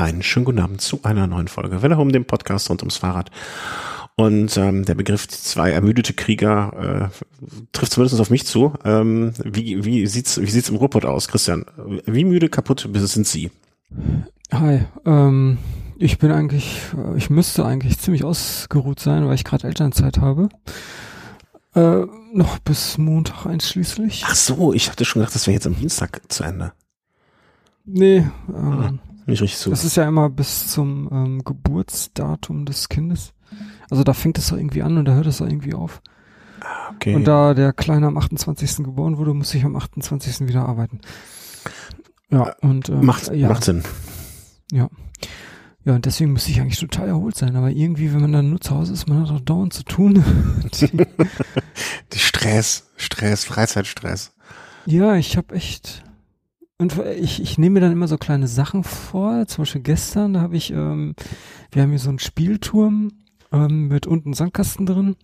Einen schönen guten Abend zu einer neuen Folge Welle um dem Podcast rund ums Fahrrad. Und ähm, der Begriff zwei ermüdete Krieger äh, trifft zumindest auf mich zu. Ähm, wie, wie sieht's wie sieht's im Ruhrpott aus, Christian? Wie müde kaputt sind Sie? Hi, ähm, ich bin eigentlich, ich müsste eigentlich ziemlich ausgeruht sein, weil ich gerade Elternzeit habe. Äh, noch bis Montag einschließlich. Ach so, ich hatte schon gedacht, das wäre jetzt am Dienstag zu Ende. Nee, ähm, Ah, nicht richtig zu. das ist ja immer bis zum ähm, Geburtsdatum des Kindes. Also da fängt es doch irgendwie an und da hört es doch irgendwie auf. okay. Und da der Kleine am 28. geboren wurde, muss ich am 28. wieder arbeiten. Ja, und ähm, macht, ja, macht Sinn. Ja. Ja, und deswegen müsste ich eigentlich total erholt sein. Aber irgendwie, wenn man dann nur zu Hause ist, man hat auch dauernd zu tun. Die- Die Stress, Stress, Freizeitstress. ja, ich habe echt. Und ich, ich nehme mir dann immer so kleine Sachen vor. Zum Beispiel gestern, da habe ich, ähm, wir haben hier so einen Spielturm ähm, mit unten Sandkasten drin.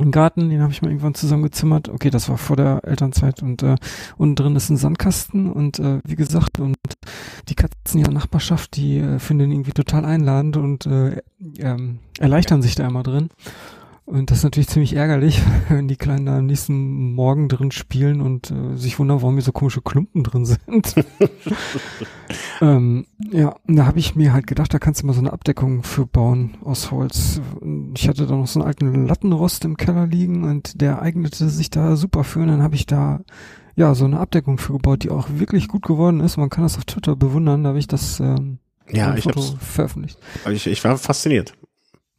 Im Garten, den habe ich mal irgendwann zusammengezimmert. Okay, das war vor der Elternzeit und äh, unten drin ist ein Sandkasten und äh, wie gesagt, und die Katzen in der Nachbarschaft, die äh, finden ihn irgendwie total einladend und äh, ähm, erleichtern sich da immer drin. Und das ist natürlich ziemlich ärgerlich, wenn die Kleinen da am nächsten Morgen drin spielen und äh, sich wundern, warum hier so komische Klumpen drin sind. ähm, ja, da habe ich mir halt gedacht, da kannst du mal so eine Abdeckung für bauen aus Holz. Ich hatte da noch so einen alten Lattenrost im Keller liegen und der eignete sich da super für. Und dann habe ich da ja so eine Abdeckung für gebaut, die auch wirklich gut geworden ist. Man kann das auf Twitter bewundern, da habe ich das ähm, Ja, ich, Foto veröffentlicht. ich, ich war fasziniert.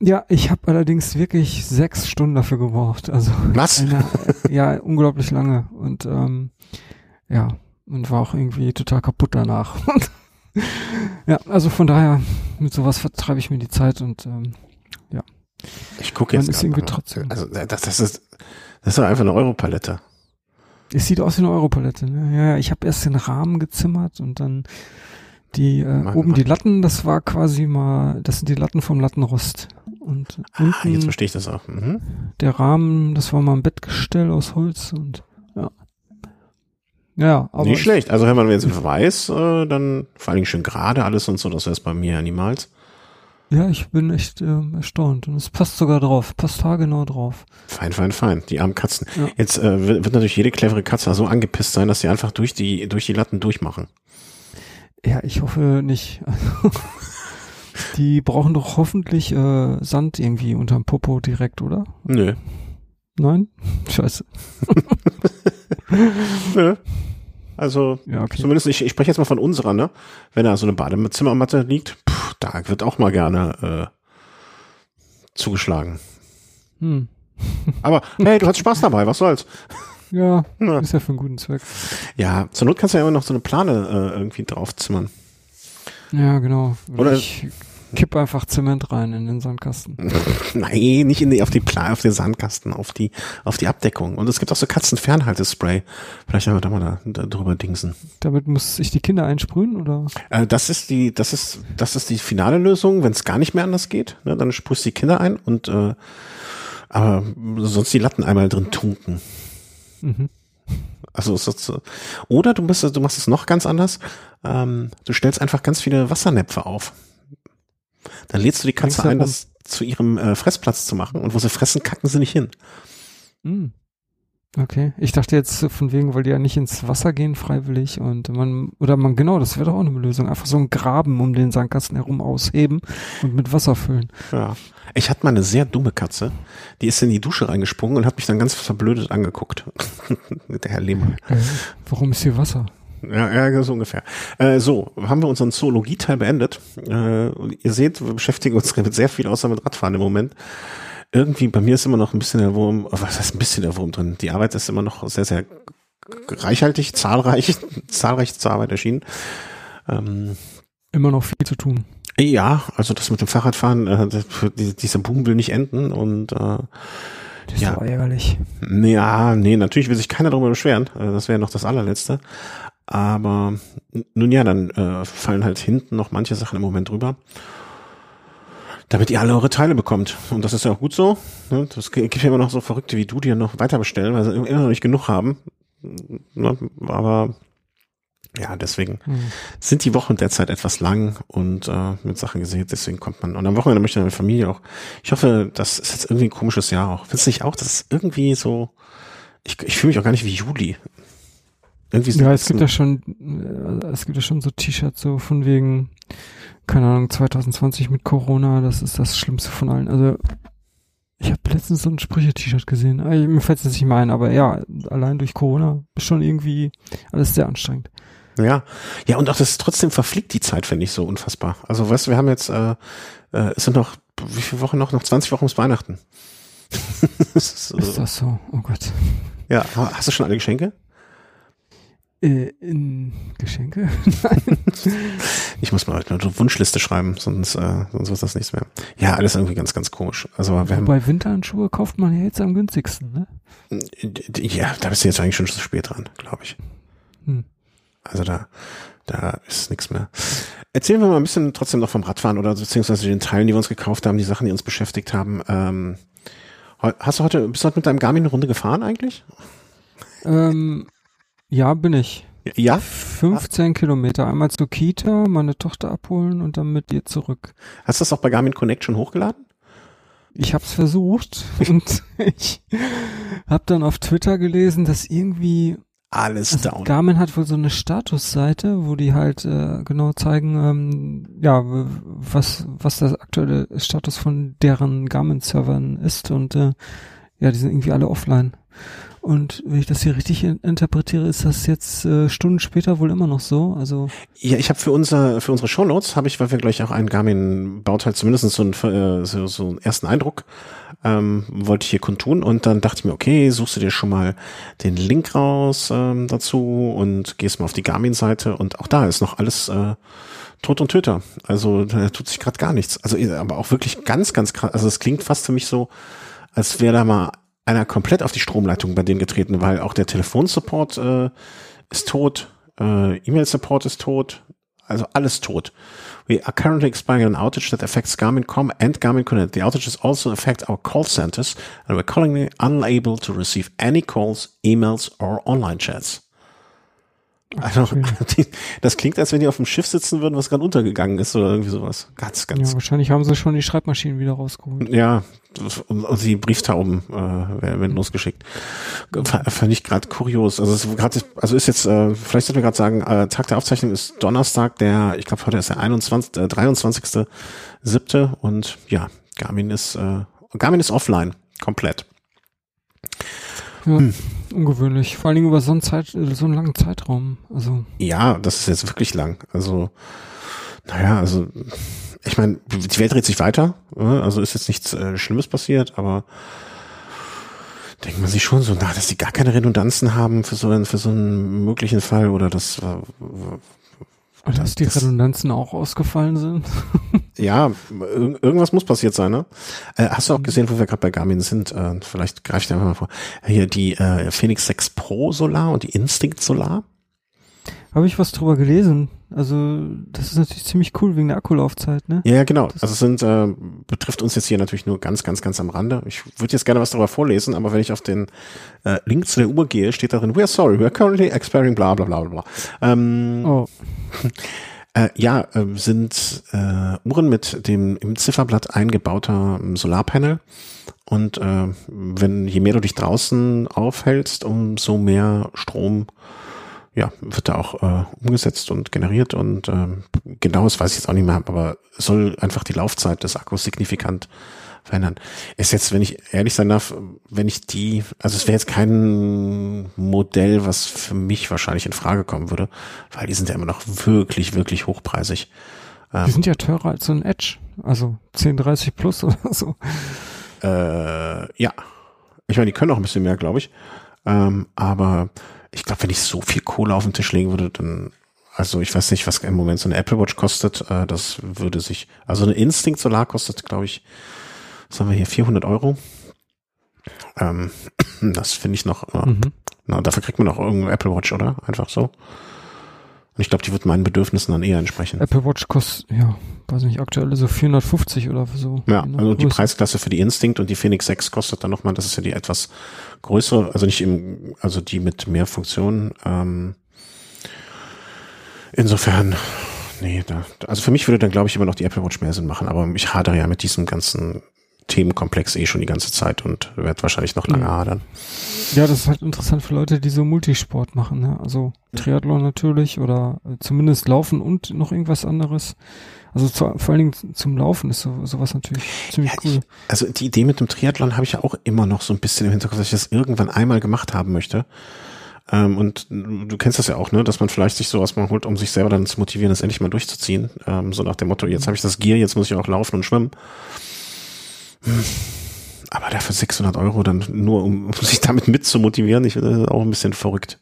Ja, ich habe allerdings wirklich sechs Stunden dafür gebraucht. Also Was? eine, ja, unglaublich lange. Und ähm, ja, und war auch irgendwie total kaputt danach. ja, also von daher, mit sowas vertreibe ich mir die Zeit und ähm, Ich gucke jetzt. ist irgendwie trotzdem- Also das, das ist das ist doch einfach eine Europalette. es sieht aus wie eine Europalette. Ne? Ja, ja, ich habe erst den Rahmen gezimmert und dann die äh, Mann, oben Mann. die Latten, das war quasi mal, das sind die Latten vom Lattenrost. Und Ah, jetzt unten verstehe ich das auch. Mhm. der Rahmen, das war mal ein Bettgestell aus Holz und ja. Ja, aber Nicht schlecht. Also wenn man jetzt weiß, äh, dann vor allen Dingen schön gerade alles und so, das wäre es bei mir ja niemals. Ja, ich bin echt ähm, erstaunt. Und es passt sogar drauf. Passt haargenau drauf. Fein, fein, fein. Die armen Katzen. Ja. Jetzt äh, wird, wird natürlich jede clevere Katze so angepisst sein, dass sie einfach durch die durch die Latten durchmachen. Ja, ich hoffe nicht. Die brauchen doch hoffentlich äh, Sand irgendwie unterm Popo direkt, oder? Nö. Nein? Scheiße. Nö. Also Ja, okay. zumindest ich, ich spreche jetzt mal von unserer, ne? Wenn da so eine Badezimmermatte liegt, pff, da wird auch mal gerne äh, zugeschlagen. Hm. Aber hey, du hast Spaß dabei, was soll's? Ja, Ja. ist ja für einen guten Zweck. Ja, zur Not kannst du ja immer noch so eine Plane äh, irgendwie draufzimmern. Ja, genau. Oder- ich kipp einfach Zement rein in den Sandkasten. Nein, nicht in die, auf die Pla auf den Sandkasten, auf die, auf die Abdeckung. Und es gibt auch so Katzenfernhaltespray. Vielleicht können wir da mal da, da drüber dingsen. Damit muss ich die Kinder einsprühen, oder? Äh, das ist die, das ist, das ist die finale Lösung, wenn es gar nicht mehr anders geht. Ne, dann sprühst du die Kinder ein und äh, aber sonst die Latten einmal drin tunken. Mhm. Also ist oder du bist, du machst es noch ganz anders. Ähm, du stellst einfach ganz viele Wassernäpfe auf. Dann lädst du die Katze ein, das zu ihrem äh, Fressplatz zu machen. Und wo sie fressen, kacken sie nicht hin. Hm. Okay. Ich dachte jetzt von wegen, weil die ja nicht ins Wasser gehen freiwillig und man, oder man, genau, das wäre doch auch eine Lösung. Einfach so einen Graben um den Sandkasten herum ausheben und mit Wasser füllen. Ja. Ich hatte mal eine sehr dumme Katze, die ist in die Dusche reingesprungen und hat mich dann ganz verblödet angeguckt. Der Herr Lehmann. Äh, warum ist hier Wasser? Ja, ja, so ungefähr. Äh, so, haben wir unseren Zoologie-Teil beendet. Äh, ihr seht, wir beschäftigen uns mit sehr viel außer mit Radfahren im Moment. Irgendwie, bei mir ist immer noch ein bisschen der Wurm, oh, was heißt ein bisschen der Wurm drin? Die Arbeit ist immer noch sehr, sehr reichhaltig, zahlreich, zahlreich zur Arbeit erschienen. Ähm, Immer noch viel zu tun. ja, also das mit dem Fahrradfahren, äh, dieser Boom will nicht enden und äh, Das ist Ja. doch ärgerlich. Ja, nee, natürlich will sich keiner darüber beschweren. Äh, Das wäre noch das allerletzte. Aber nun ja, dann äh, fallen halt hinten noch manche Sachen im Moment drüber. Damit ihr alle eure Teile bekommt. Und das ist ja auch gut so. Ne? Das gibt ja immer noch so Verrückte wie du, die ja noch weiter bestellen, weil sie immer noch nicht genug haben. Ne? Aber Ja, deswegen hm. sind die Wochen derzeit etwas lang und äh, mit Sachen gesehen, deswegen kommt man. Und am Wochenende möchte meine Familie auch. Ich hoffe, das ist jetzt irgendwie ein komisches Jahr auch. Findest du nicht auch, das ist irgendwie so. Ich, ich fühle mich auch gar nicht wie Juli. Irgendwie ja, es gibt ja schon, äh, es gibt ja schon so T-Shirts so von wegen, keine Ahnung, 2020 mit Corona, das ist das Schlimmste von allen. Also ich habe letztens so ein Sprüche-T-Shirt gesehen. Ah, mir fällt es nicht mehr ein, aber ja, allein durch Corona ist schon irgendwie alles sehr anstrengend. Ja, ja, und auch das trotzdem verfliegt die Zeit, finde ich so unfassbar. Also, weißt du, wir haben jetzt, äh, äh, es sind noch, wie viele Wochen noch? Noch 20 Wochen bis Weihnachten. ist, ist das so? Oh Gott. Ja, hast du schon alle Geschenke? Äh, in Geschenke? Nein. Ich muss mal eine Wunschliste schreiben, sonst, äh, sonst wird das nichts mehr. Ja, alles irgendwie ganz, ganz komisch. Also wir haben, Bei Winterhandschuhe kauft man ja jetzt am günstigsten, ne? Ja, da bist du jetzt eigentlich schon zu spät dran, glaube ich. Hm. Also da, da ist nichts mehr. Erzählen wir mal ein bisschen trotzdem noch vom Radfahren oder beziehungsweise den Teilen, die wir uns gekauft haben, die Sachen, die uns beschäftigt haben. Ähm, hast du heute, bist du heute mit deinem Garmin eine Runde gefahren eigentlich? Ähm, ja, bin ich. Ja? 15 Kilometer. Einmal zur Kita, meine Tochter abholen und dann mit ihr zurück. Hast du das auch bei Garmin Connect schon hochgeladen? Ich habe es versucht und ich habe dann auf Twitter gelesen, dass irgendwie alles also down. Garmin hat wohl so eine Statusseite, wo die halt äh, genau zeigen, ähm, ja, was was der aktuelle Status von deren Garmin-Servern ist und äh, ja, die sind irgendwie alle offline. Und wenn ich das hier richtig interpretiere, ist das jetzt äh, Stunden später wohl immer noch so. Also ja, ich habe für unser für unsere Shownotes habe ich, weil wir gleich auch einen Garmin Bauteil zumindest so einen äh, so, so einen ersten Eindruck ähm, wollte ich hier kundtun und dann dachte ich mir, okay, suchst du dir schon mal den Link raus ähm, dazu und gehst mal auf die Garmin-Seite und auch da ist noch alles äh, Tod und Töter. Also da tut sich gerade gar nichts. Also aber auch wirklich ganz, ganz krass. Also es klingt fast für mich so, als wäre da mal einer komplett auf die Stromleitung bei denen getreten, weil auch der Telefonsupport äh, ist tot, äh, E-Mail-Support ist tot, also alles tot. We are currently experiencing an outage that affects Garmin.com and Garmin Connect. The outages also affect our call centers and we're currently unable to receive any calls, emails or online chats. Also, das klingt, als wenn die auf dem Schiff sitzen würden, was gerade untergegangen ist oder irgendwie sowas. Ganz, ganz. Ja, wahrscheinlich haben sie schon die Schreibmaschinen wieder rausgeholt. Ja, und, und die Brieftauben äh, werden losgeschickt. Fand ich gerade kurios. Also es grad, also ist jetzt, äh, vielleicht sollten wir gerade sagen, äh, Tag der Aufzeichnung ist Donnerstag, der, ich glaube heute ist der 21, äh, 23. siebte und ja, Garmin ist, äh, Garmin ist offline, komplett. Ja, hm. Ungewöhnlich. Vor allen Dingen über so einen, Zeit, so einen langen Zeitraum. Also. Ja, das ist jetzt wirklich lang. Also, naja, also, ich meine, die Welt dreht sich weiter. Ne? Also ist jetzt nichts äh, Schlimmes passiert, aber denkt man sich schon so, na, dass die gar keine Redundanzen haben für so einen, für so einen möglichen Fall oder das, oder dass die Redundanzen auch ausgefallen sind. ja, ir irgendwas muss passiert sein, ne? Äh, hast du auch gesehen, wo wir gerade bei Garmin sind? Äh, vielleicht greife ich dir einfach mal vor. Hier die äh, Phoenix 6 Pro Solar und die Instinct Solar. Habe ich was drüber gelesen. Also das ist natürlich ziemlich cool wegen der Akkulaufzeit, ne? Ja, genau. Das also es sind äh, betrifft uns jetzt hier natürlich nur ganz, ganz, ganz am Rande. Ich würde jetzt gerne was darüber vorlesen, aber wenn ich auf den äh, Link zu der Uhr gehe, steht darin, we are sorry, we are currently expiring bla bla bla bla. Ähm, oh. Äh, ja, äh, sind äh, Uhren mit dem im Zifferblatt eingebauter ähm, Solarpanel. Und äh, wenn je mehr du dich draußen aufhältst, umso mehr Strom ja, wird da auch äh, umgesetzt und generiert und ähm, genaues weiß ich jetzt auch nicht mehr, aber soll einfach die Laufzeit des Akkus signifikant verändern. Ist jetzt, wenn ich ehrlich sein darf, wenn ich die, also es wäre jetzt kein Modell, was für mich wahrscheinlich in Frage kommen würde, weil die sind ja immer noch wirklich, wirklich hochpreisig. Ähm, die sind ja teurer als so ein Edge, also 1030 plus oder so. Äh, ja. Ich meine, die können auch ein bisschen mehr, glaube ich. Ähm, aber ich glaube, wenn ich so viel Kohle auf den Tisch legen würde, dann, also ich weiß nicht, was im Moment so eine Apple Watch kostet, äh, das würde sich, also eine Instinct Solar kostet, glaube ich, was haben wir hier, 400 Euro. Ähm, das finde ich noch, äh, mhm. na, dafür kriegt man auch irgendeine Apple Watch, oder? Einfach so. Und ich glaube, die wird meinen Bedürfnissen dann eher entsprechen. Apple Watch kostet, ja, weiß nicht, aktuell so 450 oder so. Ja, also die Preisklasse für die Instinct und die Phoenix 6 kostet dann nochmal, das ist ja die etwas größere, also nicht im, also die mit mehr Funktionen. Ähm, Insofern, nee, da, also für mich würde dann, glaube ich, immer noch die Apple Watch mehr Sinn machen, aber ich hadere ja mit diesem ganzen Themenkomplex eh schon die ganze Zeit und werde wahrscheinlich noch lange Mhm. hadern. Ja, das ist halt interessant für Leute, die so Multisport machen. Ne? Also Triathlon natürlich oder äh, zumindest Laufen und noch irgendwas anderes. Also zu, vor allen Dingen zum Laufen ist so, sowas natürlich ziemlich Ja, cool. ich, also die Idee mit dem Triathlon habe ich ja auch immer noch so ein bisschen im Hinterkopf, dass ich das irgendwann einmal gemacht haben möchte. Ähm, und du kennst das ja auch, ne, dass man vielleicht sich sowas mal holt, um sich selber dann zu motivieren, das endlich mal durchzuziehen. Ähm, so nach dem Motto, jetzt habe ich das Gear, jetzt muss ich auch laufen und schwimmen. Hm. Aber dafür 600 Euro dann nur, um, um sich damit mitzumotivieren, ich finde das auch ein bisschen verrückt,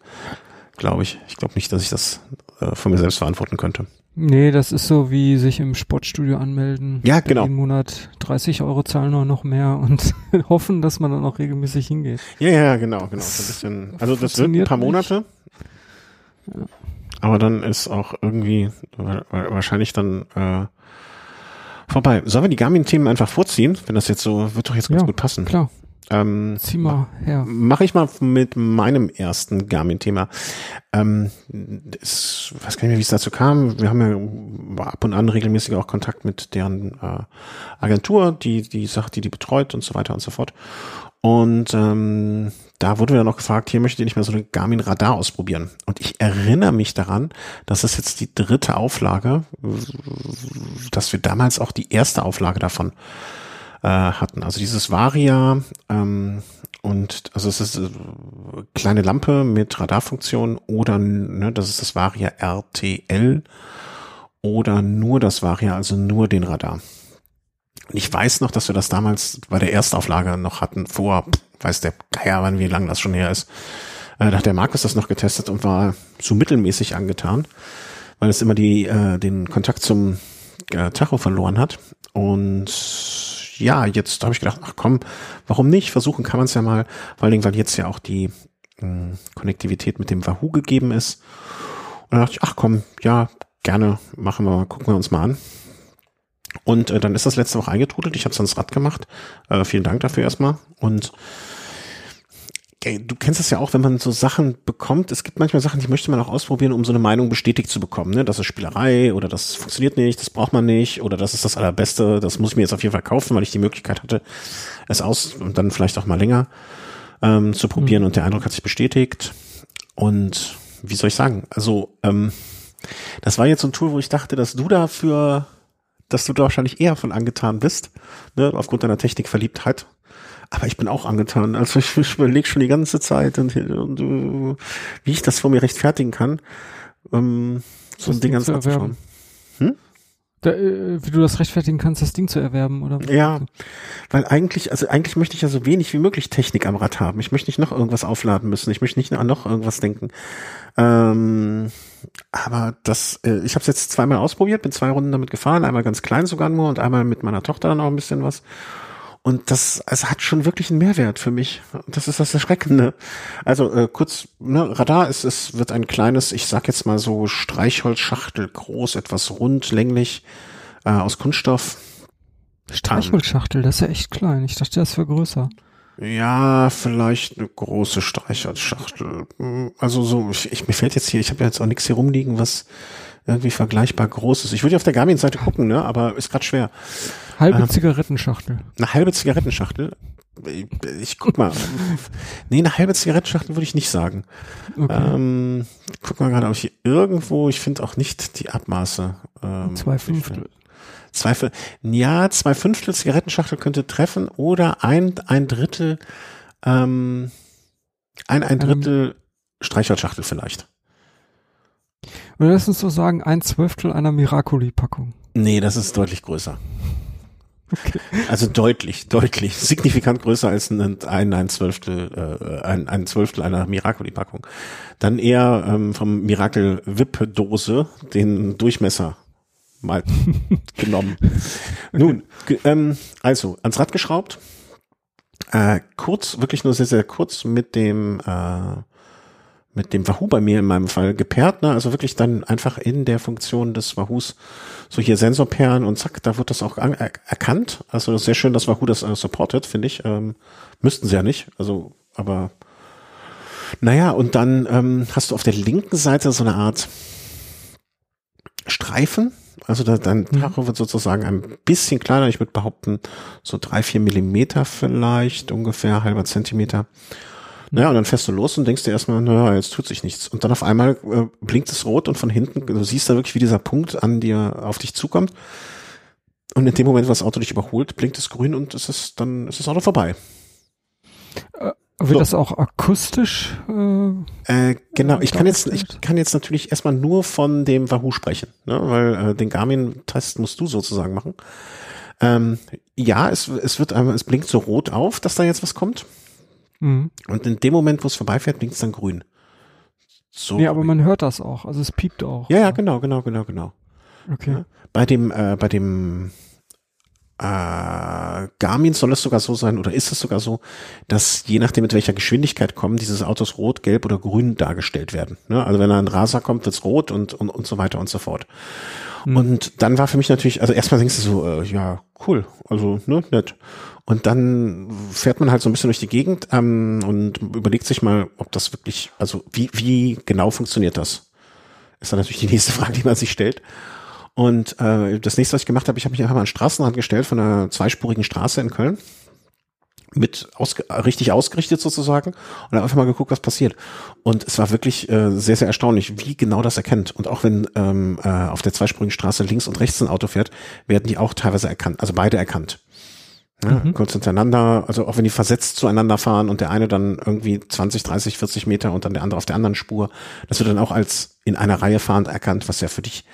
glaube ich. Ich glaube nicht, dass ich das äh, von mir selbst verantworten könnte. Nee, das ist so wie sich im Sportstudio anmelden. Ja, genau. Jeden Monat 30 Euro zahlen oder noch mehr und hoffen, dass man dann auch regelmäßig hingeht. Ja, ja, genau, genau. So ein bisschen, also das wird ein paar. Monate. Ja. Aber dann ist auch irgendwie wa- wa- wahrscheinlich dann äh, vorbei. Sollen wir die Garmin-Themen einfach vorziehen? Wenn das jetzt so, wird doch jetzt ganz Ja, gut passen. Klar, Ähm, zieh mal her. Mache ich mal mit meinem ersten Garmin-Thema. Ähm, ich weiß gar nicht mehr, wie es dazu kam. Wir haben ja ab und an regelmäßig auch Kontakt mit deren äh, Agentur, die die Sache, die die betreut und so weiter und so fort. Und ähm, da wurde mir dann noch gefragt, hier möchtet ihr nicht mehr so eine Garmin Radar ausprobieren. Und ich erinnere mich daran, dass es jetzt die dritte Auflage, dass wir damals auch die erste Auflage davon äh, hatten. Also dieses Varia ähm, und also es ist äh, kleine Lampe mit Radarfunktion oder ne, das ist das Varia RTL oder nur das Varia, also nur den Radar. Und ich weiß noch, dass wir das damals bei der Erstauflage noch hatten, vor, weiß der Geier, wann, wie lange das schon her ist. Äh, da hat der Markus das noch getestet und war so mittelmäßig angetan, weil es immer die, äh, den Kontakt zum äh, Tacho verloren hat. Und ja, jetzt habe ich gedacht, ach komm, warum nicht? Versuchen kann man es ja mal, vor allen Dingen, weil jetzt ja auch die mh, Konnektivität mit dem Wahoo gegeben ist. Und dann dachte ich, ach komm, ja, gerne, machen wir, gucken wir uns mal an. Und äh, dann ist das letzte Woche eingetrudelt. Ich habe es ans Rad gemacht. Äh, vielen Dank dafür erstmal. Und ey, du kennst es ja auch, wenn man so Sachen bekommt. Es gibt manchmal Sachen, die möchte man auch ausprobieren, um so eine Meinung bestätigt zu bekommen. Ne? Das ist Spielerei oder das funktioniert nicht, das braucht man nicht oder das ist das Allerbeste. Das muss ich mir jetzt auf jeden Fall kaufen, weil ich die Möglichkeit hatte, es aus und dann vielleicht auch mal länger ähm, zu probieren. Und der Eindruck hat sich bestätigt. Und wie soll ich sagen? Also ähm, das war jetzt so ein Tool, wo ich dachte, dass du dafür dass du da wahrscheinlich eher von angetan bist, ne, aufgrund deiner Technikverliebtheit. Aber ich bin auch angetan. Also ich, ich überlege schon die ganze Zeit und, und wie ich das vor mir rechtfertigen kann, ähm, so ein Das Ding Ding ganz zu anzuschauen. Da, äh, wie du das rechtfertigen kannst, das Ding zu erwerben, oder? Ja, weil eigentlich, also eigentlich möchte ich ja so wenig wie möglich Technik am Rad haben. Ich möchte nicht noch irgendwas aufladen müssen. Ich möchte nicht an noch irgendwas denken. Ähm, aber das, äh, ich habe es jetzt zweimal ausprobiert, bin zwei Runden damit gefahren, einmal ganz klein sogar nur und einmal mit meiner Tochter dann auch ein bisschen was. Und das, es hat schon wirklich einen Mehrwert für mich. Das ist das Erschreckende. Also äh, kurz, ne, Radar ist, es wird ein kleines, ich sag jetzt mal so Streichholzschachtel groß, etwas rund, länglich, äh, aus Kunststoff. Streichholzschachtel, das ist ja echt klein. Ich dachte, das wäre größer. Ja, vielleicht eine große Streichholzschachtel. Hm, Also so, ich, ich, mir fällt jetzt hier, ich habe ja jetzt auch nichts hier rumliegen, was irgendwie vergleichbar groß ist. Ich würde ja auf der Garmin-Seite gucken, ne, aber ist gerade schwer. Halbe Ähm. Zigarettenschachtel. Eine halbe Zigarettenschachtel. Ich, ich guck mal. nee, eine halbe Zigarettenschachtel würde ich nicht sagen. Okay. Ähm, guck mal gerade, ob ich hier irgendwo, ich finde auch nicht die Abmaße. Ähm, Zwei Fünftel. Zwei, ja, zwei Fünftel Zigarettenschachtel könnte treffen oder ein, ein Drittel, ähm, ein, ein Ähm. Drittel Streichholzschachtel vielleicht. Oder lass uns so sagen, ein Zwölftel einer Miracoli-Packung. Nee, das ist deutlich größer. Also deutlich, deutlich, signifikant größer als ein, ein, ein Zwölftel, äh, ein, ein Zwölftel einer Miracoli-Packung. Dann eher ähm, vom Miracle Wip-Dose den Durchmesser mal genommen. Nun, ähm, also ans Rad geschraubt, äh, kurz, wirklich nur sehr, sehr kurz mit dem äh, mit dem Wahoo bei mir in meinem Fall gepaart, ne? also wirklich dann einfach in der Funktion des Wahoos so hier Sensorperlen und zack, da wird das auch an, er, erkannt. Also sehr schön, dass Wahoo das äh, supportet, finde ich. Ähm, müssten sie ja nicht, also aber naja, und dann ähm, hast du auf der linken Seite so eine Art Streifen. Also da, dein Mhm. Tacho wird sozusagen ein bisschen kleiner. Ich würde behaupten, so drei, vier Millimeter vielleicht, ungefähr halber Zentimeter. Naja, und dann fährst du los und denkst dir erstmal, naja, jetzt tut sich nichts. Und dann auf einmal äh, blinkt es rot und von hinten, du siehst da wirklich, wie dieser Punkt an dir, auf dich zukommt. Und in dem Moment, wo das Auto dich überholt, blinkt es grün und es ist dann ist das Auto vorbei. Wird So. das auch akustisch? Äh, Äh, genau, ich kann jetzt, ich kann jetzt natürlich erstmal nur von dem Wahoo sprechen, ne? weil äh, den Garmin-Test musst du sozusagen machen. Ähm, ja, es, es wird einmal, es blinkt so rot auf, dass da jetzt was kommt. mhm. Und in dem Moment, wo es vorbeifährt, blinkt es dann grün. So. Nee, aber man hört das auch. Also es piept auch. ja, ja, genau, genau, genau, genau. Okay. Ja. Bei dem, äh, bei dem äh, Garmin soll es sogar so sein oder ist es sogar so, dass je nachdem mit welcher Geschwindigkeit kommen, diese Autos rot, gelb oder grün dargestellt werden. Ne? Also wenn da ein Raser kommt, wird's rot und, und, und so weiter und so fort. Hm. Und dann war für mich natürlich, also erstmal denkst du so, äh, ja, cool, also ne, nett. Und dann fährt man halt so ein bisschen durch die Gegend ähm, und überlegt sich mal, ob das wirklich, also wie, wie genau funktioniert das? Ist dann natürlich die nächste Frage, die man sich stellt. Und äh, das nächste, was ich gemacht habe, ich habe mich einfach mal an den Straßenrand gestellt von einer zweispurigen Straße in Köln mit ausge richtig ausgerichtet sozusagen und habe einfach mal geguckt, was passiert. Und es war wirklich äh, sehr, sehr erstaunlich, wie genau das erkennt. Und auch wenn ähm, äh, auf der zweispurigen Straße links und rechts ein Auto fährt, werden die auch teilweise erkannt, also beide erkannt. Ja, Mhm. Kurz hintereinander, also auch wenn die versetzt zueinander fahren und der eine dann irgendwie 20, 30, 40 Meter und dann der andere auf der anderen Spur, das wird dann auch als in einer Reihe fahrend erkannt, was ja für dich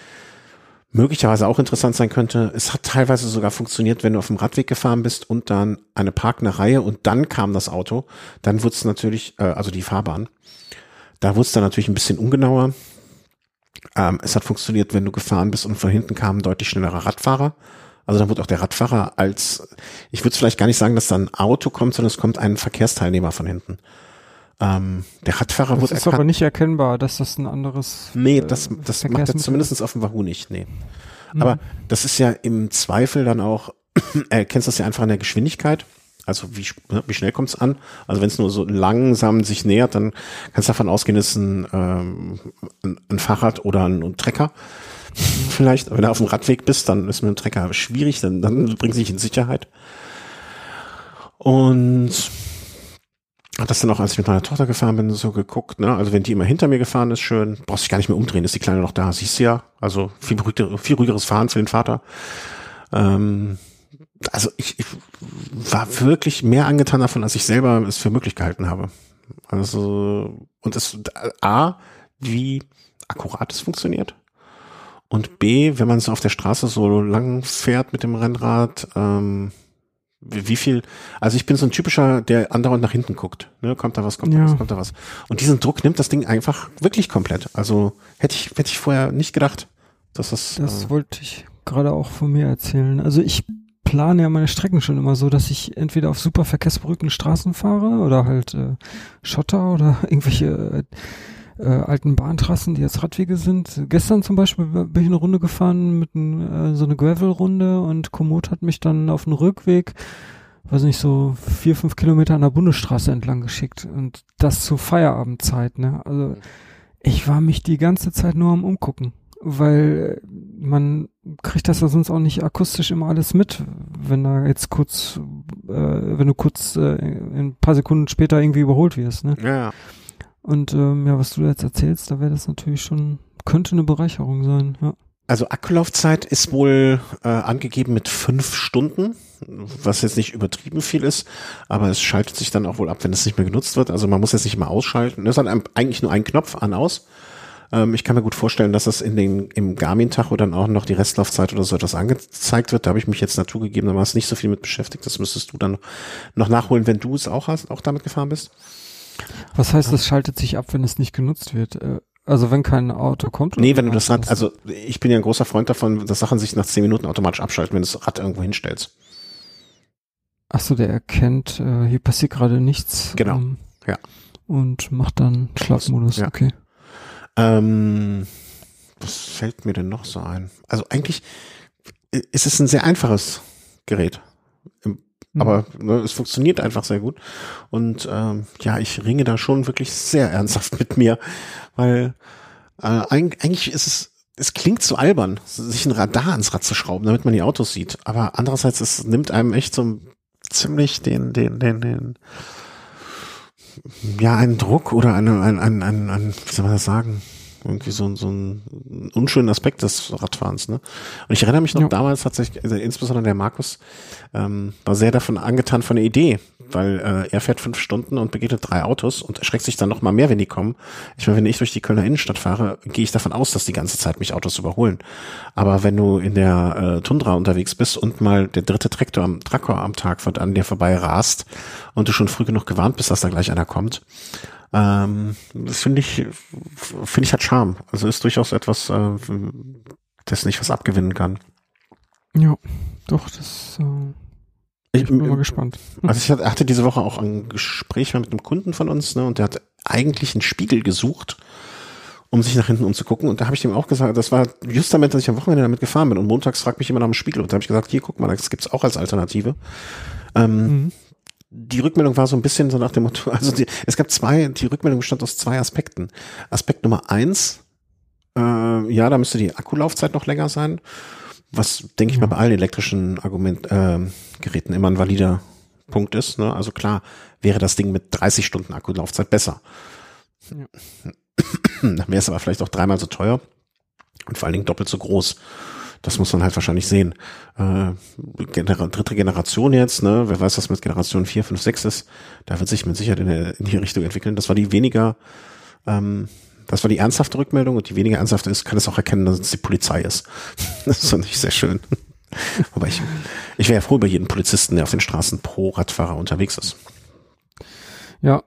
möglicherweise auch interessant sein könnte. Es hat teilweise sogar funktioniert, wenn du auf dem Radweg gefahren bist und dann eine parkende Reihe und dann kam das Auto, dann wurde es natürlich, äh, also die Fahrbahn, da wurde es dann natürlich ein bisschen ungenauer. Ähm, es hat funktioniert, wenn du gefahren bist und von hinten kam ein deutlich schnellerer Radfahrer. Also dann wurde auch der Radfahrer als, ich würde es vielleicht gar nicht sagen, dass da ein Auto kommt, sondern es kommt ein Verkehrsteilnehmer von hinten. Ähm, der Radfahrer Das wurde ist aber nicht erkennbar, dass das ein anderes. Nee, äh, das, das macht er zumindest auf dem Wahoo nicht, nee. Mhm. Aber das ist ja im Zweifel dann auch, erkennst das ja einfach an der Geschwindigkeit. Also wie, ne, wie schnell kommt's an? Also wenn es nur so langsam sich nähert, dann kannst du davon ausgehen, es ist ein, ähm, ein, ein Fahrrad oder ein, ein Trecker. Vielleicht, wenn du auf dem Radweg bist, dann ist mit dem Trecker schwierig, dann, dann bringt sich in Sicherheit. Und hat das dann auch, als ich mit meiner Tochter gefahren bin, so geguckt, ne? Also wenn die immer hinter mir gefahren ist, schön, brauchst dich gar nicht mehr umdrehen, ist die Kleine noch da, siehst du ja. Also viel, beruhigter, viel ruhigeres Fahren für den Vater. Ähm, also ich, ich war wirklich mehr angetan davon, als ich selber es für möglich gehalten habe. Also, und es, A, wie akkurat es funktioniert. Und B, wenn man so auf der Straße so lang fährt mit dem Rennrad, ähm, wie viel, also ich bin so ein typischer, der andauernd nach hinten guckt. Ne? Kommt da was, kommt da Ja. was, kommt da was. Und diesen Druck nimmt das Ding einfach wirklich komplett. Also hätte ich, hätte ich vorher nicht gedacht, dass das. Das äh, wollte ich gerade auch von mir erzählen. Also ich plane ja meine Strecken schon immer so, dass ich entweder auf super verkehrsberuhigten Straßen fahre oder halt äh, Schotter oder irgendwelche äh, äh, alten Bahntrassen, die jetzt Radwege sind. Gestern zum Beispiel bin ich eine Runde gefahren mit äh, so eine Gravel-Runde und Komoot hat mich dann auf dem Rückweg, weiß nicht, so vier, fünf Kilometer an der Bundesstraße entlang geschickt und das zur Feierabendzeit, ne? Also ich war mich die ganze Zeit nur am Umgucken, weil äh, man kriegt das ja sonst auch nicht akustisch immer alles mit, wenn da jetzt kurz, äh, wenn du kurz äh, ein paar Sekunden später irgendwie überholt wirst, ne? ja. Und ähm, ja, was du jetzt erzählst, da wäre das natürlich schon, könnte eine Bereicherung sein, ja. Also Akkulaufzeit ist wohl äh, angegeben mit fünf Stunden, was jetzt nicht übertrieben viel ist, aber es schaltet sich dann auch wohl ab, wenn es nicht mehr genutzt wird. Also man muss jetzt nicht immer ausschalten. Das hat eigentlich nur einen Knopf an aus. Ähm, ich kann mir gut vorstellen, dass das in den im Garmin-Tacho dann auch noch die Restlaufzeit oder so etwas angezeigt wird. Da habe ich mich jetzt naturgegebenermaßen nicht so viel mit beschäftigt. Das müsstest du dann noch nachholen, wenn du es auch hast, auch damit gefahren bist. Was heißt, das schaltet sich ab, wenn es nicht genutzt wird? Äh, also wenn kein Auto kommt? Nee, wenn du das Rad, also ich bin ja ein großer Freund davon, dass Sachen sich nach zehn Minuten automatisch abschalten, wenn du das Rad irgendwo hinstellst. Ach so, der erkennt, äh, hier passiert gerade nichts. Genau, ähm, ja. Und macht dann Schlafmodus, Ja. okay. Ähm, was fällt mir denn noch so ein? Also eigentlich äh, ist es ein sehr einfaches Gerät. Mhm. Aber ne, es funktioniert einfach sehr gut. Und ähm, ja, ich ringe da schon wirklich sehr ernsthaft mit mir, weil äh, eig- eigentlich ist es es klingt so albern, sich ein Radar ans Rad zu schrauben, damit man die Autos sieht. Aber andererseits, es nimmt einem echt so ziemlich den, den, den, den, ja, einen Druck oder einen, einen, einen, einen, einen wie soll man das sagen? Irgendwie so, so ein unschönen Aspekt des Radfahrens. Ne? Und ich erinnere mich noch ja. damals tatsächlich, also insbesondere der Markus ähm, war sehr davon angetan von der Idee, weil äh, er fährt fünf Stunden und begegnet drei Autos und erschreckt sich dann noch mal mehr, wenn die kommen. Ich meine, wenn ich durch die Kölner Innenstadt fahre, gehe ich davon aus, dass die ganze Zeit mich Autos überholen. Aber wenn du in der äh, Tundra unterwegs bist und mal der dritte Traktor am Traktor am Tag an dir vorbei rast und du schon früh genug gewarnt bist, dass da gleich einer kommt, ähm, das finde ich, finde ich hat Charme. Also ist durchaus etwas, äh, das nicht was abgewinnen kann. Ja, doch, das äh, ich bin mal gespannt. Also ich hatte diese Woche auch ein Gespräch mit einem Kunden von uns, ne, und der hat eigentlich einen Spiegel gesucht, um sich nach hinten umzugucken. Und da habe ich ihm auch gesagt, das war just damit, dass ich am Wochenende damit gefahren bin. Und montags fragt mich immer nach dem Spiegel. Und da habe ich gesagt, hier, guck mal, das gibt's auch als Alternative. Ähm, mhm die Rückmeldung war so ein bisschen so nach dem Motto, also die, es gab zwei, die Rückmeldung bestand aus zwei Aspekten. Aspekt Nummer eins, äh, ja, da müsste die Akkulaufzeit noch länger sein, was, denke ich mal, bei allen elektrischen Argument, äh, Geräten immer ein valider Punkt ist. Ne? Also klar, wäre das Ding mit 30 Stunden Akkulaufzeit besser. Ja. Dann wäre es aber vielleicht auch dreimal so teuer und vor allen Dingen doppelt so groß. Das muss man halt wahrscheinlich sehen. Äh, Genera dritte Generation jetzt, ne? Wer weiß, was mit Generation 4, 5, 6 ist. Da wird sich mit Sicherheit in, der, in die Richtung entwickeln. Das war die weniger, ähm, das war die ernsthafte Rückmeldung und die weniger ernsthafte ist, kann es auch erkennen, dass es die Polizei ist. das fand ich sehr schön. Wobei ich, ich wäre ja froh über jeden Polizisten, der auf den Straßen pro Radfahrer unterwegs ist. Ja.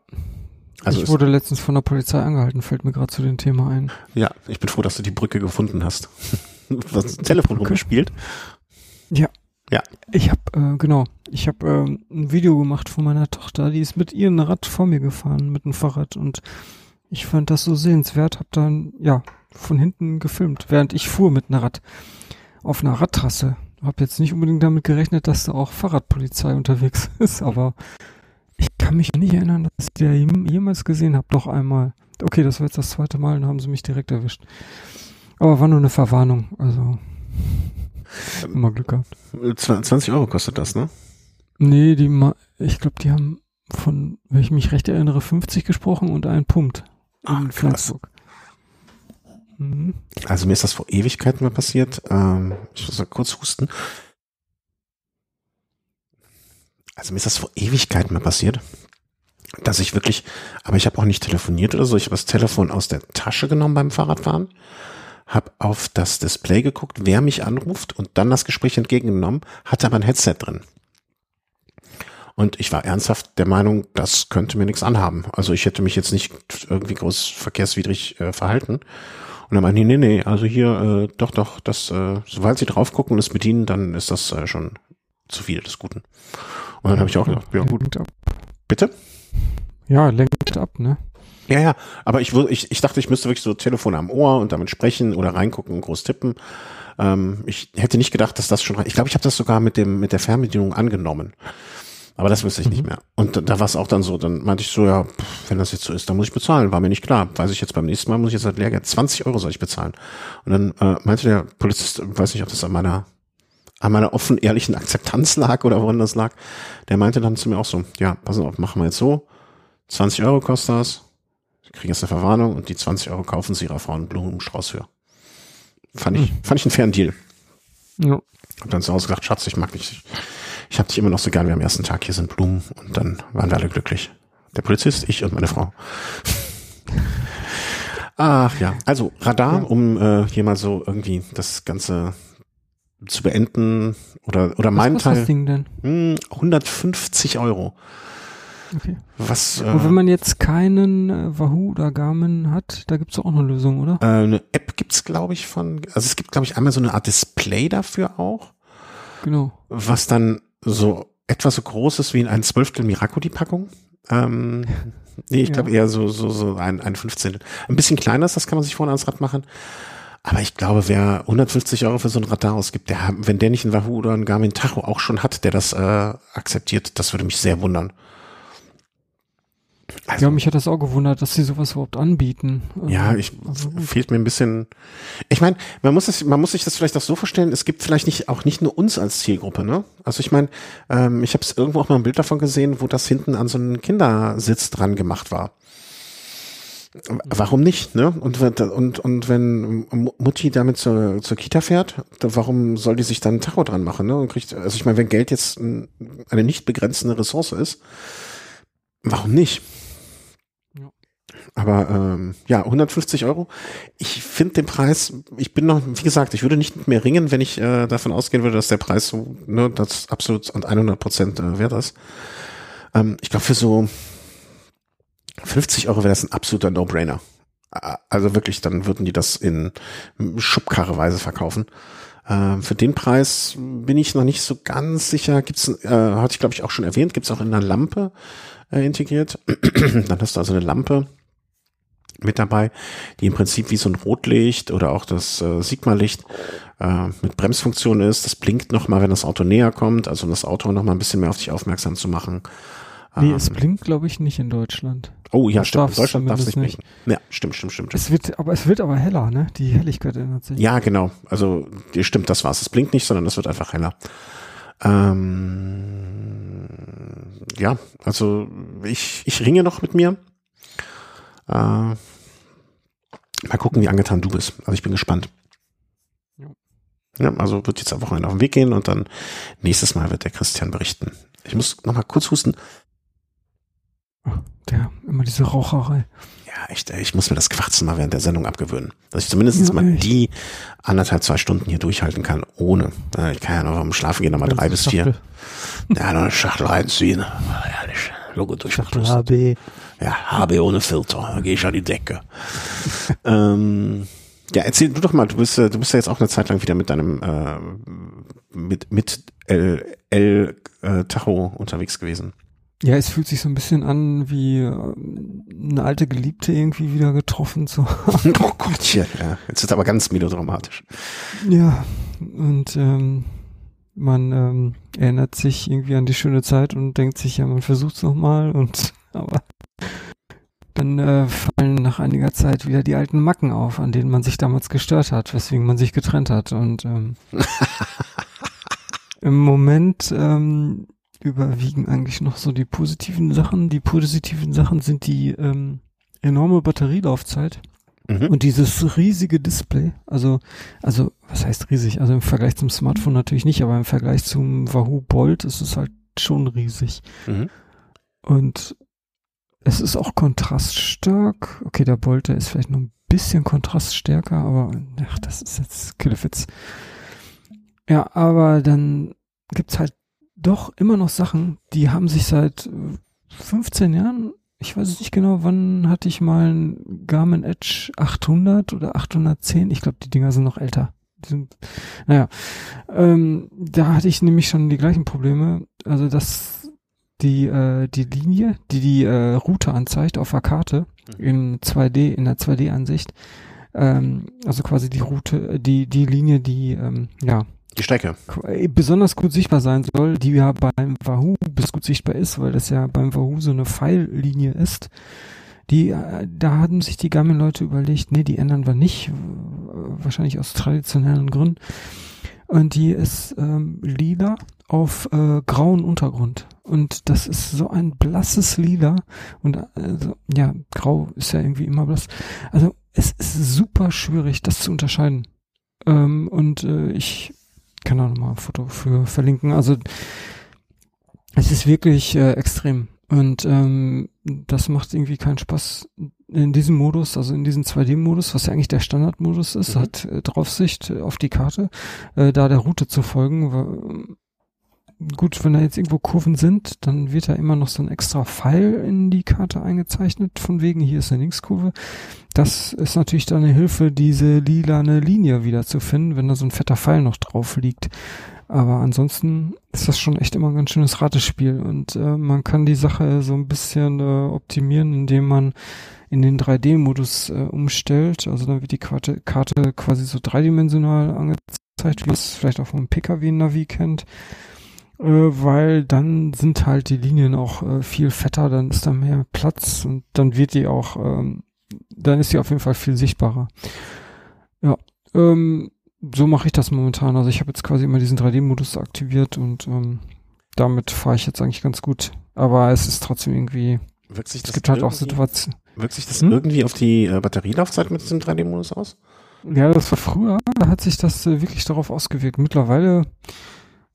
Also ich wurde letztens von der Polizei angehalten, fällt mir gerade zu dem Thema ein. Ja, ich bin froh, dass du die Brücke gefunden hast was Telefon rumgespielt. Ja. Ja. Ich habe äh, genau, ich habe äh, ein Video gemacht von meiner Tochter, die ist mit ihrem Rad vor mir gefahren mit dem Fahrrad und ich fand das so sehenswert, habe dann ja von hinten gefilmt, während ich fuhr mit einem Rad auf einer Radtrasse. Hab jetzt nicht unbedingt damit gerechnet, dass da auch Fahrradpolizei unterwegs ist, aber ich kann mich nicht erinnern, dass ich der jemals gesehen habe. Doch einmal. Okay, das war jetzt das zweite Mal und haben sie mich direkt erwischt. Aber war nur eine Verwarnung, also immer Glück gehabt. 20 Euro kostet das, ne? Nee, die, ich glaube, die haben von, wenn ich mich recht erinnere, 50 gesprochen und ein Punkt. Ach, krass. Mhm. Also mir ist das vor Ewigkeiten mal passiert. Ähm, ich muss mal kurz husten. Also mir ist das vor Ewigkeiten mal passiert, dass ich wirklich, aber ich habe auch nicht telefoniert oder so. Ich habe das Telefon aus der Tasche genommen beim Fahrradfahren habe auf das Display geguckt, wer mich anruft und dann das Gespräch entgegengenommen, hatte aber ein Headset drin. Und ich war ernsthaft der Meinung, das könnte mir nichts anhaben. Also ich hätte mich jetzt nicht irgendwie groß verkehrswidrig äh, verhalten. Und dann meinte ich, nee, nee, also hier, äh, doch, doch, das, äh, sobald sie drauf gucken und es bedienen, dann ist das äh, schon zu viel des Guten. Und dann habe ich auch gedacht, ja gut. Bitte? Ja, lenkt ab, ne? Ja, ja, aber ich, ich, ich dachte, ich müsste wirklich so Telefon am Ohr und damit sprechen oder reingucken und groß tippen. Ähm, ich hätte nicht gedacht, dass das schon, ich glaube, ich habe das sogar mit dem mit der Fernbedienung angenommen. Aber das wüsste ich mhm. nicht mehr. Und da war es auch dann so, dann meinte ich so, ja, wenn das jetzt so ist, dann muss ich bezahlen. War mir nicht klar. Weiß ich jetzt beim nächsten Mal, muss ich jetzt halt Lehrgeld, 20 Euro soll ich bezahlen. Und dann äh, meinte der Polizist, weiß nicht, ob das an meiner an meiner offen ehrlichen Akzeptanz lag oder woran das lag. Der meinte dann zu mir auch so, ja, pass auf, machen wir jetzt so. 20 Euro kostet das kriegen jetzt eine Verwarnung und die 20 Euro kaufen sie ihrer Frau einen Blumenstrauß für. Fand ich, mhm. fand ich einen fairen Deal. Ja. Hab dann zu Hause gesagt, Schatz, ich mag dich. Ich, hab dich immer noch so gern wie am ersten Tag. Hier sind Blumen. Und dann waren wir alle glücklich. Der Polizist, ich und meine Frau. Ach ja, also Radar, ja. um äh, hier mal so irgendwie das Ganze zu beenden oder oder mein Teil. Das Ding denn? Mh, 150 Euro. Okay. Was, äh, Und wenn man jetzt keinen äh, Wahoo oder Garmin hat, da gibt's auch eine Lösung, oder? Äh, eine App gibt's, glaube ich, von, also es gibt, glaube ich, einmal so eine Art Display dafür auch. Genau. Was dann so etwas so groß ist wie in ein Zwölftel Miracoli-Packung. Ähm, nee, ich glaube ja. eher so, so, so ein, ein Fünfzehntel. Ein bisschen kleiner ist das, kann man sich vorne ans Rad machen. Aber ich glaube, wer 150 Euro für so ein Radar ausgibt, der, wenn der nicht ein Wahoo oder ein Garmin Tacho auch schon hat, der das äh, akzeptiert, das würde mich sehr wundern. Also, ja, mich hat das auch gewundert, dass sie sowas überhaupt anbieten. Ja, ich also, fehlt mir ein bisschen. Ich meine, man muss es, man muss sich das vielleicht auch so vorstellen. Es gibt vielleicht nicht auch nicht nur uns als Zielgruppe, ne? Also ich meine, ähm, ich habe es irgendwo auch mal ein Bild davon gesehen, wo das hinten an so einen Kindersitz dran gemacht war. Warum nicht, ne? Und, und, und wenn Mutti damit zur, zur Kita fährt, warum soll die sich dann ein Tacho dran machen, ne? Und kriegt, also ich meine, wenn Geld jetzt eine nicht begrenzende Ressource ist, warum nicht? Aber ähm, ja, 150 Euro. Ich finde den Preis, ich bin noch, wie gesagt, ich würde nicht mir ringen, wenn ich äh, davon ausgehen würde, dass der Preis so, ne, das absolut und 100 Prozent äh, wert ist. Ähm, ich glaube, für so 50 Euro wäre das ein absoluter No-Brainer. Also wirklich, dann würden die das in Schubkarreweise verkaufen. Äh, für den Preis bin ich noch nicht so ganz sicher. Gibt's, äh, hatte ich glaube ich auch schon erwähnt, gibt's auch in einer Lampe äh, integriert. dann hast du also eine Lampe mit dabei, die im Prinzip wie so ein Rotlicht oder auch das äh, Sigma-Licht äh, mit Bremsfunktion ist. Das blinkt nochmal, wenn das Auto näher kommt, also um das Auto nochmal ein bisschen mehr auf dich aufmerksam zu machen. Nee, es ähm, blinkt, glaube ich, nicht in Deutschland. Oh ja, das stimmt. In Deutschland darf es nicht blinken. Ja, stimmt, stimmt, stimmt. Es wird, aber es wird aber heller, ne? Die Helligkeit ändert sich. Ja, genau. Also, stimmt, das war's. Es blinkt nicht, sondern es wird einfach heller. Ähm, ja, also ich, ich ringe noch mit mir. Äh, mal gucken, wie angetan du bist. Also ich bin gespannt. Ja, also wird jetzt am Wochenende auf den Weg gehen und dann nächstes Mal wird der Christian berichten. Ich muss noch mal kurz husten. Der, immer diese Raucherei. Ja, echt, ich muss mir das Quatschen mal während der Sendung abgewöhnen. Dass ich zumindest ja, mal die anderthalb, zwei Stunden hier durchhalten kann, ohne. Ich kann ja noch am Schlafen gehen, nochmal drei bis vier. Ja, noch eine Schachtel reinziehen. Herrlich. Logo durch. Schachtel HB. Ja, HB ohne Filter. Da gehe ich an die Decke. ähm, ja, erzähl du doch mal, du bist, du bist ja jetzt auch eine Zeit lang wieder mit deinem äh, mit, mit L, L äh, Tacho unterwegs gewesen. Ja, es fühlt sich so ein bisschen an, wie äh, eine alte Geliebte irgendwie wieder getroffen zu haben. oh Gottchen, ja. Jetzt ist aber ganz melodramatisch. Ja, und ähm, man ähm, erinnert sich irgendwie an die schöne Zeit und denkt sich, ja, man versucht es nochmal und aber dann äh, fallen nach einiger Zeit wieder die alten Macken auf, an denen man sich damals gestört hat, weswegen man sich getrennt hat. Und ähm, im Moment ähm, überwiegen eigentlich noch so die positiven Sachen. Die positiven Sachen sind die ähm, enorme Batterielaufzeit mhm. und dieses riesige Display. Also, also was heißt riesig? Also im Vergleich zum Smartphone natürlich nicht, aber im Vergleich zum Wahoo Bolt ist es halt schon riesig. Mhm. Und es ist auch kontraststark. Okay, der Bolt, der ist vielleicht noch ein bisschen kontraststärker, aber ach, das ist jetzt Killefits. Ja, aber dann gibt's halt doch immer noch Sachen, die haben sich seit 15 Jahren, ich weiß es nicht genau, wann hatte ich mal ein Garmin Edge 800 oder 810, ich glaube, die Dinger sind noch älter. Die sind, naja, ähm, da hatte ich nämlich schon die gleichen Probleme, also dass die, äh, die Linie, die die äh, Route anzeigt auf der Karte, mhm. in 2D, in der 2D-Ansicht, ähm, also quasi die Route, die, die Linie, die, ähm, ja, die Strecke. Besonders gut sichtbar sein soll, die ja beim Wahoo bis gut sichtbar ist, weil das ja beim Wahoo so eine Pfeillinie ist. Die, äh, da haben sich die Garmin-Leute überlegt, nee, die ändern wir nicht, wahrscheinlich aus traditionellen Gründen. Und die ist ähm, lila auf äh, grauen Untergrund. Und das ist so ein blasses Lila. Und also, ja, grau ist ja irgendwie immer blass. Also es ist super schwierig, das zu unterscheiden. Ähm, und äh, ich kann auch nochmal ein Foto für verlinken. Also es ist wirklich äh, extrem. Und ähm, das macht irgendwie keinen Spaß in diesem Modus, also in diesem 2D-Modus, was ja eigentlich der Standardmodus ist, mhm. hat äh, Draufsicht auf die Karte, äh, da der Route zu folgen. Gut, wenn da jetzt irgendwo Kurven sind, dann wird da immer noch so ein extra Pfeil in die Karte eingezeichnet, von wegen hier ist eine Linkskurve. Das ist natürlich dann eine Hilfe, diese lilane Linie wieder zu finden, wenn da so ein fetter Pfeil noch drauf liegt. Aber ansonsten ist das schon echt immer ein ganz schönes Ratespiel und äh, man kann die Sache so ein bisschen äh, optimieren, indem man in den 3D-Modus äh, umstellt. Also dann wird die Karte, Karte quasi so dreidimensional angezeigt, wie es vielleicht auch vom Pkw-Navi kennt. Äh, weil dann sind halt die Linien auch äh, viel fetter, dann ist da mehr Platz und dann wird die auch, ähm, dann ist die auf jeden Fall viel sichtbarer. Ja, ähm, so mache ich das momentan. Also ich habe jetzt quasi immer diesen 3D-Modus aktiviert und ähm, damit fahre ich jetzt eigentlich ganz gut. Aber es ist trotzdem irgendwie, Wirkt sich es das, gibt halt auch irgendwie- Situationen. wirkt sich das Hm? irgendwie auf die äh, Batterielaufzeit mit diesem 3D-Modus aus? Ja, das war früher, da hat sich das äh, wirklich darauf ausgewirkt. Mittlerweile,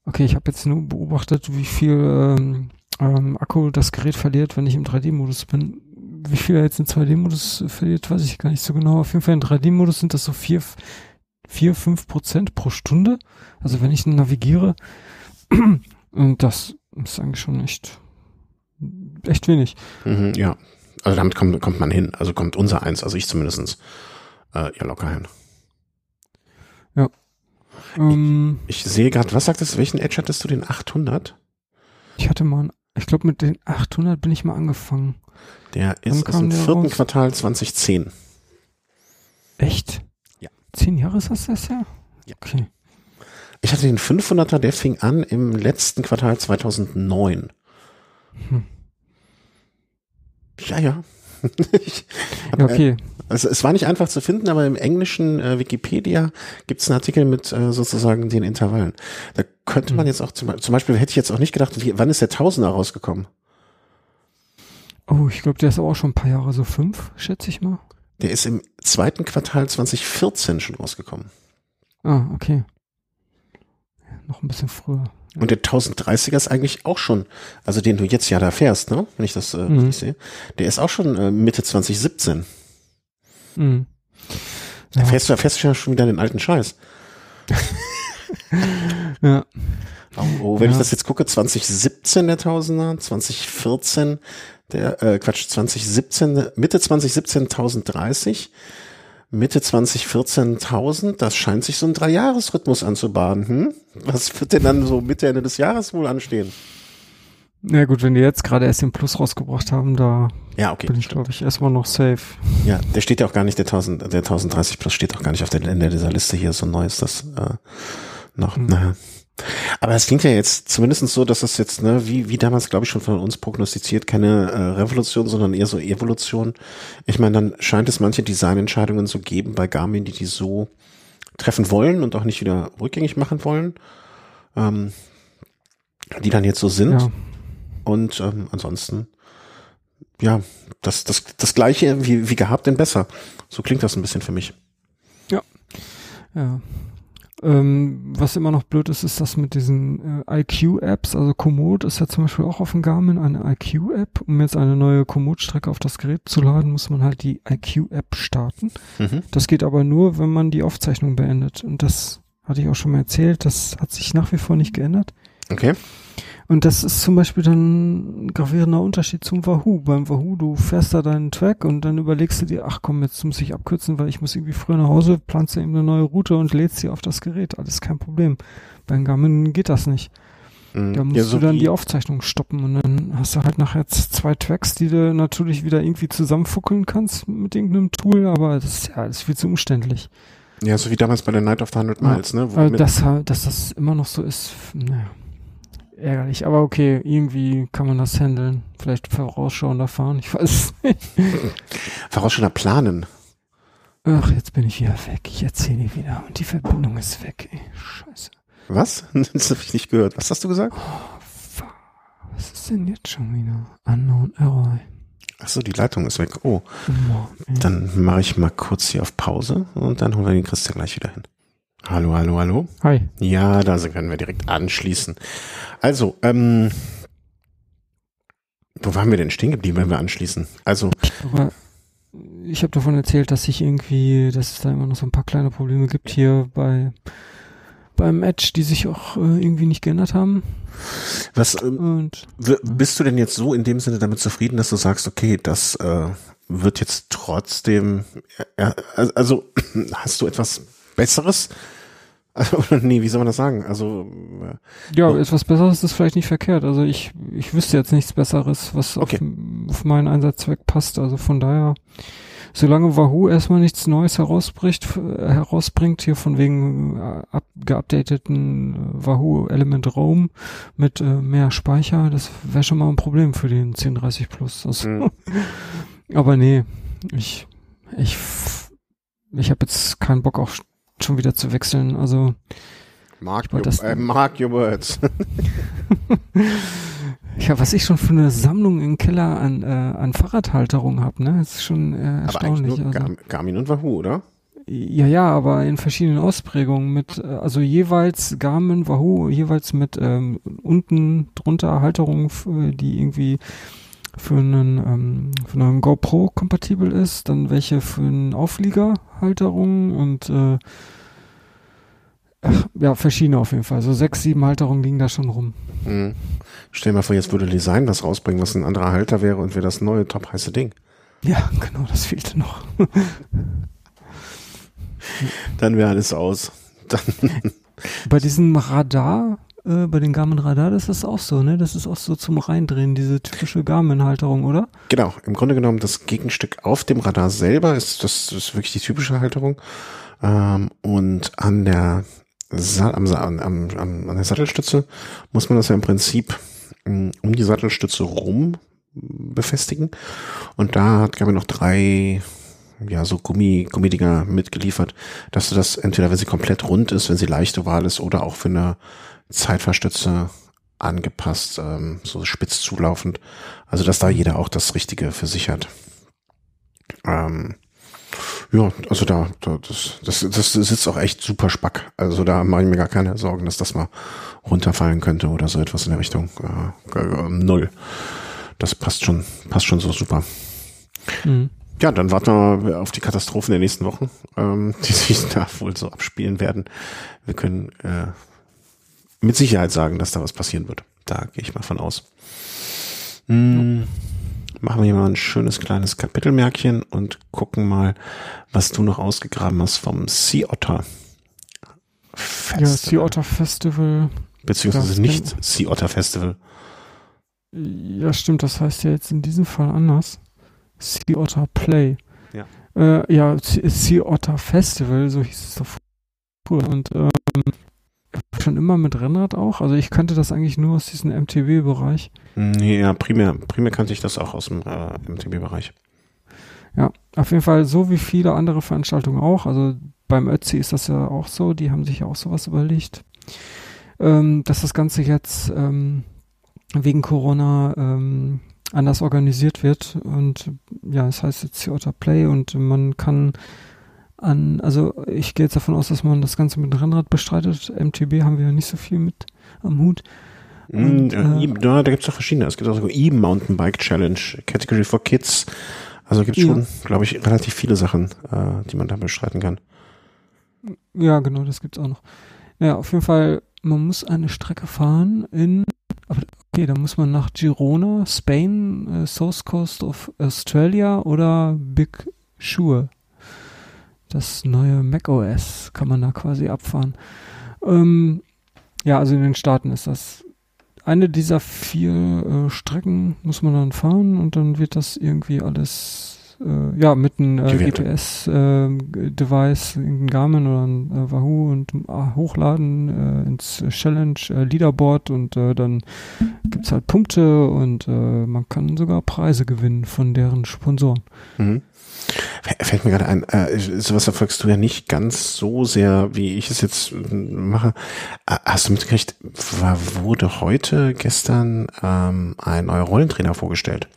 okay, ich habe jetzt nur beobachtet, wie viel ähm, ähm, Akku das Gerät verliert, wenn ich im 3D-Modus bin. Wie viel er jetzt im 2D-Modus verliert, weiß ich gar nicht so genau. Auf jeden Fall im 3D-Modus sind das so vier, vier, fünf Prozent pro Stunde. Also wenn ich navigiere. Und das ist eigentlich schon echt, echt wenig. Mhm, ja. Also damit kommt, kommt man hin. Also kommt unser eins, also ich zumindestens äh, ja locker hin. Ähm, Ich sehe gerade, was sagtest du, welchen Edge hattest du, den 800? ich hatte mal, ich glaube mit den 800 bin ich mal angefangen. Der ist aus dem vierten raus? Quartal 2010. Echt? Ja. Zehn Jahre ist das das ja? Ja. Okay. Ich hatte den 500er, der fing an im letzten Quartal 2009. Hm. Ja, ja. ich, Ja, okay. Also es war nicht einfach zu finden, aber im englischen äh, Wikipedia gibt es einen Artikel mit äh, sozusagen den Intervallen. Da könnte man Hm. jetzt auch zum, zum Beispiel, hätte ich jetzt auch nicht gedacht, wie, wann ist der Tausender rausgekommen? Oh, ich glaube, der ist aber auch schon ein paar Jahre, so fünf, schätze ich mal. Der ist im zweiten Quartal 2014 schon rausgekommen. Ah, okay. Ja, noch ein bisschen früher. Und der 1030er ist eigentlich auch schon, also den du jetzt ja da fährst, ne? Wenn ich das äh, Mhm. richtig sehe. Der ist auch schon äh, Mitte 2017. Mhm. Da fährst du, da fährst du ja schon wieder den alten Scheiß. Ja. Oh, oh, wenn Ja. ich das jetzt gucke, 2017 der Tausender, 2014 der, äh, Quatsch, 2017, Mitte 2017 1030, Mitte 2014 1000, das scheint sich so ein Dreijahresrhythmus anzubahnen, hm? Was wird denn dann so Mitte, Ende des Jahres wohl anstehen? Na gut, wenn die jetzt gerade erst den Plus rausgebracht haben, da Ja, okay. bin ich, glaube ich, erstmal noch safe. Ja, der steht ja auch gar nicht, der 1000, der 1030 Plus steht auch gar nicht auf der Ende dieser Liste hier, so neu ist das äh, noch. Hm. Naja. Aber es klingt ja jetzt zumindest so, dass das jetzt, ne, wie, wie damals, glaube ich, schon von uns prognostiziert, keine äh, Revolution, sondern eher so Evolution. Ich meine, dann scheint es manche Designentscheidungen zu geben bei Garmin, die die so treffen wollen und auch nicht wieder rückgängig machen wollen, ähm, die dann jetzt so sind. Ja. Und ähm, ansonsten, ja, das, das, das gleiche wie, wie gehabt, denn besser. So klingt das ein bisschen für mich. Ja. Ähm, was immer noch blöd ist, ist das mit diesen äh, IQ-Apps. Also Komoot ist ja zum Beispiel auch auf dem Garmin eine IQ-App. Um jetzt eine neue Komoot-Strecke auf das Gerät zu laden, muss man halt die IQ-App starten. Mhm. Das geht aber nur, wenn man die Aufzeichnung beendet. Und das hatte ich auch schon mal erzählt. Das hat sich nach wie vor nicht geändert. Okay. Und das ist zum Beispiel dann ein gravierender Unterschied zum Wahoo. Beim Wahoo, du fährst da deinen Track und dann überlegst du dir, ach komm, jetzt muss ich abkürzen, weil ich muss irgendwie früher nach Hause, planst dir eben eine neue Route und lädst sie auf das Gerät. Alles kein Problem. Beim Garmin geht das nicht. Mhm. Da musst ja, so du dann die Aufzeichnung stoppen und dann hast du halt nachher zwei Tracks, die du natürlich wieder irgendwie zusammenfuckeln kannst mit irgendeinem Tool, aber das ist ja alles viel zu umständlich. ja, so wie damals bei der Night of the 100 Ja. Miles, ne? Wo halt- dass das immer noch so ist, naja, ärgerlich. Aber okay, irgendwie kann man das handeln. Vielleicht vorausschauender fahren, ich weiß es nicht. vorausschauender planen. Ach, jetzt bin ich wieder weg. Ich erzähle wieder und die Verbindung ist weg. Ey. Scheiße. Was? Das habe ich nicht gehört. Was hast du gesagt? Oh. Was ist denn jetzt schon wieder? Unknown Error. Ach so, die Leitung ist weg. Oh, ey. dann mache ich mal kurz hier auf Pause und dann holen wir den Christian gleich wieder hin. Hallo, hallo, hallo. Hi. Ja, da können wir direkt anschließen. Also, ähm, wo waren wir denn stehen geblieben, wenn wir anschließen? Also, Aber ich habe davon erzählt, dass ich irgendwie, dass es da immer noch so ein paar kleine Probleme gibt hier bei beim Edge, die sich auch äh, irgendwie nicht geändert haben. was ähm, Und bist du denn jetzt so in dem Sinne damit zufrieden, dass du sagst, okay, das äh, wird jetzt trotzdem, äh, also hast du etwas Besseres? Also, oder nee, wie soll man das sagen? Also, äh, ja, Oh. etwas Besseres ist vielleicht nicht verkehrt. Also ich, ich wüsste jetzt nichts Besseres, was Okay. auf, auf meinen Einsatzzweck passt. Also von daher solange Wahoo erstmal nichts Neues herausbricht, herausbringt, hier von wegen äh, up, geupdateten äh, Wahoo Element Roam mit äh, mehr Speicher, das wäre schon mal ein Problem für den 1030 Plus. Also, mhm. Aber nee, ich, ich, ich habe jetzt keinen Bock auch schon wieder zu wechseln. Also Mark, your, das, äh, mark your words. ja, was ich schon für eine Sammlung im Keller an, äh, an Fahrradhalterungen habe, ne? Das ist schon äh, erstaunlich. Aber nur also. Garmin und Wahoo, oder? Ja, ja, aber in verschiedenen Ausprägungen mit, äh, also jeweils Garmin, Wahoo, jeweils mit ähm, unten drunter Halterungen, die irgendwie für einen, ähm, für einen GoPro kompatibel ist, dann welche für einen Auflieger Halterungen und äh, ach, ja, verschiedene auf jeden Fall. So sechs, sieben Halterungen liegen da schon rum. Mhm. Stell dir mal vor, jetzt würde Design was rausbringen, was ein anderer Halter wäre und wäre das neue top heiße Ding. Ja, genau, das fehlte noch. Dann wäre alles aus. Dann Bei diesem Radar äh, bei den Garmin Radar, das ist auch so, ne? Das ist auch so zum Reindrehen, diese typische Garmin-Halterung, oder? Genau, im Grunde genommen das Gegenstück auf dem Radar selber ist das, ist wirklich die typische Halterung. Ähm, und an der am, am, am, an der Sattelstütze muss man das ja im Prinzip um die Sattelstütze rum befestigen. Und da hat Garmin noch drei ja, so Gummi, Gummidinger mitgeliefert, dass du das entweder, wenn sie komplett rund ist, wenn sie leichte Wahl ist oder auch für eine Zeitverstütze angepasst, ähm, so spitz zulaufend. Also, dass da jeder auch das Richtige für sich hat. Ähm, ja, also da, da das, das, das sitzt auch echt super spack. Also da mache ich mir gar keine Sorgen, dass das mal runterfallen könnte oder so etwas in der Richtung. Äh, äh, null. Das passt schon, passt schon so super. Mhm. Ja, dann warten wir auf die Katastrophen der nächsten Wochen, ähm, die sich da wohl so abspielen werden. Wir können äh, mit Sicherheit sagen, dass da was passieren wird. Da gehe ich mal von aus. Hm, machen wir hier mal ein schönes kleines Kapitelmärkchen und gucken mal, was du noch ausgegraben hast vom Sea Otter Festival. Ja, Sea Otter Festival. Beziehungsweise nicht Sea Otter Festival. Ja, stimmt, das heißt ja jetzt in diesem Fall anders. Sea Otter Play. Ja. Äh, ja, Sea Otter Festival, so hieß es davor. Und ähm, schon immer mit Rennrad auch? Also ich kannte das eigentlich nur aus diesem MTB-Bereich. Nee, ja, primär, primär kannte ich das auch aus dem äh, MTB-Bereich. Ja, auf jeden Fall so wie viele andere Veranstaltungen auch. Also beim Ötzi ist das ja auch so, die haben sich ja auch sowas überlegt. Ähm, dass das Ganze jetzt ähm, wegen Corona ähm, anders organisiert wird und ja, es das heißt jetzt Theater Play und man kann an, also ich gehe jetzt davon aus, dass man das Ganze mit dem Rennrad bestreitet. MTB haben wir ja nicht so viel mit am Hut. Mm, Und, ja, äh, da gibt es doch verschiedene. Es gibt auch so E-Mountainbike Challenge, Category for Kids. Also gibt es schon, ja. glaube ich, relativ viele Sachen, äh, die man da bestreiten kann. Ja, genau, das gibt's auch noch. Naja, auf jeden Fall, man muss eine Strecke fahren in, okay, da muss man nach Girona, Spain, äh, South Coast of Australia oder Big Sur das neue macOS kann man da quasi abfahren. Ähm, ja, also in den Staaten ist das eine dieser vier äh, Strecken muss man dann fahren und dann wird das irgendwie alles äh, ja mit einem äh, GPS-Device, äh, ein Garmin oder ein äh, Wahoo und äh, hochladen äh, ins Challenge Leaderboard und dann gibt's halt Punkte und man kann sogar Preise gewinnen von deren Sponsoren. Mhm. Fällt mir gerade ein, äh, sowas erfolgst du ja nicht ganz so sehr, wie ich es jetzt mache. Äh, hast du mitgekriegt, wurde heute, gestern ähm, ein neuer Rollentrainer vorgestellt?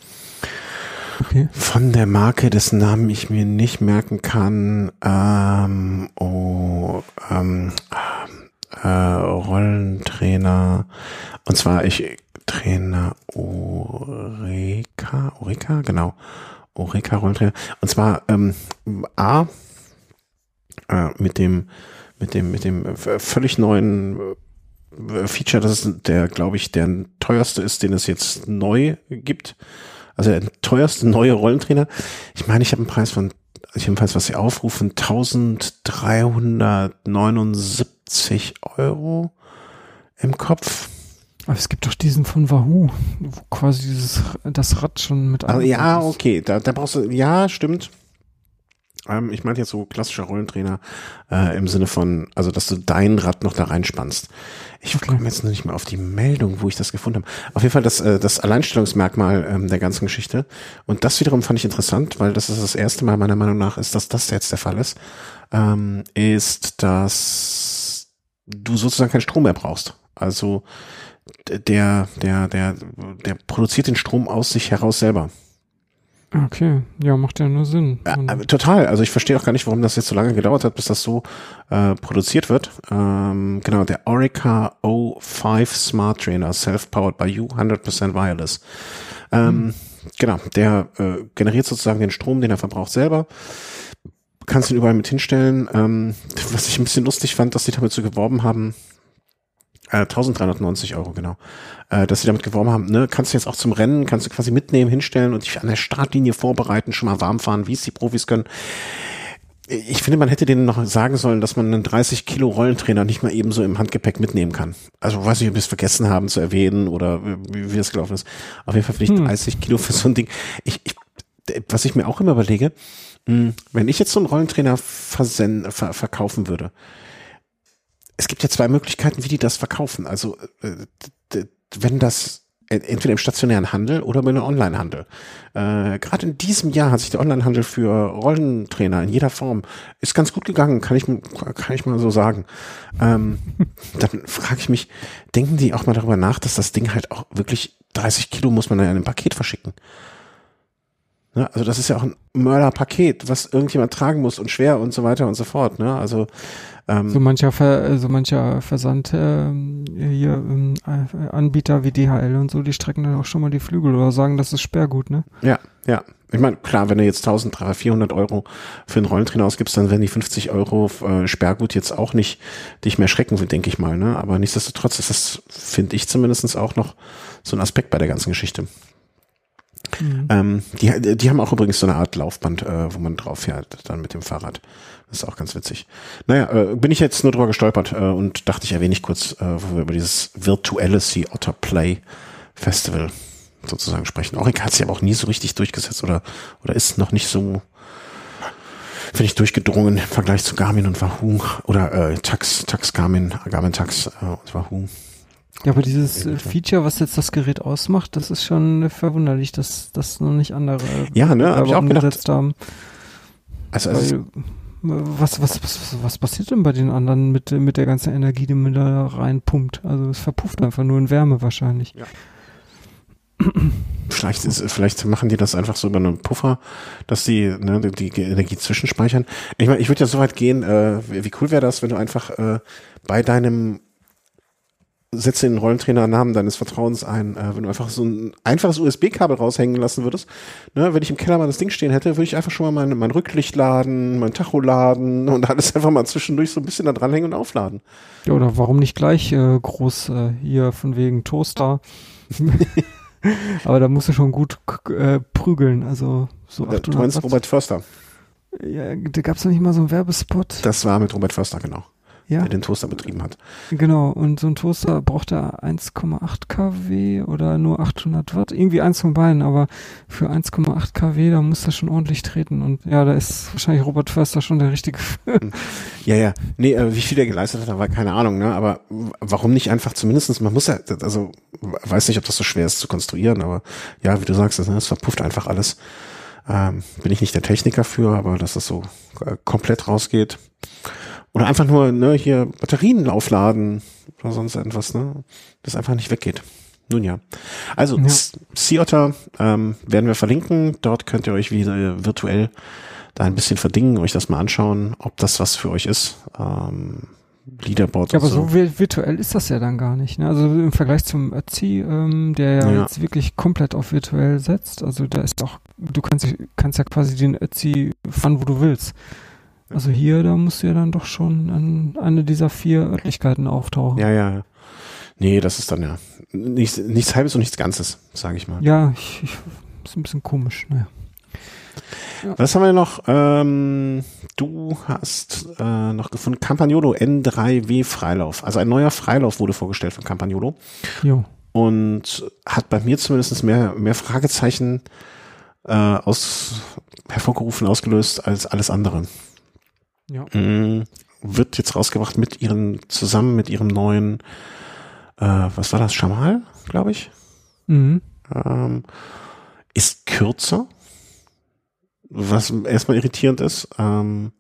Okay. Von der Marke, dessen Namen ich mir nicht merken kann. Ähm, oh, ähm, äh, Rollentrainer. Und zwar ich Trainer Oreka, Oreka, genau. Oreka Rollentrainer. Und zwar ähm, A äh, mit dem mit dem mit dem völlig neuen äh, Feature, das ist der, glaube ich, der teuerste ist, den es jetzt neu gibt. Also der teuerste neue Rollentrainer. Ich meine, ich habe einen Preis von, jedenfalls was sie aufrufen, 1379 Euro im Kopf. Aber es gibt doch diesen von Wahoo, wo quasi dieses, das Rad schon mit also, Ja, okay, da, da brauchst du, ja, stimmt. Ähm, ich meinte jetzt so klassischer Rollentrainer äh, im Sinne von, also dass du dein Rad noch da reinspannst. Ich okay. komme jetzt noch nicht mehr auf die Meldung, wo ich das gefunden habe. Auf jeden Fall das, äh, das Alleinstellungsmerkmal ähm, der ganzen Geschichte. Und das wiederum fand ich interessant, weil das ist das erste Mal meiner Meinung nach ist, dass das jetzt der Fall ist, ähm, ist, dass du sozusagen keinen Strom mehr brauchst. Also der, der, der, der produziert den Strom aus sich heraus selber. Okay, ja, macht ja nur Sinn. Ja, äh, total. Also ich verstehe auch gar nicht, warum das jetzt so lange gedauert hat, bis das so äh, produziert wird. Ähm, genau, der Orica O5 Smart Trainer, self-powered by you, 100% wireless. Ähm, hm. Genau, der äh, generiert sozusagen den Strom, den er verbraucht selber. Kannst ihn überall mit hinstellen. Ähm, was ich ein bisschen lustig fand, dass die damit so geworben haben, äh, 1390 Euro, genau. Äh, dass sie damit geworben haben, ne, kannst du jetzt auch zum Rennen, kannst du quasi mitnehmen, hinstellen und dich an der Startlinie vorbereiten, schon mal warm fahren, wie es die Profis können. Ich finde, man hätte denen noch sagen sollen, dass man einen 30 Kilo Rollentrainer nicht mal eben so im Handgepäck mitnehmen kann. Also weiß ich, ob wir es vergessen haben zu erwähnen oder wie, wie es gelaufen ist. Auf jeden Fall finde ich hm. 30 Kilo für so ein Ding. Ich, ich, was ich mir auch immer überlege, hm, wenn ich jetzt so einen Rollentrainer versend, ver, verkaufen würde, es gibt ja zwei Möglichkeiten, wie die das verkaufen. Also äh, wenn das entweder im stationären Handel oder im Onlinehandel. Äh, Gerade in diesem Jahr hat sich der Onlinehandel für Rollentrainer in jeder Form ist ganz gut gegangen, kann ich kann ich mal so sagen. Ähm, dann frage ich mich, denken die auch mal darüber nach, dass das Ding halt auch wirklich 30 Kilo muss man in einem Paket verschicken? Ne? Also das ist ja auch ein Mörderpaket, was irgendjemand tragen muss und schwer und so weiter und so fort. Ne? Also ähm, so mancher Ver, so mancher Versand äh, hier ähm, Anbieter wie DHL und so, die strecken dann auch schon mal die Flügel oder sagen, das ist Sperrgut, ne? Ja, ja. Ich meine, klar, wenn du jetzt 1300, 400 Euro für einen Rollentrainer ausgibst, dann werden die 50 Euro äh, Sperrgut jetzt auch nicht dich mehr schrecken, denke ich mal. Ne? Aber nichtsdestotrotz ist das, finde ich zumindestens auch noch so ein Aspekt bei der ganzen Geschichte. Mhm. Ähm, die, die haben auch übrigens so eine Art Laufband, äh, wo man drauf fährt, dann mit dem Fahrrad. Das ist auch ganz witzig. Naja, äh, bin ich jetzt nur drüber gestolpert äh, und dachte, ich erwähne ich kurz, äh, wo wir über dieses virtuelle Sea Otter Play Festival sozusagen sprechen. Orica hat sich aber auch nie so richtig durchgesetzt oder, oder ist noch nicht so, finde ich, durchgedrungen im Vergleich zu Garmin und Wahoo oder äh, Tax, Tax Garmin, Garmin Tax äh, und Wahoo. Ja, aber dieses äh, Feature, was jetzt das Gerät ausmacht, das ist schon verwunderlich, dass das noch nicht andere ja, ne, hab ich auch gedacht, haben. Also, also was, was, was, was passiert denn bei den anderen mit, mit der ganzen Energie, die man da reinpumpt? Also es verpufft einfach nur in Wärme wahrscheinlich. Ja. Vielleicht, ist, vielleicht machen die das einfach so über einen Puffer, dass die ne, die Energie zwischenspeichern. Ich meine, ich würde ja so weit gehen, äh, wie cool wäre das, wenn du einfach äh, bei deinem setze den Rollentrainer-Namen deines Vertrauens ein. Äh, wenn du einfach so ein einfaches USB-Kabel raushängen lassen würdest, ne, wenn ich im Keller mal das Ding stehen hätte, würde ich einfach schon mal mein, mein Rücklicht laden, mein Tacho laden und alles einfach mal zwischendurch so ein bisschen da dranhängen und aufladen. Ja, oder warum nicht gleich äh, groß äh, hier von wegen Toaster? Aber da musst du schon gut äh, prügeln, also so 800 Du meinst Robert Förster? Ja, da gab es noch nicht mal so einen Werbespot. Das war mit Robert Förster, genau ja. der den Toaster betrieben hat. Genau, und so ein Toaster braucht er 1,8 kW oder nur 800 Watt, irgendwie eins von beiden, aber für 1,8 kW, da muss er schon ordentlich treten und ja, da ist wahrscheinlich Robert Förster schon der richtige. Hm. ja, ja, nee, äh, wie viel er geleistet hat, war keine Ahnung, ne, aber warum nicht einfach zumindestens, man muss ja, also, weiß nicht, ob das so schwer ist zu konstruieren, aber ja, wie du sagst, es, ne, es verpufft einfach alles. Ähm, bin ich nicht der Techniker für, aber dass das so äh, komplett rausgeht. Oder einfach nur, ne, hier Batterien aufladen oder sonst irgendwas, ne? Das einfach nicht weggeht. Nun ja. Also, ja. Sea Otter ähm, werden wir verlinken. Dort könnt ihr euch wieder virtuell da ein bisschen verdingen, euch das mal anschauen, ob das was für euch ist. Ähm, Leaderboard ja, aber so. so virtuell ist das ja dann gar nicht. Ne? Also im Vergleich zum Ötzi, ähm, der ja, ja, jetzt wirklich komplett auf virtuell setzt. Also da ist auch, du kannst, kannst ja quasi den Ötzi fahren, wo du willst. Also hier, da musst du ja dann doch schon an eine dieser vier Örtlichkeiten auftauchen. Ja, ja. Nee, das ist dann ja nichts, nichts Halbes und nichts Ganzes, sage ich mal. Ja, ich, ich, ist ein bisschen komisch, naja. Ja. Was haben wir noch? Ähm, du hast äh, noch gefunden Campagnolo N3W Freilauf. Also ein neuer Freilauf wurde vorgestellt von Campagnolo. Jo. Und hat bei mir zumindest mehr, mehr Fragezeichen äh, aus, hervorgerufen, ausgelöst als alles andere. Ja. Mm, wird jetzt rausgebracht mit ihren, zusammen mit ihrem neuen, äh, was war das, Schamal, glaube ich. Mhm. Ähm, ist kürzer, was erstmal irritierend ist. Ähm,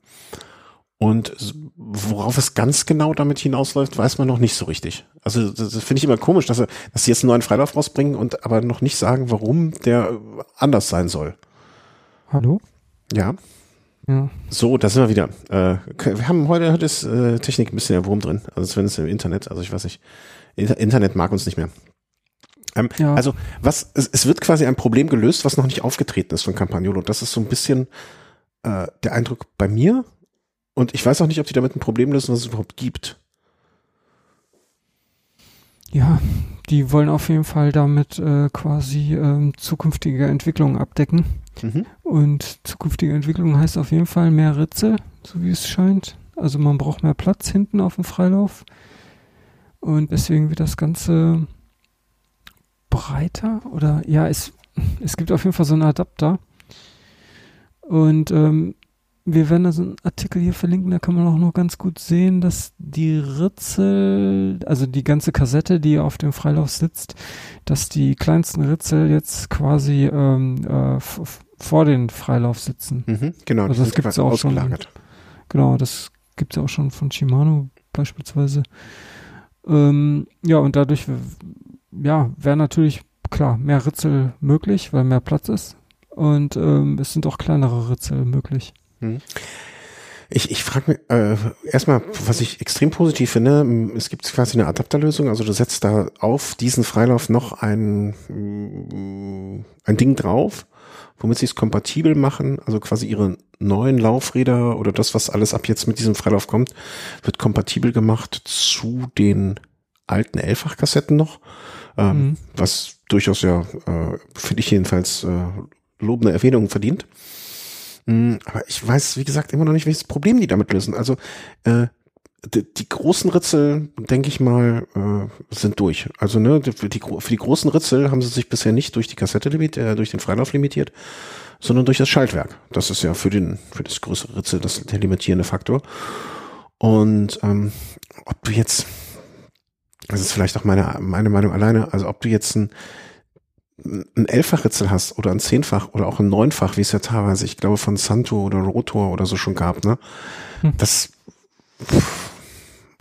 und worauf es ganz genau damit hinausläuft, weiß man noch nicht so richtig. Also das, finde ich immer komisch, dass, er, dass sie jetzt einen neuen Freilauf rausbringen und aber noch nicht sagen, warum der anders sein soll. Hallo? Ja, Ja. so, da sind wir wieder. Äh, wir haben heute, heute ist äh, Technik ein bisschen der Wurm drin. Also zumindest im Internet. Also ich weiß nicht. Inter Internet mag uns nicht mehr. Ähm, Ja. Also was, es, es wird quasi ein Problem gelöst, was noch nicht aufgetreten ist von Campagnolo. Das ist so ein bisschen äh, der Eindruck bei mir. Und ich weiß auch nicht, ob die damit ein Problem lösen, was es überhaupt gibt. Ja, die wollen auf jeden Fall damit äh, quasi ähm, zukünftige Entwicklungen abdecken. Mhm. Und zukünftige Entwicklung heißt auf jeden Fall mehr Ritze, so wie es scheint. Also man braucht mehr Platz hinten auf dem Freilauf. Und deswegen wird das Ganze breiter oder ja, es, es gibt auf jeden Fall so einen Adapter. Und ähm, wir werden da so einen Artikel hier verlinken, da kann man auch noch ganz gut sehen, dass die Ritzel, also die ganze Kassette, die auf dem Freilauf sitzt, dass die kleinsten Ritzel jetzt quasi ähm, äh, vor den Freilauf sitzen. Mhm. Genau, Also das gibt's quasi auch schon. Genau, das gibt's ja auch schon von Shimano beispielsweise. Ähm, ja, und dadurch, ja, wäre natürlich klar mehr Ritzel möglich, weil mehr Platz ist. Und ähm, es sind auch kleinere Ritzel möglich. Ich, ich frage mich, äh, erstmal, was ich extrem positiv finde, es gibt quasi eine Adapterlösung, also du setzt da auf diesen Freilauf noch ein, ein Ding drauf, womit sie es kompatibel machen, also quasi ihre neuen Laufräder oder das, was alles ab jetzt mit diesem Freilauf kommt, wird kompatibel gemacht zu den alten Elffach-Kassetten noch, ähm, Mhm. was durchaus ja, äh, finde ich jedenfalls, äh, lobende Erwähnung verdient. Mm, Aber ich weiß, wie gesagt, immer noch nicht, welches Problem die damit lösen. Also äh, die, die großen Ritzel, denke ich mal, äh, sind durch. Also ne, für, die, für die großen Ritzel haben sie sich bisher nicht durch die Kassette limitiert, äh, durch den Freilauf limitiert, sondern durch das Schaltwerk. Das ist ja für den für das größere Ritzel das der limitierende Faktor. Und ähm, ob du jetzt, das ist vielleicht auch meine meine Meinung alleine, also ob du jetzt ein ein Elffach-Ritzel hast oder ein Zehnfach oder auch ein Neunfach, wie es ja teilweise, ich glaube, von Santo oder Rotor oder so schon gab, ne? Hm. Das, pff,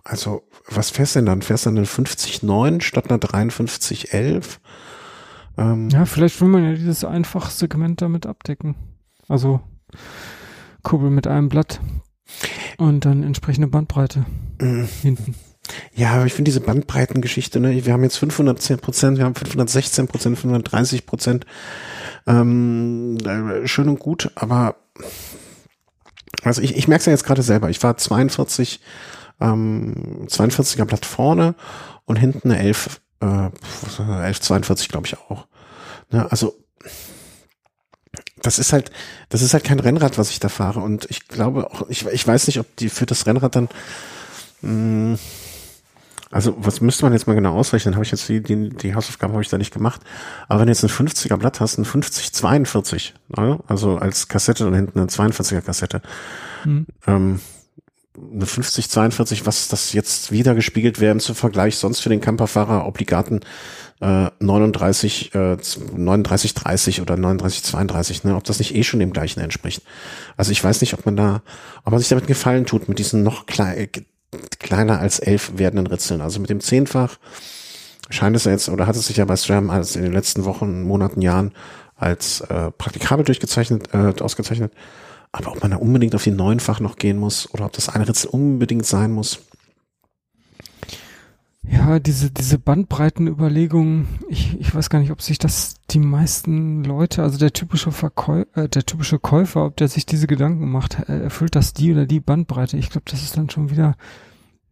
also, was fährst du denn dann? Fährst du dann eine 50,9 statt einer 53,11? Ähm, Ja, vielleicht will man ja dieses Einfachsegment damit abdecken. Also Kurbel mit einem Blatt und dann entsprechende Bandbreite mm, hinten. Ja, aber ich finde diese Bandbreitengeschichte, ne, wir haben jetzt 510 Prozent, wir haben 516 Prozent, 530 Prozent, ähm, äh, schön und gut, aber also ich, ich merke es ja jetzt gerade selber. Ich war 42, ähm, 42er Blatt vorne und hinten eine 11, äh, 1142 glaube ich auch. Ne, also das ist halt, das ist halt kein Rennrad, was ich da fahre und ich glaube auch, ich, ich weiß nicht, ob die für das Rennrad dann mh, also was müsste man jetzt mal genau ausrechnen? Habe ich jetzt die, die, die Hausaufgaben habe ich da nicht gemacht. Aber wenn du jetzt ein 50er Blatt hast, ein 5042, ne? also als Kassette und hinten eine 42er Kassette, Hm. ähm, eine 5042, was das jetzt wieder gespiegelt werden zum Vergleich sonst für den Camperfahrer obligaten äh, 39, äh, 39, 30 oder 39, 32, ne, ob das nicht eh schon dem gleichen entspricht. Also ich weiß nicht, ob man da, ob man sich damit gefallen tut mit diesen noch klei kleiner als elf werdenden Ritzeln. Also mit dem Zehnfach scheint es jetzt, oder hat es sich ja bei SRAM als in den letzten Wochen, Monaten, Jahren als äh, praktikabel durchgezeichnet, äh, ausgezeichnet. Aber ob man da unbedingt auf die Neunfach noch gehen muss oder ob das eine Ritzel unbedingt sein muss. Ja, diese, diese Bandbreitenüberlegung, ich, ich weiß gar nicht, ob sich das die meisten Leute, also der typische Verkäu äh, der typische Käufer, ob der sich diese Gedanken macht, äh, erfüllt das die oder die Bandbreite. Ich glaube, das ist dann schon wieder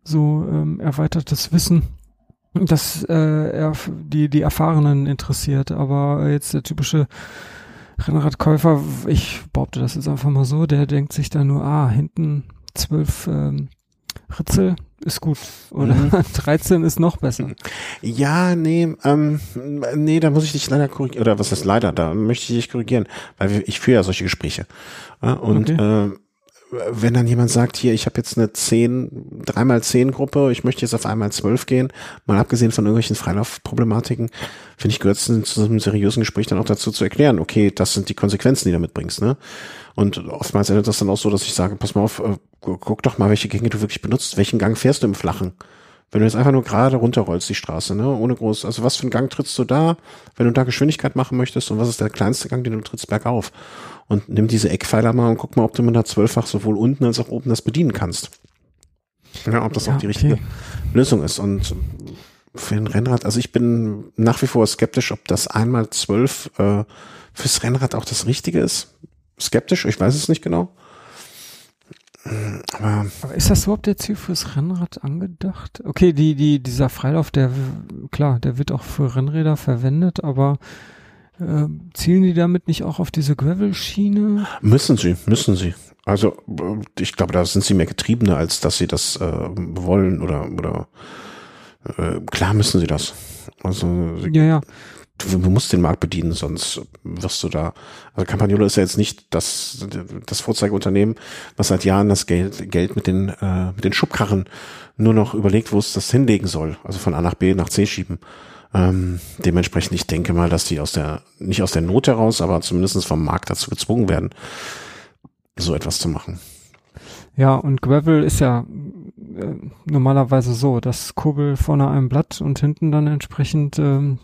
so ähm, erweitertes Wissen, das äh, er, die, die Erfahrenen interessiert. Aber jetzt der typische Rennradkäufer, ich behaupte das jetzt einfach mal so, der denkt sich dann nur, ah, hinten zwölf ähm, Ritzel, ist gut. Oder mhm. 13 ist noch besser. Ja, nee, ähm, nee, da muss ich dich leider korrigieren. Oder was ist leider? Da möchte ich dich korrigieren, weil ich führe ja solche Gespräche. Und okay. äh, wenn dann jemand sagt, hier, ich habe jetzt eine 10, 3x10 Gruppe, ich möchte jetzt auf einmal 12 gehen, mal abgesehen von irgendwelchen Freilaufproblematiken, finde ich, gehört es zu einem seriösen Gespräch dann auch dazu zu erklären, okay, das sind die Konsequenzen, die du mitbringst, ne? Und oftmals endet das dann auch so, dass ich sage, pass mal auf, äh, guck doch mal, welche Gänge du wirklich benutzt, welchen Gang fährst du im Flachen? Wenn du jetzt einfach nur gerade runterrollst, die Straße, ne, ohne groß, also was für einen Gang trittst du da, wenn du da Geschwindigkeit machen möchtest und was ist der kleinste Gang, den du trittst bergauf? Und nimm diese Eckpfeiler mal und guck mal, ob du mit einer zwölffach sowohl unten als auch oben das bedienen kannst. Ja, ob das ja, auch die richtige okay. Lösung ist. Und für ein Rennrad, also ich bin nach wie vor skeptisch, ob das einmal zwölf äh, fürs Rennrad auch das Richtige ist. Skeptisch, ich weiß es nicht genau. Aber, Aber ist das überhaupt jetzt hier fürs Rennrad angedacht? Okay, die, die, dieser Freilauf, der, klar, der wird auch für Rennräder verwendet, aber äh, zielen die damit nicht auch auf diese Gravel-Schiene? Müssen sie, müssen sie. Also ich glaube, da sind sie mehr Getriebene, als dass sie das äh, wollen oder oder äh, klar müssen sie das. Also ja, ja du, du musst den Markt bedienen, sonst wirst du da. Also Campagnolo ist ja jetzt nicht das, das Vorzeigeunternehmen, was seit Jahren das Geld, Geld mit den, äh, mit den Schubkarren nur noch überlegt, wo es das hinlegen soll. Also von A nach B nach C schieben. Ähm, dementsprechend, ich denke mal, dass die aus der, nicht aus der Not heraus, aber zumindest vom Markt dazu gezwungen werden, so etwas zu machen. Ja, und Gravel ist ja äh, normalerweise so, dass Kurbel vorne ein Blatt und hinten dann entsprechend ähm,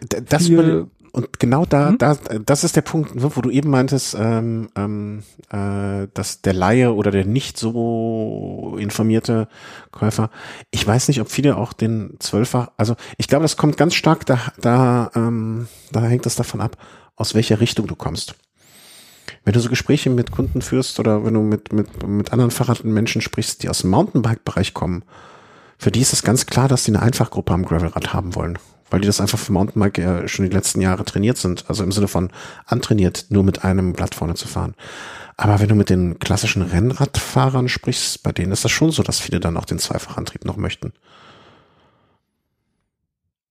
das viel, und genau da, hm? da, das ist der Punkt, wo du eben meintest, ähm, ähm, äh, dass der Laie oder der nicht so informierte Käufer, ich weiß nicht, ob viele auch den Zwölfer, also ich glaube, das kommt ganz stark da, da, ähm, da hängt es davon ab, aus welcher Richtung du kommst. Wenn du so Gespräche mit Kunden führst oder wenn du mit, mit, mit anderen Fahrradmenschen Menschen sprichst, die aus dem Mountainbike-Bereich kommen, für die ist es ganz klar, dass die eine Einfachgruppe am Gravelrad haben wollen weil die das einfach für Mountainbike ja schon die letzten Jahre trainiert sind. Also im Sinne von antrainiert, nur mit einem Blatt vorne zu fahren. Aber wenn du mit den klassischen Rennradfahrern sprichst, bei denen ist das schon so, dass viele dann auch den Zweifachantrieb noch möchten.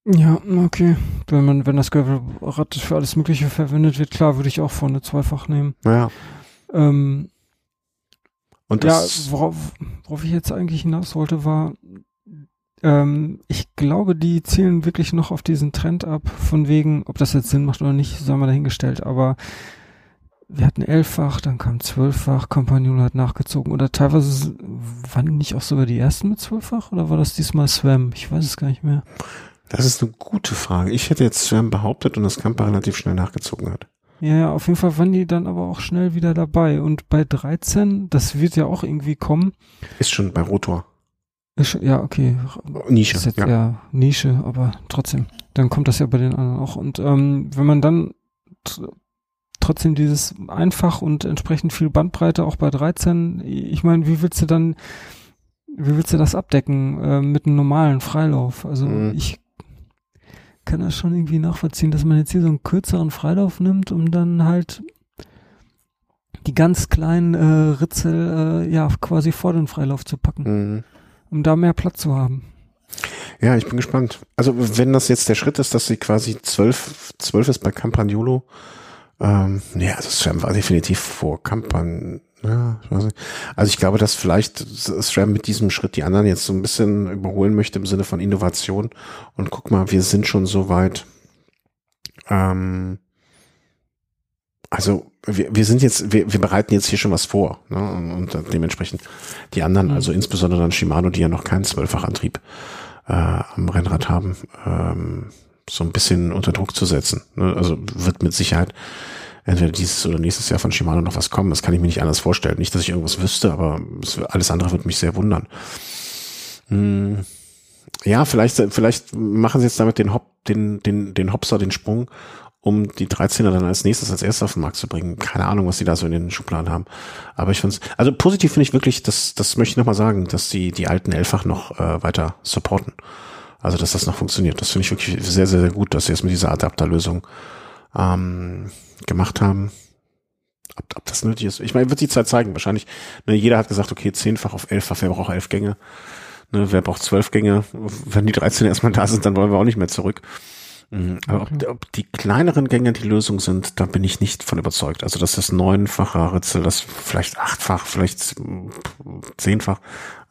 Ja, okay. Wenn man, wenn das Gravelrad für alles Mögliche verwendet wird, klar, würde ich auch vorne zweifach nehmen. Ja. Ähm, und ja, worauf, worauf ich jetzt eigentlich hinaus wollte, war, ähm, ich glaube, die zielen wirklich noch auf diesen Trend ab, von wegen, ob das jetzt Sinn macht oder nicht, sei mal dahingestellt, aber wir hatten elffach, dann kam zwölffach, Compagnon hat nachgezogen oder teilweise waren nicht auch sogar die ersten mit zwölffach oder war das diesmal Swam? Ich weiß es gar nicht mehr. Das ist eine gute Frage. Ich hätte jetzt Swam behauptet und das Camper relativ schnell nachgezogen hat. Ja, ja, auf jeden Fall waren die dann aber auch schnell wieder dabei. Und bei 13, das wird ja auch irgendwie kommen. Ist schon bei Rotor. Ja, okay. Nische. Ist jetzt ja. ja Nische, aber trotzdem. Dann kommt das ja bei den anderen auch. Und ähm, wenn man dann trotzdem dieses einfach und entsprechend viel Bandbreite auch bei 13, ich meine, wie willst du dann, wie willst du das abdecken äh, mit einem normalen Freilauf? Also mhm. ich kann das schon irgendwie nachvollziehen, dass man jetzt hier so einen kürzeren Freilauf nimmt, um dann halt die ganz kleinen äh, Ritzel äh, ja quasi vor den Freilauf zu packen. Mhm um da mehr Platz zu haben. Ja, ich bin gespannt. Also wenn das jetzt der Schritt ist, dass sie quasi zwölf, zwölf ist bei Campagnolo, ähm, nee, also SRAM war definitiv vor Campan, ja, ich. Also ich glaube, dass vielleicht SRAM mit diesem Schritt die anderen jetzt so ein bisschen überholen möchte im Sinne von Innovation und guck mal, wir sind schon so weit. Ähm, also wir, wir sind jetzt, wir, wir bereiten jetzt hier schon was vor. Ne? Und, und dementsprechend die anderen, mhm. also insbesondere dann Shimano, die ja noch keinen Zwölffachantrieb äh, am Rennrad haben, ähm, so ein bisschen unter Druck zu setzen. Ne? Also wird mit Sicherheit entweder dieses oder nächstes Jahr von Shimano noch was kommen. Das kann ich mir nicht anders vorstellen. Nicht, dass ich irgendwas wüsste, aber es, alles andere wird mich sehr wundern. Hm. Ja, vielleicht, vielleicht machen sie jetzt damit den Hop, den, den, den Hopser, den Sprung um die 13er dann als nächstes als erstes auf den Markt zu bringen. Keine Ahnung, was die da so in den Schubladen haben. Aber ich finde es, also positiv finde ich wirklich, das, das möchte ich nochmal sagen, dass die, die alten Elfach noch äh, weiter supporten. Also, dass das noch funktioniert. Das finde ich wirklich sehr, sehr, sehr gut, dass sie es mit dieser Adapterlösung ähm, gemacht haben. ob, ob das nötig ist. Ich meine, wird die Zeit zeigen. Wahrscheinlich, ne, jeder hat gesagt, okay, zehnfach auf elffach, wer braucht elf Gänge? Ne, wer braucht zwölf Gänge? Wenn die 13 erstmal da sind, dann wollen wir auch nicht mehr zurück. Mhm. Aber ob, ob die kleineren Gänge die Lösung sind, da bin ich nicht von überzeugt. Also dass das neunfache Ritzel, das vielleicht achtfach, vielleicht zehnfach.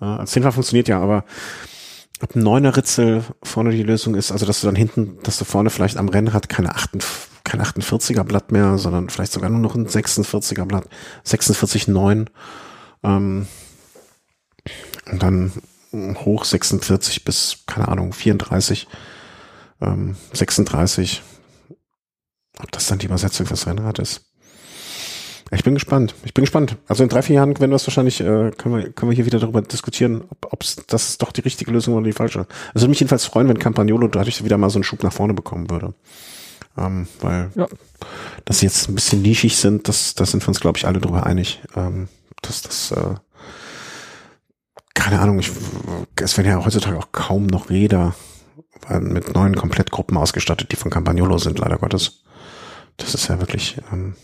Äh, zehnfach funktioniert ja, aber ob ein neuner Ritzel vorne die Lösung ist, also dass du dann hinten, dass du vorne vielleicht am Rennrad keine, 8, kein 48er Blatt mehr, sondern vielleicht sogar nur noch ein 46er Blatt, 46,9 ähm, und dann hoch 46 bis, keine Ahnung, 34 ähm, 36. Ob das dann die Übersetzung fürs Rennrad ist. Ich bin gespannt. Ich bin gespannt. Also in drei, vier Jahren werden wir es wahrscheinlich, äh, können wir, können wir hier wieder darüber diskutieren, ob das doch die richtige Lösung oder die falsche. Also würde mich jedenfalls freuen, wenn Campagnolo dadurch wieder mal so einen Schub nach vorne bekommen würde. Ähm, weil, ja. dass sie jetzt ein bisschen nischig sind, das, das sind wir uns, glaube ich, alle darüber einig. Ähm, dass das, äh, keine Ahnung, ich, es werden ja heutzutage auch kaum noch Räder mit neuen Komplettgruppen ausgestattet, die von Campagnolo sind, leider Gottes. Das ist ja wirklich. Ähm,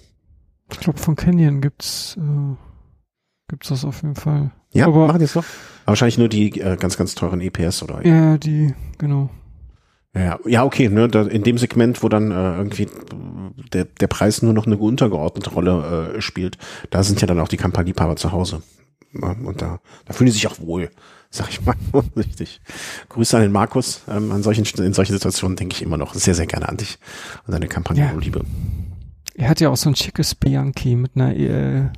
ich glaube, von Canyon gibt's äh, gibt's das auf jeden Fall. Ja, aber machen die es doch. Aber wahrscheinlich nur die äh, ganz, ganz teuren EPS oder. Ja, die, genau. Ja, ja, okay, ne, da, in dem Segment, wo dann äh, irgendwie der, der Preis nur noch eine untergeordnete Rolle äh, spielt, da sind ja dann auch die Kampagnliebhaber zu Hause. Und da, da fühlen die sich auch wohl sag ich mal richtig. Grüße an den Markus. Ähm, an solchen, in solchen Situationen denke ich immer noch sehr, sehr gerne an dich und deine Kampagne ja. Liebe. Er hat ja auch so ein schickes Bianchi mit einer, äh,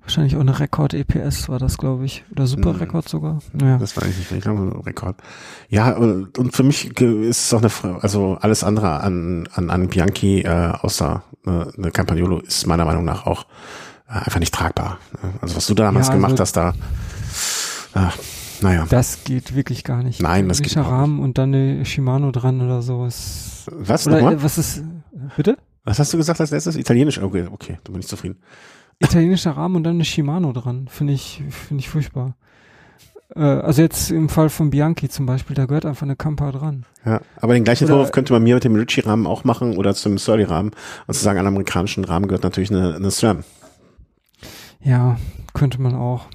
wahrscheinlich auch eine Rekord-EPS war das, glaube ich. Oder Super-Rekord hm. sogar. Ja. Das war ich nicht. Ich glaube, Rekord. Ja, und für mich ist es auch eine, also alles andere an, an, an Bianchi, äh, außer äh, eine Campagnolo ist meiner Meinung nach auch äh, einfach nicht tragbar. Also was du damals ja, also gemacht hast, da, äh, naja. Das geht wirklich gar nicht. Nein, das geht nicht. Rahmen und dann eine Shimano dran oder sowas. Was? Oder, nochmal? was ist, bitte? Was hast du gesagt als letztes? Italienisch? Okay, okay, da bin ich zufrieden. Italienischer Rahmen und dann eine Shimano dran. Finde ich, finde ich furchtbar. Äh, also jetzt im Fall von Bianchi zum Beispiel, da gehört einfach eine Kampa dran. Ja, aber den gleichen Vorwurf könnte man mir mit dem Ritchie-Rahmen auch machen oder zum Surly-Rahmen und zu sagen, an amerikanischen Rahmen gehört natürlich eine, eine SRAM. Ja, könnte man auch.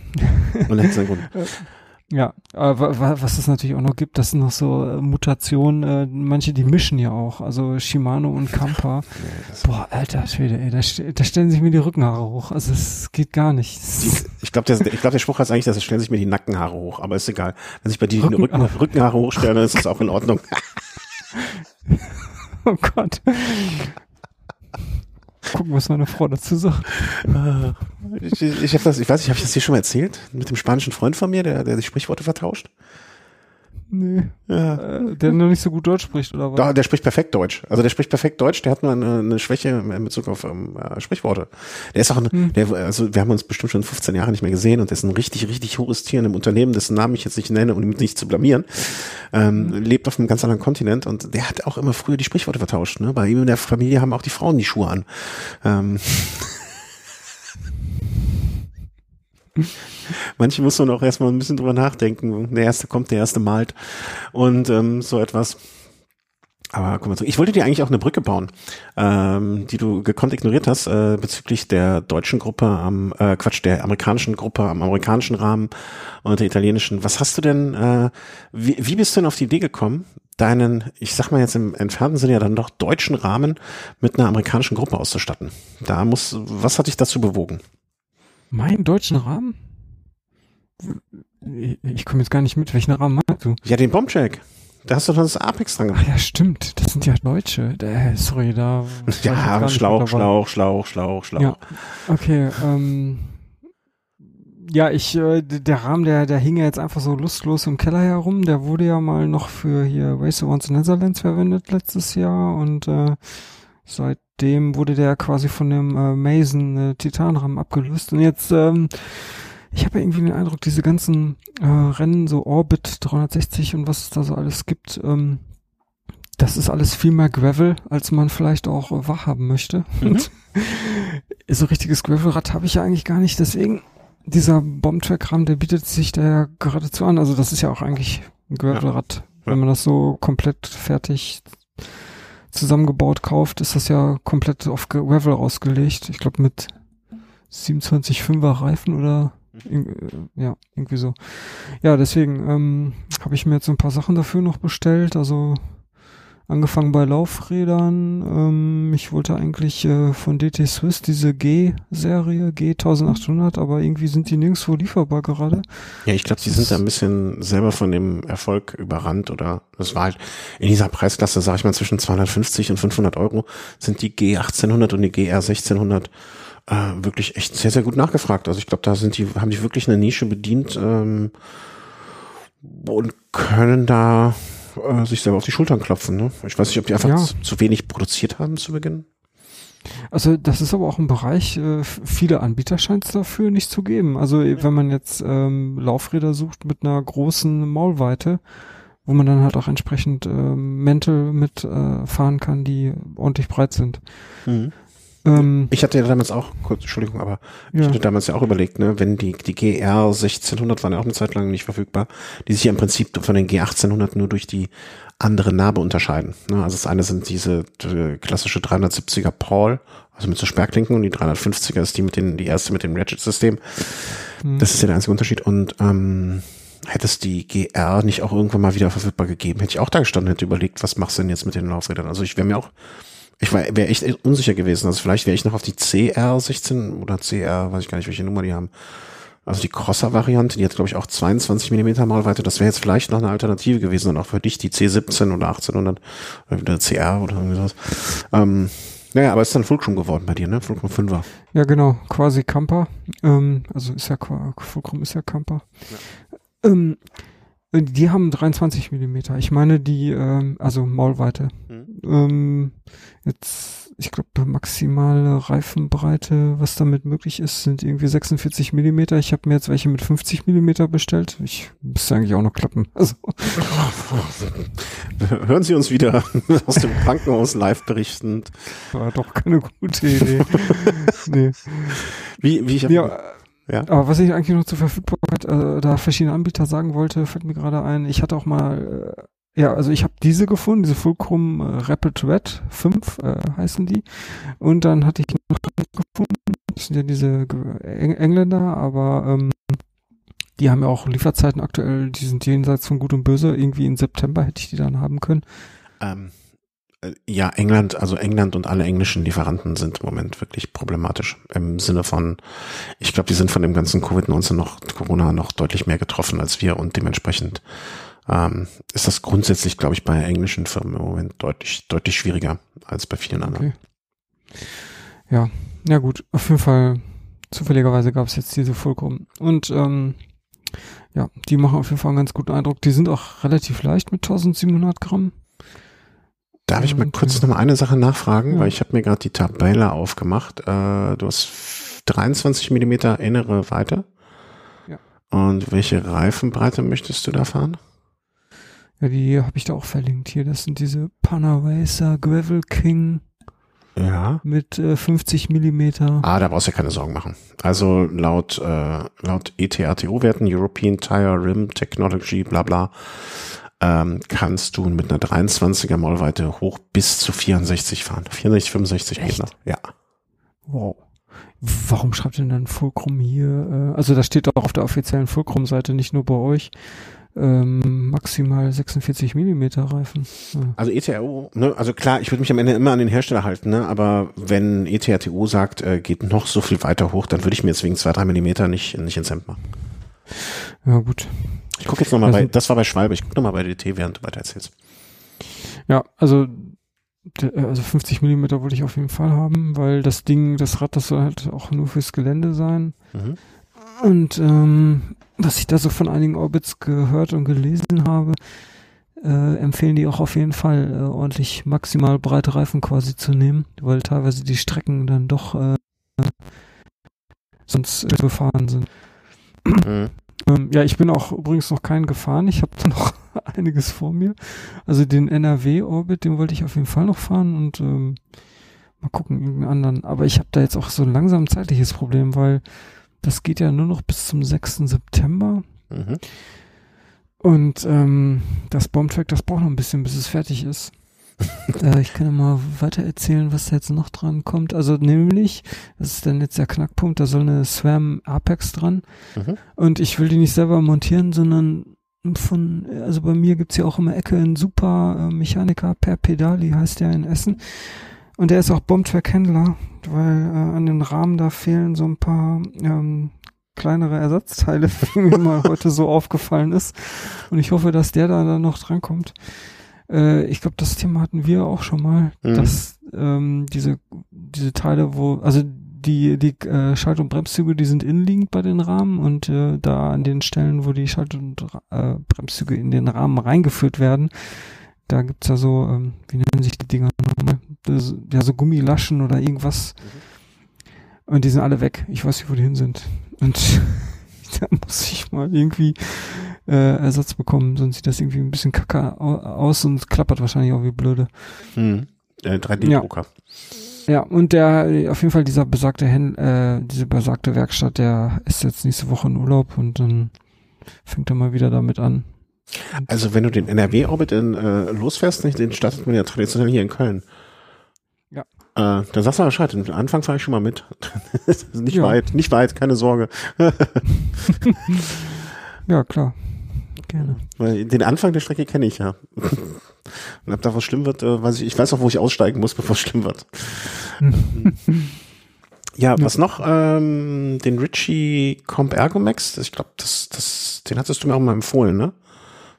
Und einen Grund. Ja, aber was es natürlich auch noch gibt, das sind noch so äh, Mutationen, äh, manche die mischen ja auch, also Shimano und Kampa. Boah, alter Schwede, ey, da, da stellen sich mir die Rückenhaare hoch, also es geht gar nicht. Die, ich glaube, der, ich glaub, der Spruch heißt eigentlich, dass es stellen sich mir die Nackenhaare hoch, aber ist egal. Wenn sich bei dir Rücken, die Rücken, Rückenhaare hochstellen, dann ist das auch in Ordnung. oh Gott gucken, was meine Frau dazu sagt. Ich, ich, hab das, ich weiß nicht, habe ich das hier schon mal erzählt? Mit dem spanischen Freund von mir, der, der die Sprichworte vertauscht? Nee. Ja. Äh, der noch nicht so gut Deutsch spricht, oder was? Doch, der spricht perfekt Deutsch. Also der spricht perfekt Deutsch, der hat nur eine, eine Schwäche in Bezug auf ähm, äh, Sprichworte. Der ist auch ein, hm. der, also wir haben uns bestimmt schon 15 Jahre nicht mehr gesehen und der ist ein richtig, richtig hohes Tier in einem Unternehmen, dessen Namen ich jetzt nicht nenne, um ihn nicht zu blamieren. Ähm, hm. Lebt auf einem ganz anderen Kontinent und der hat auch immer früher die Sprichworte vertauscht. Ne? Bei ihm in der Familie haben auch die Frauen die Schuhe an. Ähm. Manche muss man auch erstmal ein bisschen drüber nachdenken. Der erste kommt, der erste malt und ähm, so etwas. Aber komm mal zurück. Ich wollte dir eigentlich auch eine Brücke bauen, ähm, die du gekonnt ignoriert hast, äh, bezüglich der deutschen Gruppe am, äh, Quatsch, der amerikanischen Gruppe am amerikanischen Rahmen und der italienischen. Was hast du denn, äh, wie, wie bist du denn auf die Idee gekommen, deinen, ich sag mal jetzt im entfernten Sinne ja dann doch deutschen Rahmen mit einer amerikanischen Gruppe auszustatten? Da muss, was hat dich dazu bewogen? Meinen deutschen Rahmen? Ich komme jetzt gar nicht mit. Welchen Rahmen meinst du? Ja, den Bombcheck. Da hast du doch das Apex dran gemacht. Ach ja, stimmt. Das sind ja Deutsche. Äh, sorry, da. Ja, Schlauch, Schlauch, Schlauch, Schlauch, Schlauch. Ja. Okay, ähm. Ja, ich, äh, der Rahmen, der, der hing ja jetzt einfach so lustlos im Keller herum. Der wurde ja mal noch für hier Race Around the Netherlands verwendet letztes Jahr und äh, seitdem wurde der quasi von dem äh, Mason äh, Titanrahmen abgelöst. Und jetzt ähm, ich habe irgendwie den Eindruck, diese ganzen äh, Rennen, so Orbit 360 und was es da so alles gibt, ähm, das ist alles viel mehr Gravel, als man vielleicht auch äh, wahrhaben möchte. Mhm. so richtiges Gravelrad habe ich ja eigentlich gar nicht, deswegen dieser Bombtrack-Rahmen, der bietet sich da ja geradezu an. Also das ist ja auch eigentlich ein Gravelrad. Ja. Wenn man das so komplett fertig zusammengebaut kauft, ist das ja komplett auf Gravel ausgelegt. Ich glaube mit 27,5er Reifen oder äh, ja, irgendwie so. Ja, deswegen ähm, habe ich mir jetzt ein paar Sachen dafür noch bestellt. Also angefangen bei Laufrädern. Ähm, ich wollte eigentlich äh, von DT Swiss diese G-Serie, G1800, aber irgendwie sind die nirgendwo lieferbar gerade. Ja, ich glaube, die sind da ein bisschen selber von dem Erfolg überrannt oder das war halt in dieser Preisklasse, sage ich mal, zwischen 250 und 500 Euro sind die G1800 und die GR1600 äh, wirklich echt sehr, sehr gut nachgefragt. Also ich glaube, da sind die, haben die wirklich eine Nische bedient ähm, und können da äh, sich selber auf die Schultern klopfen. Ne? Ich weiß nicht, ob die einfach ja. zu, zu, wenig produziert haben zu Beginn. Also das ist aber auch ein Bereich, äh, viele Anbieter scheint es dafür nicht zu geben. Also wenn man jetzt ähm, Laufräder sucht mit einer großen Maulweite, wo man dann halt auch entsprechend ähm, Mäntel mit äh, fahren kann, die ordentlich breit sind. Mhm. Ähm, ich hatte ja damals auch, kurz, Entschuldigung, aber ja. ich hatte damals ja auch überlegt, ne, wenn die, die GR 1600 waren ja auch eine Zeit lang nicht verfügbar, die sich ja im Prinzip von den G 1800 nur durch die andere Narbe unterscheiden. Ne? Also das eine sind diese die klassische 370er Paul, also mit so Sperrklinken und die 350er ist die mit den, die erste mit dem Ratchet-System. Mhm. Das ist ja der einzige Unterschied und, ähm, hätte es die GR nicht auch irgendwann mal wieder verfügbar gegeben, hätte ich auch da gestanden, hätte überlegt, was machst du denn jetzt mit den Laufrädern? Also ich wäre mir auch ich wäre echt unsicher gewesen. Also vielleicht wäre ich noch auf die CR16 oder CR, weiß ich gar nicht, welche Nummer die haben. Also die Crosser-Variante, die hat, glaube ich, auch 22 Millimeter Malweite. Das wäre jetzt vielleicht noch eine Alternative gewesen und auch für dich die C17 oder 1800 oder wieder CR oder irgendwie sowas. Ähm, naja, aber ist dann Fulcrum geworden bei dir, ne? Fulcrum 5er. Ja, genau, quasi Camper. Ähm, also ist ja Fulcrum ist ja Camper. Ja. Ähm, die haben 23 Millimeter. Ich meine die, ähm, also Maulweite. Mhm. Ähm, jetzt, ich glaube, maximale Reifenbreite, was damit möglich ist, sind irgendwie 46 Millimeter. Ich habe mir jetzt welche mit 50 Millimeter bestellt. Ich müsste eigentlich auch noch klappen. Also. Hören Sie uns wieder aus dem Krankenhaus live berichtend. War doch keine gute Idee. nee. Wie, wie ich ja, ja. Aber was ich eigentlich noch zur Verfügbarkeit äh, da verschiedene Anbieter sagen wollte, fällt mir gerade ein. Ich hatte auch mal, äh, ja, also ich habe diese gefunden, diese Fulcrum äh, Rapid Red 5 äh, heißen die. Und dann hatte ich noch gefunden, das sind ja diese Eng Engländer, aber ähm, die haben ja auch Lieferzeiten aktuell, die sind jenseits von Gut und Böse. Irgendwie im September hätte ich die dann haben können. Ähm, äh, ja, England, also England und alle englischen Lieferanten sind im Moment wirklich problematisch. Im Sinne von, ich glaube, die sind von dem ganzen Covid-19 noch, Corona noch deutlich mehr getroffen als wir und dementsprechend ähm, ist das grundsätzlich, glaube ich, bei englischen Firmen im Moment deutlich, deutlich schwieriger als bei vielen anderen. Okay. Ja, ja gut, auf jeden Fall, zufälligerweise gab es jetzt diese Fulcrum. Und ähm, ja, die machen auf jeden Fall einen ganz guten Eindruck. Die sind auch relativ leicht mit 1700 Gramm. Darf ich mal kurz noch mal eine Sache nachfragen, ja. weil ich habe mir gerade die Tabelle aufgemacht. Äh, du hast 23 Millimeter innere Weite. Ja. Und welche Reifenbreite möchtest du da fahren? Ja, die habe ich da auch verlinkt hier. Das sind diese Panaracer Gravel King. Ja. Mit äh, 50 Millimeter. Ah, da brauchst du ja keine Sorgen machen. Also laut, äh, laut ETRTO-Werten, European Tire Rim Technology, bla bla, ähm, kannst du mit einer 23er Maulweite hoch bis zu 64 fahren. 64, 65 Echt? Meter. Ja. Wow. Warum schreibt denn dann Fulcrum hier? Äh, also da steht doch auf der offiziellen Fulcrum-Seite, nicht nur bei euch, ähm, maximal 46 Millimeter Reifen. Ja. Also ETRO, ne, also klar, ich würde mich am Ende immer an den Hersteller halten, ne, aber wenn ETRTO sagt, äh, geht noch so viel weiter hoch, dann würde ich mir jetzt wegen zwei, drei Millimeter nicht, nicht ins Hemd machen. Ja, gut. Ich gucke jetzt nochmal also, bei, das war bei Schwalbe, ich gucke nochmal bei DT, während du weiter erzählst. Ja, also, also 50 Millimeter wollte ich auf jeden Fall haben, weil das Ding, das Rad, das soll halt auch nur fürs Gelände sein. Mhm. Und ähm, was ich da so von einigen Orbits gehört und gelesen habe, äh, empfehlen die auch auf jeden Fall äh, ordentlich maximal breite Reifen quasi zu nehmen, weil teilweise die Strecken dann doch äh, sonst befahren sind. Mhm. Ähm, ja, ich bin auch übrigens noch keinen gefahren. Ich habe da noch einiges vor mir. Also den NRW-Orbit, den wollte ich auf jeden Fall noch fahren und ähm, mal gucken, irgendeinen anderen. Aber ich habe da jetzt auch so langsam ein zeitliches Problem, weil das geht ja nur noch bis zum 6. September. Mhm. Und ähm, das Bombtrack, das braucht noch ein bisschen, bis es fertig ist. Äh, ich kann ja mal weiter erzählen, was da jetzt noch dran kommt. Also nämlich, das ist dann jetzt der Knackpunkt, da soll eine Swam Apex dran. Mhm. Und ich will die nicht selber montieren, sondern von, also bei mir gibt's ja auch immer Ecke einen super äh, Mechaniker per Pedali, heißt der in Essen. Und der ist auch Bombtrack-Händler, weil äh, an den Rahmen da fehlen so ein paar ähm, kleinere Ersatzteile, wie mir mal heute so aufgefallen ist. Und ich hoffe, dass der da dann noch drankommt. Äh, ich glaube, das Thema hatten wir auch schon mal, Mhm. dass ähm, diese, diese Teile, wo, also die, die äh, Schalt- und Bremszüge, die sind innenliegend bei den Rahmen und äh, da an den Stellen, wo die Schalt- und äh, Bremszüge in den Rahmen reingeführt werden, da gibt's ja so, ähm, wie nennen sich die Dinger nochmal? Das- Ja, so Gummilaschen oder irgendwas. Und die sind alle weg. Ich weiß nicht, wo die hin sind. Und da muss ich mal irgendwie äh, Ersatz bekommen, sonst sieht das irgendwie ein bisschen kacke au- aus und klappert wahrscheinlich auch wie blöde. Mhm. Äh, 3D-Drucker. Ja, und der, auf jeden Fall dieser besagte Händler, äh, diese besagte Werkstatt, der ist jetzt nächste Woche in Urlaub und dann fängt er mal wieder damit an. Also wenn du den NRW-Orbit in, äh, losfährst, nicht, den startet man ja traditionell hier in Köln. Ja. Äh, da sagst du mal Bescheid. Am Anfang fahre ich schon mal mit. Nicht Ja. weit, nicht weit, keine Sorge. Ja, klar. Gerne. Weil den Anfang der Strecke kenne ich ja. Und ab da was schlimm wird, äh, weiß ich, ich weiß auch, wo ich aussteigen muss, bevor es schlimm wird. Ja, was noch? Ähm, den Ritchie Comp Ergomax, ich glaube, das, das, den hattest du mir auch mal empfohlen, ne?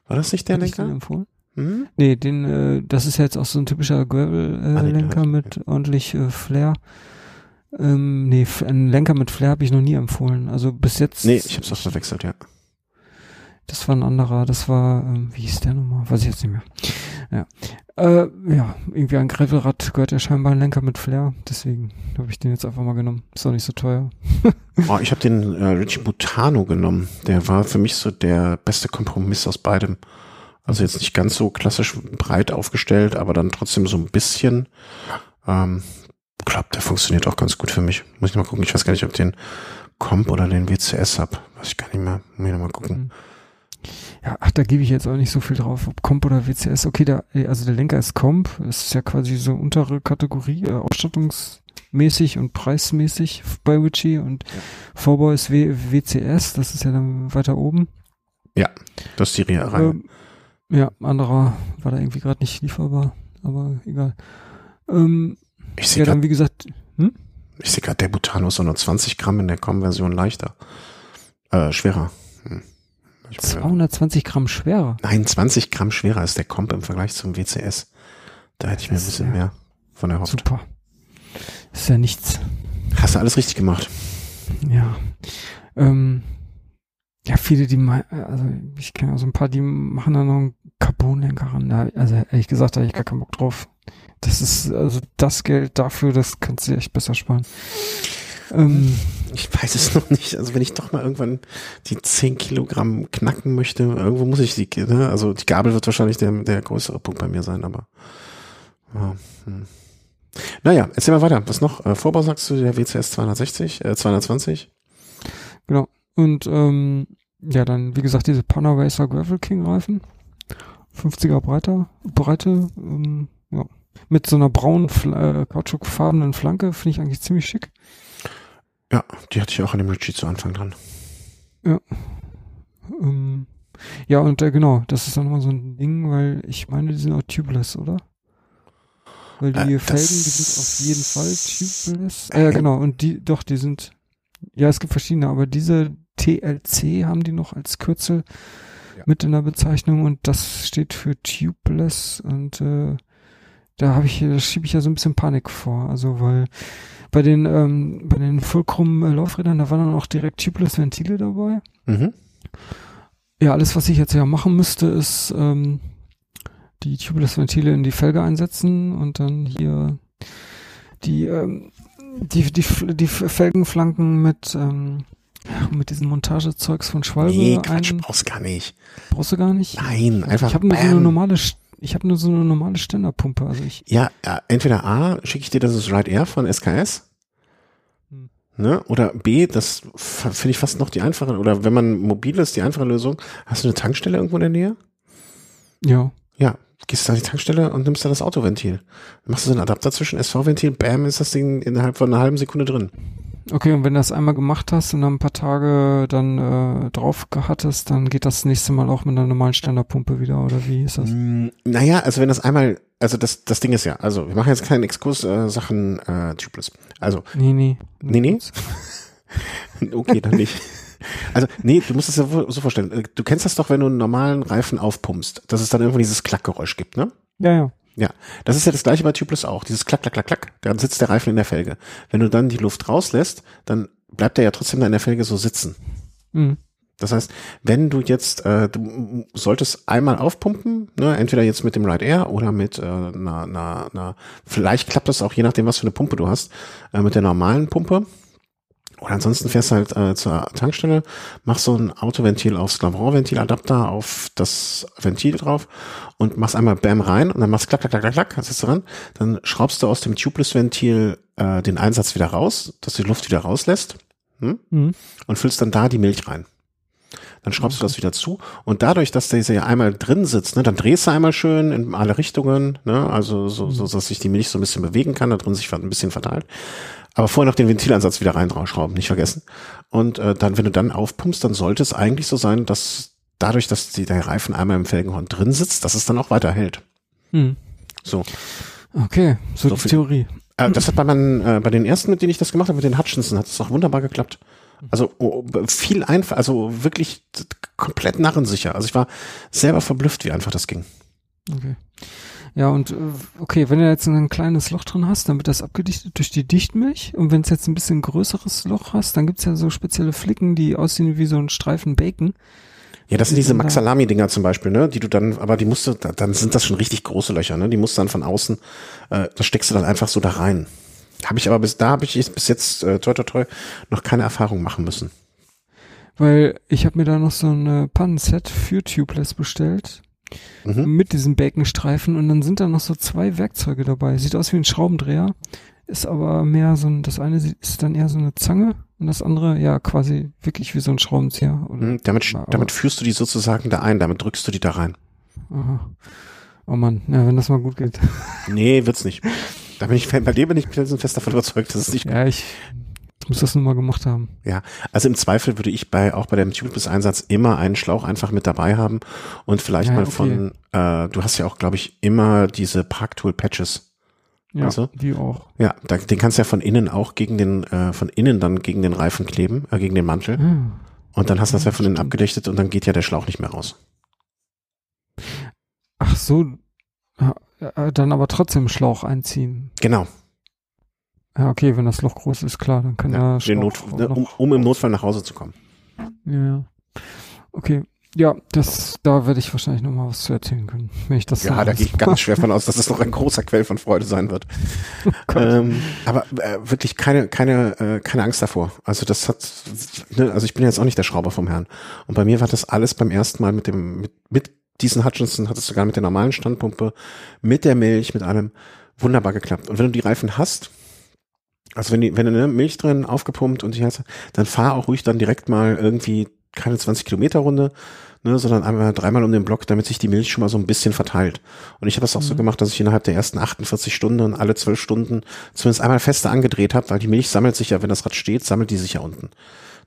War das nicht der Hätte ich den Lenker? empfohlen? Hm? Nee, den, äh, das ist ja jetzt auch so ein typischer Ah, Gravel-Lenker äh, Lenker ich, mit ordentlich äh, Flair. Ähm, nee, einen Lenker mit Flair habe ich noch nie empfohlen. Also bis jetzt. Nee, ich hab's auch verwechselt, ja. Das war ein anderer, das war, ähm, wie hieß der nochmal? Weiß ich jetzt nicht mehr. Ja. Äh, ja, irgendwie ein Gravelrad gehört ja scheinbar ein Lenker mit Flair, deswegen habe ich den jetzt einfach mal genommen. Ist auch nicht so teuer. Oh, ich habe den äh, Richie Butano genommen. Der war für mich so der beste Kompromiss aus beidem. Also jetzt nicht ganz so klassisch breit aufgestellt, aber dann trotzdem so ein bisschen. Ähm, glaub, der funktioniert auch ganz gut für mich. Muss ich mal gucken. Ich weiß gar nicht, ob ich den Comp oder den WCS hab. Weiß ich gar nicht mehr. Muss ich noch mal gucken. Ja, ach, da gebe ich jetzt auch nicht so viel drauf, ob Comp oder WCS. Okay, da, also der Lenker ist Comp, das ist ja quasi so untere Kategorie, äh, ausstattungsmäßig und preismäßig bei Witchy und Vorbau ist w WCS, das ist ja dann weiter oben. Das ist die Reihe. Ähm, ja, anderer war da irgendwie gerade nicht lieferbar, aber egal. Ähm, ich sehe ja, gerade, dann wie gesagt, ich sehe gerade, der Butano ist so nur 20 Gramm in der Com-Version leichter. Äh, schwerer. Hm. Ich- 220 Gramm schwerer. Nein, 20 Gramm schwerer ist der Comp im Vergleich zum WCS. Da hätte ich mir ein bisschen ja mehr von erhofft. Super. Ist ja nichts. Hast du alles richtig gemacht? Ja. Ähm, ja, viele, die also ich kenne auch so ein paar, die machen da noch einen Carbonlenker ran. Da, also ehrlich gesagt, da habe ich gar keinen Bock drauf. Das ist, also das Geld dafür, das kannst du echt besser sparen. Ähm, Ich weiß es noch nicht. Also wenn ich doch mal irgendwann die 10 Kilogramm knacken möchte, irgendwo muss ich die, ne? also die Gabel wird wahrscheinlich der, der größere Punkt bei mir sein, aber ja, hm. naja, erzähl mal weiter. Was noch? Äh, Vorbau sagst du, der WCS 260, äh, 220? und ähm, ja, dann, wie gesagt, diese Panna Racer Gravel King Reifen. 50er breiter, Breite, ähm, ja. Mit so einer braunen, äh, kautschukfarbenen Flanke, finde ich eigentlich ziemlich schick. Ja, die hatte ich auch an dem Richie zu Anfang dran. Ähm, ja, und äh, genau, das ist dann nochmal so ein Ding, weil ich meine, die sind auch tubeless, oder? Weil die Äh, Felgen, die sind auf jeden Fall tubeless. Äh, ja, genau, und die, doch, die sind, ja, es gibt verschiedene, aber diese TLC haben die noch als Kürzel Ja. mit in der Bezeichnung und das steht für tubeless und äh, da habe ich, da schiebe ich ja so ein bisschen Panik vor, also weil bei den, ähm, bei den Fulcrum äh, Laufrädern, da waren dann auch direkt tubeless Ventile dabei. Mhm. Ja, alles, was ich jetzt ja machen müsste, ist ähm, die Tubeless-Ventile in die Felge einsetzen und dann hier die, ähm, die, die, die Felgenflanken mit, ähm, mit diesen Montagezeugs von Schwalbe Nee, Quatsch, ein. brauchst gar nicht. Brauchst du gar nicht? Nein, einfach ich habe nur so eine normale, St- ich habe nur so eine normale Ständerpumpe. Also ich, Ja, ja, entweder A, schicke ich dir das Ride Air von SKS. Hm. Ne? Oder B, das finde ich fast noch die einfache, oder wenn man mobil ist, die einfache Lösung. Hast du eine Tankstelle irgendwo in der Nähe? ja, Ja, gehst an die Tankstelle und nimmst da das Autoventil. Dann machst du so einen Adapter zwischen SV-Ventil, bam, ist das Ding innerhalb von einer halben Sekunde drin. Okay, und wenn du das einmal gemacht hast und dann ein paar Tage dann äh, drauf hattest, dann geht das nächste Mal auch mit einer normalen Standardpumpe wieder, oder wie ist das? Mm, naja, also wenn das einmal, also das, das Ding ist ja, also wir machen jetzt keinen Exkurs äh, Sachen äh, Tubeless. Also, Nee, nee. nee, nee. okay, dann nicht. Also, nee, du musst es ja so vorstellen. Äh, Du kennst das doch, wenn du einen normalen Reifen aufpumpst, dass es dann irgendwann dieses Klackgeräusch gibt, ne? Ja, ja. Ja, das ist ja das gleiche bei Tubeless auch. Dieses Klack, Klack, Klack, Klack. Dann sitzt der Reifen in der Felge. Wenn du dann die Luft rauslässt, dann bleibt er ja trotzdem da in der Felge so sitzen. Mhm. Das heißt, wenn du jetzt, äh, du solltest einmal aufpumpen, ne, entweder jetzt mit dem Ride Air oder mit äh, einer, einer, einer, vielleicht klappt das auch je nachdem, was für eine Pumpe du hast, äh, mit der normalen Pumpe. Oder ansonsten fährst du halt äh, zur Tankstelle, machst so ein Autoventil aufs Glavron-Ventiladapter auf das Ventil drauf und machst einmal Bam rein und dann machst klack, klack, klack, klack, klack, kannst du dran. Dann schraubst du aus dem Tubeless-Ventil äh, den Einsatz wieder raus, dass die Luft wieder rauslässt hm? Mhm. und füllst dann da die Milch rein. Dann schraubst du das wieder zu und dadurch, dass der ja einmal drin sitzt, ne, dann drehst du einmal schön in alle Richtungen, ne, also so, so dass sich die Milch so ein bisschen bewegen kann, da drin sich ein bisschen verteilt. Aber vorher noch den Ventilansatz wieder rein draufschrauben, nicht vergessen. Und äh, dann, wenn du dann aufpumpst, dann sollte es eigentlich so sein, dass dadurch, dass die, der Reifen einmal im Felgenhorn drin sitzt, dass es dann auch weiter hält. Mhm. So. Okay, so, So die viel- Theorie. Äh, das hat bei meinen, äh, bei den ersten, mit denen ich das gemacht habe, mit den Hutchinson, hat es auch wunderbar geklappt. Also oh, viel einfach, also wirklich komplett narrensicher. Also ich war selber verblüfft, wie einfach das ging. Okay. Ja, und äh, okay, wenn du jetzt ein kleines Loch drin hast, dann wird das abgedichtet durch die Dichtmilch. Und wenn es jetzt ein bisschen größeres Loch hast, dann gibt's ja so spezielle Flicken, die aussehen wie so ein Streifen Bacon. Ja, das sind Die diese sind da- Max Salami Dinger zum Beispiel, ne, die du dann, aber die musst du, da- dann sind das schon richtig große Löcher, ne, die musst du dann von außen, äh, da steckst du dann einfach so da rein. Habe ich aber bis da habe ich bis jetzt äh, toi toi toi noch keine Erfahrung machen müssen. Weil ich habe mir da noch so ein äh, Pannenset für Tubeless bestellt. Mhm. Mit diesem Baconstreifen und dann sind da noch so zwei Werkzeuge dabei. Sieht aus wie ein Schraubendreher, ist aber mehr so ein, das eine ist dann eher so eine Zange und das andere ja quasi wirklich wie so ein Schraubenzieher. Mhm, Damit, Aber- damit führst du die sozusagen da ein, damit drückst du die da rein. Aha. Oh Mann, ja, wenn das mal gut geht. Nee, wird's nicht. Da bin ich bei dir bin ich fest davon überzeugt, dass es nicht Ja, ich, ich muss das nur mal gemacht haben. Ja, also im Zweifel würde ich bei auch bei dem Tubeless-Einsatz immer einen Schlauch einfach mit dabei haben und vielleicht Ja, mal okay. von, äh, du hast ja auch, glaube ich, immer diese Parktool-Patches. Ja, Also? die auch. Ja, da, den kannst du ja von innen auch gegen den, äh, von innen dann gegen den Reifen kleben, äh, gegen den Mantel. Ah. Und dann hast du das ja von innen abgedichtet und dann geht ja der Schlauch nicht mehr raus. Ach so, äh, dann aber trotzdem Schlauch einziehen. Genau. Ja, okay, wenn das Loch groß ist, klar, dann kann Ja, der den Not, um, um im Notfall nach Hause zu kommen. Ja. Okay. Ja, das, da werde ich wahrscheinlich noch mal was zu erzählen können, wenn ich das Ja, da gehe ich ganz schwer von aus, dass es noch ein großer Quell von Freude sein wird. ähm, aber äh, wirklich keine, keine, äh, keine Angst davor. Also das hat, ne, also ich bin jetzt auch nicht der Schrauber vom Herrn. Und bei mir war das alles beim ersten Mal mit dem, mit, mit diesen Hutchinson hat es sogar mit der normalen Standpumpe, mit der Milch, mit allem wunderbar geklappt. Und wenn du die Reifen hast, also wenn die, wenn du ne, Milch drin aufgepumpt und die hast, dann fahr auch ruhig dann direkt mal irgendwie keine 20 Kilometer Runde, ne, sondern einmal dreimal um den Block, damit sich die Milch schon mal so ein bisschen verteilt. Und ich habe das auch so Mhm. gemacht, dass ich innerhalb der ersten 48 Stunden und alle 12 Stunden zumindest einmal feste angedreht habe, weil die Milch sammelt sich ja, wenn das Rad steht, sammelt die sich ja unten.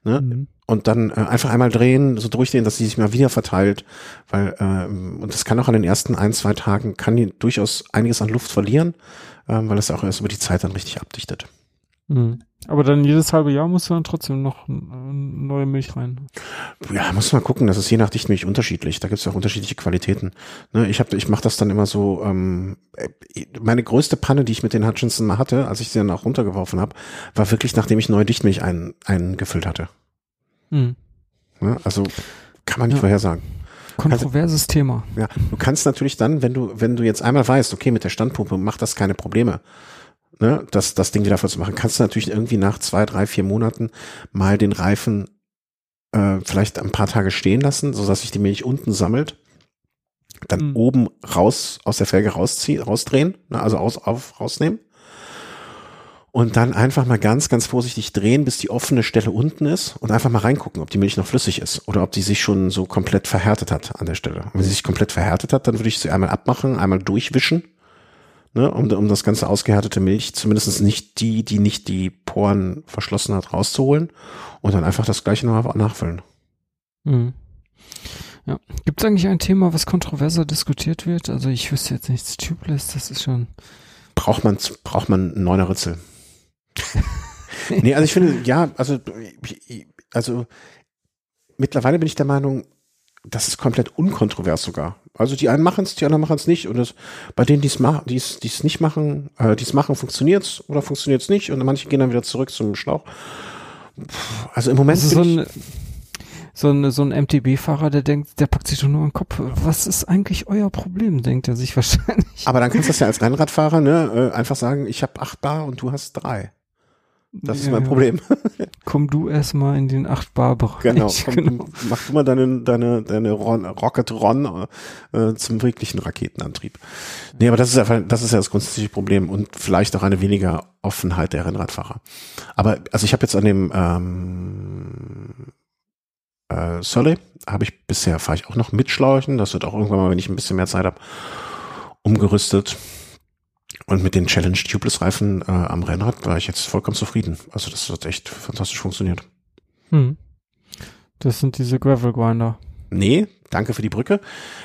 Ne? Mhm. Und dann äh, einfach einmal drehen, so durchdrehen, dass sie sich mal wieder verteilt, weil ähm, und das kann auch an den ersten ein, zwei Tagen, kann die durchaus einiges an Luft verlieren, ähm, weil es auch erst über die Zeit dann richtig abdichtet. Mhm. Aber dann jedes halbe Jahr musst du dann trotzdem noch äh, neue Milch rein. Ja, muss man gucken, das ist je nach Dichtmilch unterschiedlich. Da gibt es auch unterschiedliche Qualitäten. Ne, ich hab, ich mache das dann immer so, ähm, äh, meine größte Panne, die ich mit den Hutchinson mal hatte, als ich sie dann auch runtergeworfen habe, war wirklich, nachdem ich neue Dichtmilch ein, eingefüllt hatte. Mhm. Ne, also kann man nicht Ja. vorhersagen. Kontroverses Thema. Ja, du kannst natürlich dann, wenn du, wenn du jetzt einmal weißt, okay, mit der Standpumpe macht das keine Probleme, ne, das, das Ding wieder voll zu machen, kannst du natürlich irgendwie nach zwei, drei, vier Monaten mal den Reifen äh, vielleicht ein paar Tage stehen lassen, so dass sich die Milch unten sammelt, dann Mhm. oben raus aus der Felge rausziehen, rausdrehen, ne, also aus, auf, rausnehmen. und dann einfach mal ganz, ganz vorsichtig drehen, bis die offene Stelle unten ist und einfach mal reingucken, ob die Milch noch flüssig ist oder ob die sich schon so komplett verhärtet hat an der Stelle. Und wenn sie sich komplett verhärtet hat, dann würde ich sie einmal abmachen, einmal durchwischen, ne, um, um das ganze ausgehärtete Milch, zumindest nicht die, die nicht die Poren verschlossen hat, rauszuholen und dann einfach das gleiche noch nachfüllen. Mhm. Ja. Gibt es eigentlich ein Thema, was kontroverser diskutiert wird? Also ich wüsste jetzt nichts Tubeless, das ist schon. Braucht man, braucht man einen neuner Ritzel. nee, also ich finde, ja, also, also mittlerweile bin ich der Meinung, das ist komplett unkontrovers sogar. Also die einen machen es, die anderen machen es nicht. Und das, bei denen, die es machen, die es nicht machen, äh, die es machen, funktioniert's oder funktioniert's nicht. Und manche gehen dann wieder zurück zum Schlauch. Also im Moment. Also so ein, so ein, so ein MTB-Fahrer, der denkt, der packt sich doch nur im Kopf. Was ist eigentlich euer Problem, denkt er sich wahrscheinlich. Aber dann kannst du das ja als Rennradfahrer ne, äh, einfach sagen, ich habe acht Bar und du hast drei. Das ja, ist mein Problem. Komm du erstmal in den 8-Bar-Bereich. Genau, komm, genau. Mach du mal deine, deine, deine Ron, Rocket Ron äh, zum wirklichen Raketenantrieb. Nee, aber das ist ja, das ist ja das grundsätzliche Problem und vielleicht auch eine weniger Offenheit der Rennradfahrer. Aber also ich habe jetzt an dem ähm, äh, Sully habe ich bisher fahre ich auch noch mit Schläuchen. Das wird auch irgendwann mal, wenn ich ein bisschen mehr Zeit habe, umgerüstet. Und mit den Challenge Tubeless Reifen äh, am Rennrad war ich jetzt vollkommen zufrieden. Also das hat echt fantastisch funktioniert. Hm. Das sind diese Gravel Grinder. Nee, danke für die Brücke.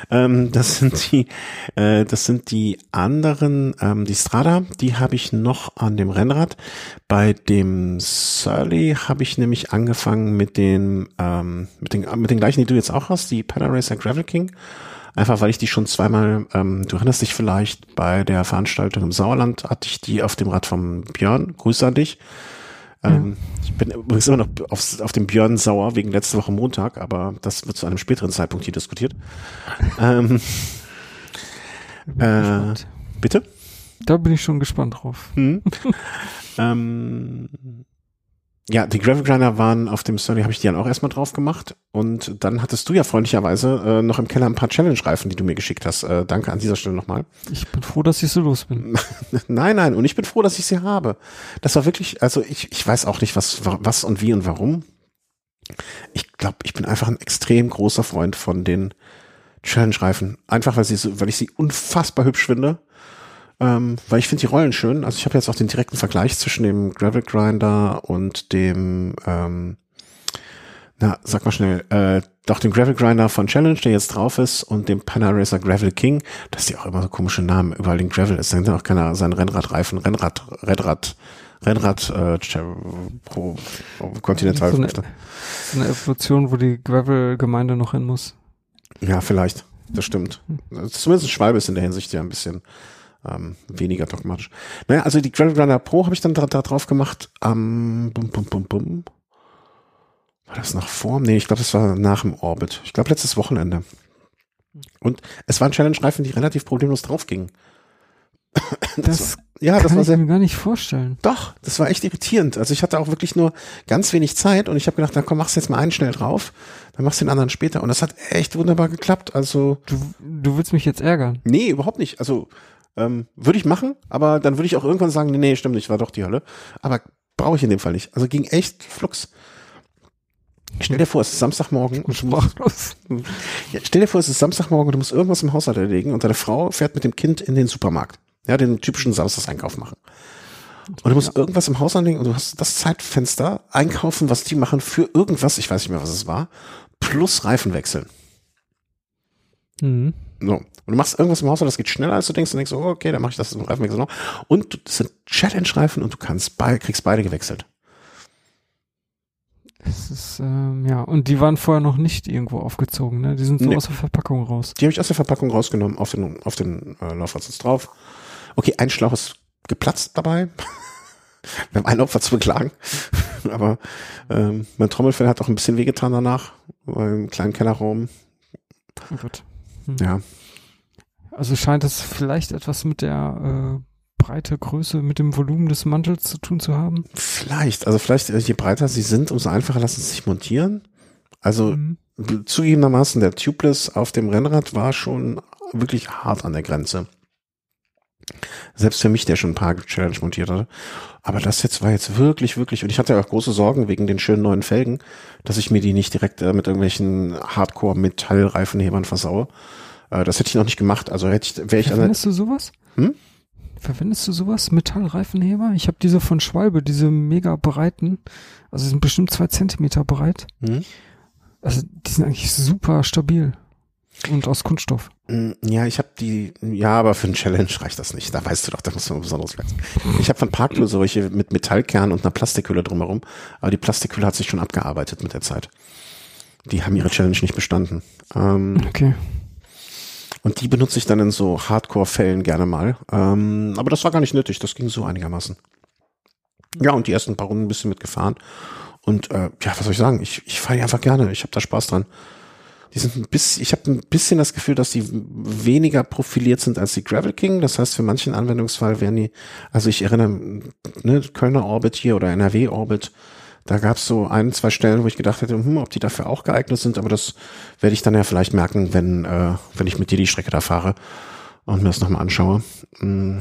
Ähm, das sind die, äh, das sind die anderen, ähm, die Strada, die habe ich noch an dem Rennrad. Bei dem Surly habe ich nämlich angefangen mit den, ähm, mit den, mit den gleichen, die du jetzt auch hast, die Panaracer Gravel King. Einfach weil ich die schon zweimal, ähm, du erinnerst dich vielleicht, bei der Veranstaltung im Sauerland hatte ich die auf dem Rad vom Björn. Grüße an dich. Ähm, Ich bin übrigens immer noch auf, auf dem Björn sauer wegen letzte Woche Montag, aber das wird zu einem späteren Zeitpunkt hier diskutiert. ähm, äh, bitte? Da bin ich schon gespannt drauf. Hm. ähm, ja, die Gravel Grinder waren auf dem Sony, habe ich die dann auch erstmal drauf gemacht. Und dann hattest du ja freundlicherweise äh, noch im Keller ein paar Challenge-Reifen, die du mir geschickt hast. Äh, danke an dieser Stelle nochmal. Ich bin froh, dass ich so los bin. nein, nein, und ich bin froh, dass ich sie habe. Das war wirklich, also ich, ich weiß auch nicht, was, was und wie und warum. Ich glaube, ich bin einfach ein extrem großer Freund von den Challenge-Reifen. Einfach, weil, sie so, weil ich sie unfassbar hübsch finde ähm, weil ich finde die Rollen schön. Also ich habe jetzt auch den direkten Vergleich zwischen dem Gravel Grinder und dem, ähm, na, sag mal schnell, äh, doch dem Gravel Grinder von Challenge, der jetzt drauf ist, und dem Panaracer Gravel King, dass die auch immer so komische Namen überall den Gravel ist. Dann kann auch keiner seinen Rennradreifen, Rennrad, Rennrad, Rennrad äh, pro Continental. So eine, so eine Evolution, wo die Gravel-Gemeinde noch hin muss. Ja, vielleicht. Das stimmt. Zumindest Schwalbe ist in der Hinsicht ja ein bisschen ähm, weniger dogmatisch. Naja, also die Gravel Runner Pro habe ich dann da, da, drauf gemacht am bum, bum, bum, bum. War das nach vorm? Nee, ich glaube, das war nach dem Orbit. Ich glaube, letztes Wochenende. Und es waren Challenge-Reifen, die relativ problemlos draufgingen. Das, das war, ja, das kann war sehr, ich mir gar nicht vorstellen. Doch, das war echt irritierend. Also ich hatte auch wirklich nur ganz wenig Zeit und ich habe gedacht, na komm, machst jetzt mal einen schnell drauf, dann machst du den anderen später. Und das hat echt wunderbar geklappt. Also du, du willst mich jetzt ärgern? Nee, überhaupt nicht. Also ähm, würde ich machen, aber dann würde ich auch irgendwann sagen, nee, nee, stimmt nicht, war doch die Hölle. Aber brauche ich in dem Fall nicht. Also ging echt flux. Stell dir vor, es ist Samstagmorgen und musst, ja, stell dir vor, es ist Samstagmorgen und du musst irgendwas im Haushalt erledigen und deine Frau fährt mit dem Kind in den Supermarkt. Ja, den typischen Samstagseinkauf machen. Und du musst ja. irgendwas im Haushalt legen und du hast das Zeitfenster einkaufen, was die machen für irgendwas, ich weiß nicht mehr, was es war, plus Reifen wechseln. Mhm. So. Und du machst irgendwas im Haushalt, das geht schneller, als du denkst, und denkst, oh, okay, dann mache ich das im Reifenwechsel noch. Und das sind Challenge-Reifen und du kannst beide, kriegst beide gewechselt. Das ist, ähm, ja, und die waren vorher noch nicht irgendwo aufgezogen, ne? Die sind so nee. aus der Verpackung raus. Die habe ich aus der Verpackung rausgenommen, auf den, auf den äh, Laufrad ist drauf. Okay, ein Schlauch ist geplatzt dabei. Wir haben ein Opfer zu beklagen. Aber ähm, mein Trommelfell hat auch ein bisschen wehgetan danach, im kleinen Kellerraum. Oh Gott. Hm. Ja. Also scheint es vielleicht etwas mit der äh, Breite, Größe, mit dem Volumen des Mantels zu tun zu haben? Vielleicht. Also vielleicht, äh, je breiter sie sind, umso einfacher lassen sie sich montieren. Also mhm. zugegebenermaßen, der Tubeless auf dem Rennrad war schon wirklich hart an der Grenze. Selbst für mich, der schon ein paar Challenge montiert hatte. Aber das jetzt war jetzt wirklich, wirklich, und ich hatte auch große Sorgen wegen den schönen neuen Felgen, dass ich mir die nicht direkt äh, mit irgendwelchen Hardcore-Metallreifenhebern versaue. Äh, das hätte ich noch nicht gemacht. Also hätte ich, wäre ich Verwendest du sowas? Hm? Verwendest du sowas? Metallreifenheber? Ich habe diese von Schwalbe, diese mega breiten, also die sind bestimmt zwei Zentimeter breit. Hm? Also die sind eigentlich super stabil. Und aus Kunststoff. Mm, Ja, ich habe die, ja, aber für einen Challenge reicht das nicht. Da weißt du doch, da muss man besonderes Wert. Ich habe von Parklo solche mit Metallkern und einer Plastikhülle drumherum, aber die Plastikhülle hat sich schon abgearbeitet mit der Zeit. Die haben ihre Challenge nicht bestanden. Ähm, Okay. Und die benutze ich dann in so Hardcore-Fällen gerne mal. Ähm, aber das war gar nicht nötig, das ging so einigermaßen. Ja, und die ersten paar Runden ein bisschen mitgefahren. Und äh, ja, was soll ich sagen? Ich, ich fahre einfach gerne. Ich habe da Spaß dran. Die sind ein bisschen, ich habe ein bisschen das Gefühl, dass die weniger profiliert sind als die Gravel King. Das heißt, für manchen Anwendungsfall wären die, also ich erinnere, ne, Kölner Orbit hier oder NRW Orbit, da gab es so ein, zwei Stellen, wo ich gedacht hätte, hm, ob die dafür auch geeignet sind, aber das werde ich dann ja vielleicht merken, wenn, äh, wenn ich mit dir die Strecke da fahre und mir das nochmal anschaue. Mm.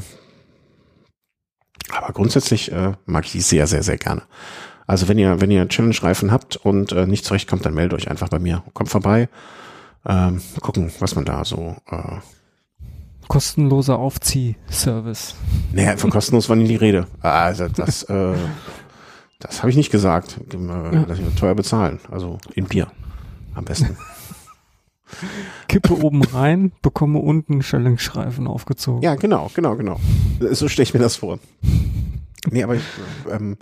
Aber grundsätzlich äh, mag ich die sehr, sehr, sehr gerne. Also wenn ihr, wenn ihr Challenge-Reifen habt und äh, nicht zurechtkommt, dann meldet euch einfach bei mir. Kommt vorbei. Ähm, gucken, was man da so. Äh, Kostenloser Aufziehservice. naja, von kostenlos war nie die Rede. Also das, äh, das habe ich nicht gesagt. Äh, Ja. Dass wir teuer bezahlen. Also in Bier. Am besten. Kippe oben rein, bekomme unten Challenge-Reifen aufgezogen. Ja, genau, genau, genau. So stelle ich mir das vor. Nee, aber ich, ähm,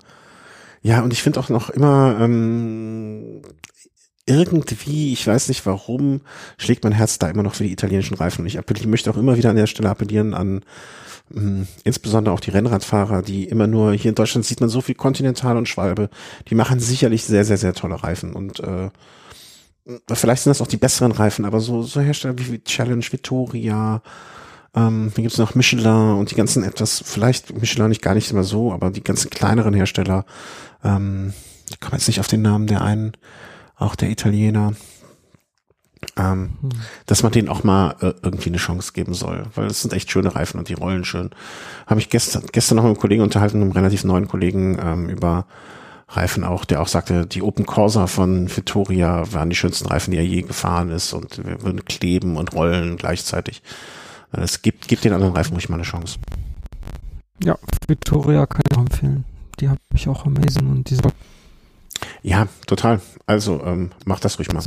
ja, und ich finde auch noch immer ähm, irgendwie, ich weiß nicht warum, schlägt mein Herz da immer noch für die italienischen Reifen. Und ich möchte auch immer wieder an der Stelle appellieren an insbesondere auch die Rennradfahrer, die immer nur, hier in Deutschland sieht man so viel Continental und Schwalbe, die machen sicherlich sehr, sehr, sehr tolle Reifen. Und äh, vielleicht sind das auch die besseren Reifen, aber so, so Hersteller wie Challenge, Vittoria, ähm, wie gibt's noch Michelin und die ganzen etwas, vielleicht Michelin nicht gar nicht immer so, aber die ganzen kleineren Hersteller, ähm, ich komme jetzt nicht auf den Namen der einen, auch der Italiener, ähm, Hm. dass man denen auch mal äh, irgendwie eine Chance geben soll, weil es sind echt schöne Reifen und die rollen schön. Habe ich gestern, gestern noch mit einem Kollegen unterhalten, einem relativ neuen Kollegen, ähm, über Reifen auch, der auch sagte, die Open Corsa von Vittoria waren die schönsten Reifen, die er je gefahren ist und wir würden kleben und rollen gleichzeitig. Äh, Es gibt, gibt den anderen Reifen ruhig mal eine Chance. Ja, Victoria kann ich auch empfehlen. Die habe ich auch amazing und diese Ja, total. Also, ähm, mach das ruhig mal.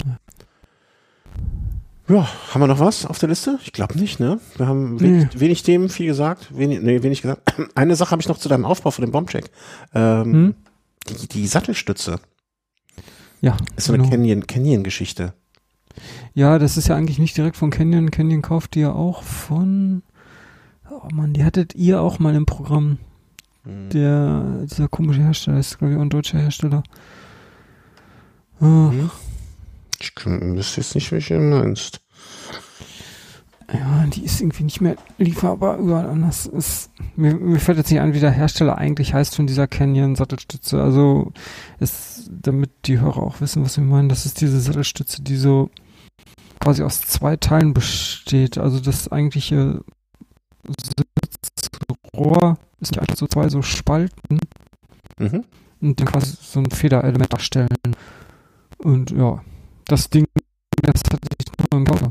Ja, haben wir noch was auf der Liste? Ich glaube nicht, ne? Wir haben wenig, wenig Themen, viel gesagt. Wenig, nee, wenig gesagt. Eine Sache habe ich noch zu deinem Aufbau von dem Bombcheck. Ähm, Hm? die, die Sattelstütze. Ja, Ist so eine genau. Canyon, Canyon-Geschichte. Ja, das ist ja eigentlich nicht direkt von Canyon. Canyon kauft die ja auch von. Oh Mann, die hattet ihr auch mal im Programm. Hm. Der, dieser komische Hersteller ist, glaube ich, auch ein deutscher Hersteller. Oh, Hm. Ich kann, das jetzt nicht, welche du meinst. ja, die ist irgendwie nicht mehr lieferbar überall anders. Ist, mir, mir fällt jetzt nicht ein, wie der Hersteller eigentlich heißt von dieser Canyon-Sattelstütze. Also, ist, damit die Hörer auch wissen, was wir meinen, das ist diese Sattelstütze, die so quasi aus zwei Teilen besteht. Also, das eigentliche Sitzrohr ist nicht einfach so zwei so Spalten Mhm. und dann quasi so ein Federelement darstellen. Und ja, das Ding, das hatte ich nur im Lager.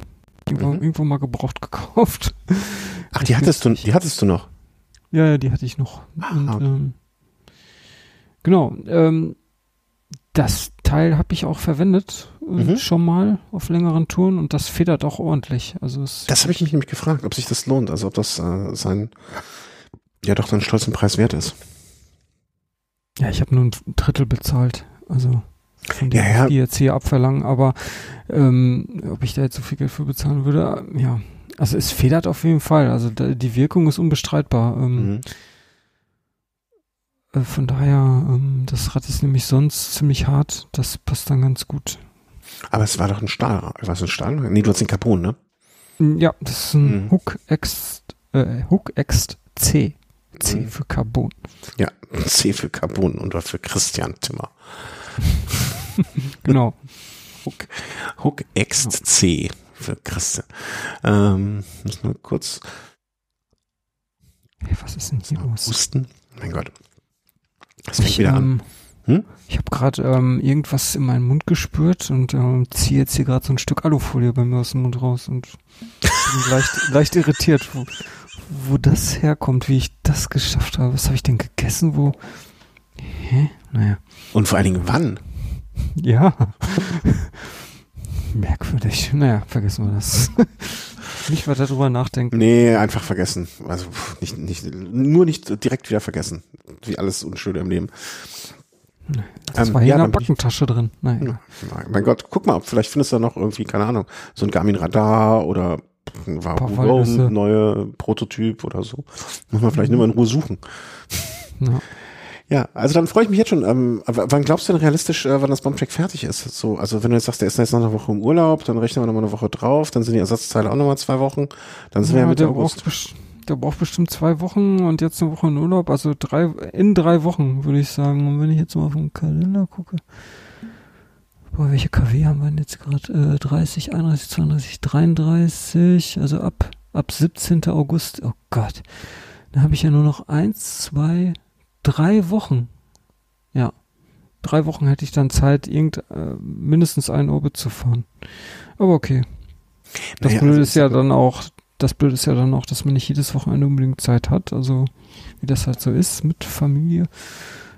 Irgendwo, Mhm. irgendwo mal gebraucht gekauft. Ach, die hattest du, die hattest du noch. Ja, ja, die hatte ich noch. Ah, Und, okay. ähm, genau, ähm, das Teil habe ich auch verwendet, äh, Mhm. schon mal auf längeren Touren und das federt auch ordentlich. Also Das habe ich mich nämlich gefragt, ob sich das lohnt, also ob das äh, sein, ja doch einen stolzen Preis wert ist. ja, ich habe nur ein Drittel bezahlt. Also von dem, Ja, ja. was die jetzt hier abverlangen, aber ähm, ob ich da jetzt so viel Geld für bezahlen würde, ja. Also es federt auf jeden Fall. Also da, die Wirkung ist unbestreitbar. Ähm, Mhm. äh, von daher, ähm, das Rad ist nämlich sonst ziemlich hart. Das passt dann ganz gut. Aber es war doch ein Stahl, was ein Stahl? Nee, du hast den Carbon, ne? Mm, Ja, das ist ein Mhm. Hook X, äh, Hook X C. C Mhm. für Carbon. Ja, C für Carbon und war für Christian Timmer. Genau. Hook, Hook X C für Christian. Ähm, muss mal kurz. Hey, was ist denn hier los? Husten? Mein Gott. Das fängt Ich, wieder an. ähm, Hm? ich habe gerade ähm, irgendwas in meinen Mund gespürt und ähm, ziehe jetzt hier gerade so ein Stück Alufolie bei mir aus dem Mund raus und bin leicht, leicht irritiert, wo, wo das herkommt, wie ich das geschafft habe. Was habe ich denn gegessen? Wo? Hä? Naja. Und vor allen Dingen wann? Ja. Merkwürdig. Naja, vergessen wir das. Nicht weiter drüber nachdenken. Nee, einfach vergessen. Also nicht, nicht, nur nicht direkt wieder vergessen. Wie alles Unschöne im Leben. Das Ähm, war hier ja, in der bin ich- Backentasche drin. Naja. Ja, mein Gott, guck mal, vielleicht findest du da noch irgendwie, keine Ahnung, so ein Garmin Radar oder ein Wahoo Paar Walnüsse. Roam, neue Prototyp oder so. Muss man vielleicht nur mal in Ruhe suchen. Ja. Ja, also dann freue ich mich jetzt schon. Ähm, wann glaubst du denn realistisch, äh, wann das Bombtrack fertig ist? So, also wenn du jetzt sagst, der ist jetzt noch eine Woche im Urlaub, dann rechnen wir noch mal eine Woche drauf, dann sind die Ersatzteile auch noch mal zwei Wochen, dann sind wir ja Ja, Mitte der, August. braucht der braucht bestimmt zwei Wochen und jetzt eine Woche in Urlaub, also drei, in drei Wochen, würde ich sagen. Und wenn ich jetzt mal auf den Kalender gucke, boah, welche KW haben wir denn jetzt gerade? Äh, 30, 31, 32, 33, also ab, ab 17. August. Oh Gott. Dann habe ich ja nur noch eins, zwei, drei Wochen. Ja. Drei Wochen hätte ich dann Zeit, irgend, äh, mindestens einen Orbit zu fahren. Aber okay. Das Naja, Blöde also ist ja dann auch, das Blöde ist ja dann auch, dass man nicht jedes Wochenende unbedingt Zeit hat. Also wie das halt so ist mit Familie.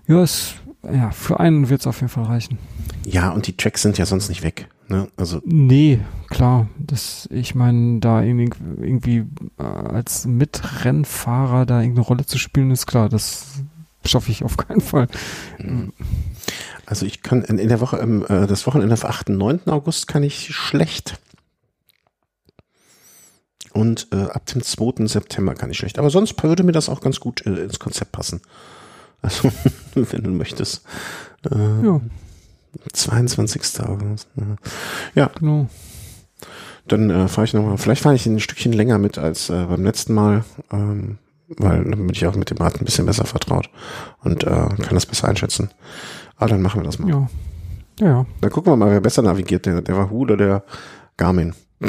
Ja, es, ja, für einen wird es auf jeden Fall reichen. Ja, und die Tracks sind ja sonst nicht weg. Ne? Also Nee, klar. Das, ich meine, da irgendwie, äh, als Mitrennfahrer da irgendeine Rolle zu spielen, ist klar. Das schaffe ich auf keinen Fall. Also ich kann in, der Woche, äh, das Wochenende auf 8. 9. August kann ich schlecht. Und äh, ab dem 2. September kann ich schlecht. Aber sonst würde mir das auch ganz gut äh, ins Konzept passen. Also, wenn du möchtest. Äh, Ja, 22. August. Ja, genau. dann äh, fahre ich nochmal. Vielleicht fahre ich ein Stückchen länger mit als äh, beim letzten Mal. Ähm, weil dann bin ich auch mit dem Rad ein bisschen besser vertraut und äh, kann das besser einschätzen. Aber dann machen wir das mal. Ja. Ja, ja. Dann gucken wir mal, wer besser navigiert, der, der Wahoo oder der Garmin.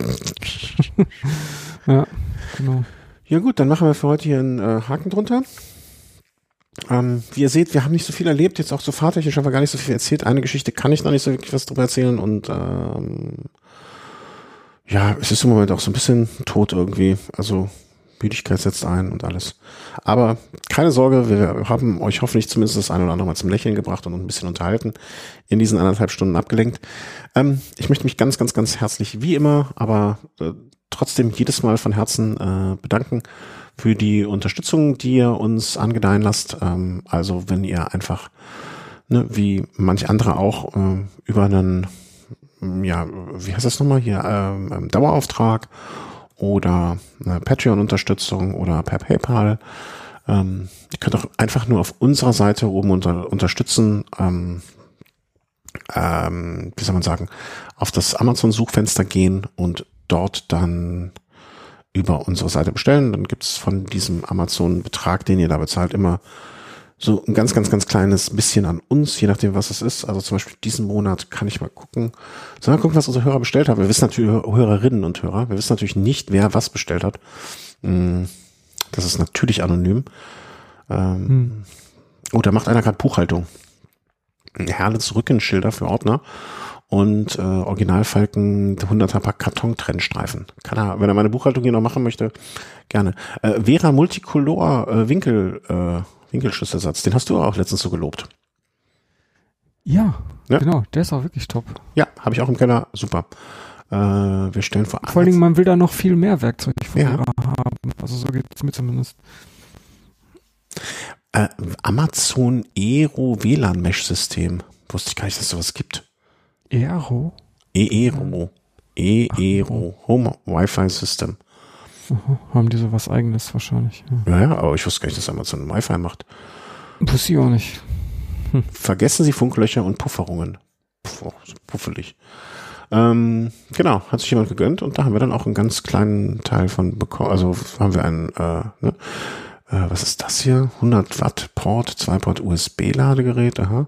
Ja, genau. Ja gut, dann machen wir für heute hier einen äh, Haken drunter. Ähm, wie ihr seht, wir haben nicht so viel erlebt, jetzt auch so fahrtechnisch haben wir gar nicht so viel erzählt. Eine Geschichte kann ich noch nicht so wirklich was drüber erzählen und ähm, ja, es ist im Moment auch so ein bisschen tot irgendwie. Also Müdigkeit setzt ein und alles. Aber keine Sorge, wir haben euch hoffentlich zumindest das eine oder andere Mal zum Lächeln gebracht und ein bisschen unterhalten in diesen anderthalb Stunden abgelenkt. Ähm, ich möchte mich ganz, ganz, ganz herzlich wie immer, aber äh, trotzdem jedes Mal von Herzen äh, bedanken für die Unterstützung, die ihr uns angedeihen lasst. Ähm, also wenn ihr einfach, ne, wie manch andere auch, äh, über einen, ja, wie heißt das nochmal hier, ähm, ähm, Dauerauftrag oder Patreon-Unterstützung oder per PayPal. Ähm, ihr könnt auch einfach nur auf unserer Seite oben unter, unterstützen. Ähm, ähm, wie soll man sagen, auf das Amazon-Suchfenster gehen und dort dann über unsere Seite bestellen. Dann gibt's von diesem Amazon-Betrag, den ihr da bezahlt, immer so ein ganz, ganz, ganz kleines bisschen an uns, je nachdem, was es ist. Also zum Beispiel diesen Monat kann ich mal gucken. Sollen wir gucken, was unsere Hörer bestellt haben? Wir wissen natürlich, Hörerinnen und Hörer, wir wissen natürlich nicht, wer was bestellt hat. Mm, Das ist natürlich anonym. Ähm, Hm. Oh, da macht einer gerade Buchhaltung. Herrles Rückenschilder für Ordner und äh, Originalfalken 100er Pack Karton-Trennstreifen. Kann er, wenn er meine Buchhaltung hier noch machen möchte, gerne. Äh, Vera Multicolor äh, Winkel, äh, Winkelschlüsselsatz, den hast du auch letztens so gelobt. Ja, Ja. genau. Der ist auch wirklich top. Ja, habe ich auch im Keller. Super. Äh, wir stellen vor. Vor allen Dingen, man will da noch viel mehr Werkzeug von Ja. Haben. Also so geht's mir zumindest. Äh, Amazon Aero WLAN Mesh System. Wusste ich gar nicht, dass es sowas gibt. Aero? E-Aero. E-Aero. Home Wi-Fi System. Aha, haben die sowas eigenes wahrscheinlich. Ja. Ja, ja, aber ich wusste gar nicht, dass Amazon Wi-Fi macht. Wusste ich auch nicht. Vergessen Sie Funklöcher und Pufferungen. Puh, so puffelig. Ähm, genau, hat sich jemand gegönnt und da haben wir dann auch einen ganz kleinen Teil von bekommen. Also haben wir einen, äh, ne? äh, was ist das hier? 100 Watt Port, 2 Port USB Ladegerät, aha.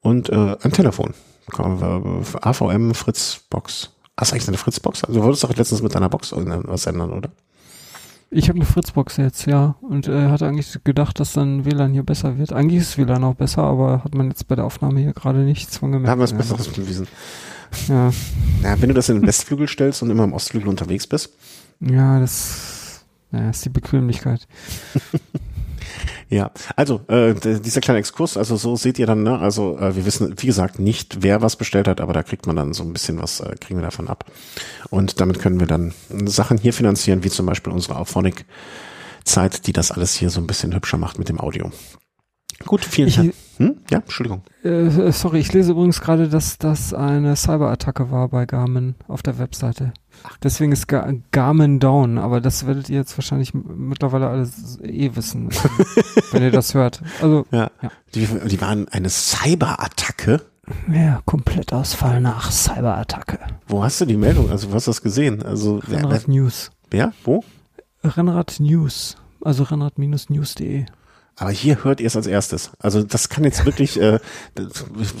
Und äh, ein Telefon. Äh, AVM Fritz Box. Hast du eigentlich eine Fritz Box? Also du wolltest doch letztens mit deiner Box irgendwas ändern, oder? Ich habe eine Fritzbox jetzt, ja. Und äh, hatte eigentlich gedacht, dass dann WLAN hier besser wird. Eigentlich ist WLAN auch besser, aber hat man jetzt bei der Aufnahme hier gerade nichts von gemerkt. Da haben wir es Besseres bewiesen. Ja. Ja, wenn du das in den Westflügel stellst und immer im Ostflügel unterwegs bist. Ja, das, ja, ist die Bequemlichkeit. Ja, also äh, dieser kleine Exkurs, also so seht ihr dann, ne? Also äh, wir wissen, wie gesagt, nicht, wer was bestellt hat, aber da kriegt man dann so ein bisschen was, äh, kriegen wir davon ab. Und damit können wir dann Sachen hier finanzieren, wie zum Beispiel unsere Auphonic-Zeit, die das alles hier so ein bisschen hübscher macht mit dem Audio. Gut, vielen Dank. Hm? Ja, Entschuldigung. Äh, sorry, ich lese übrigens gerade, dass das eine Cyberattacke war bei Garmin auf der Webseite. Deswegen ist Gar Garmin down, aber das werdet ihr jetzt wahrscheinlich mittlerweile alles eh wissen, wenn ihr das hört. Also, ja. ja. Die, die waren eine Cyberattacke. Ja, Komplettausfall nach Cyberattacke. Wo hast du die Meldung? Also, wo hast du das gesehen? Also, Rennrad wer, News. Wer? Wo? Rennrad News. Also Rennrad-news.de. Aber hier hört ihr es als erstes. Also das kann jetzt wirklich, äh,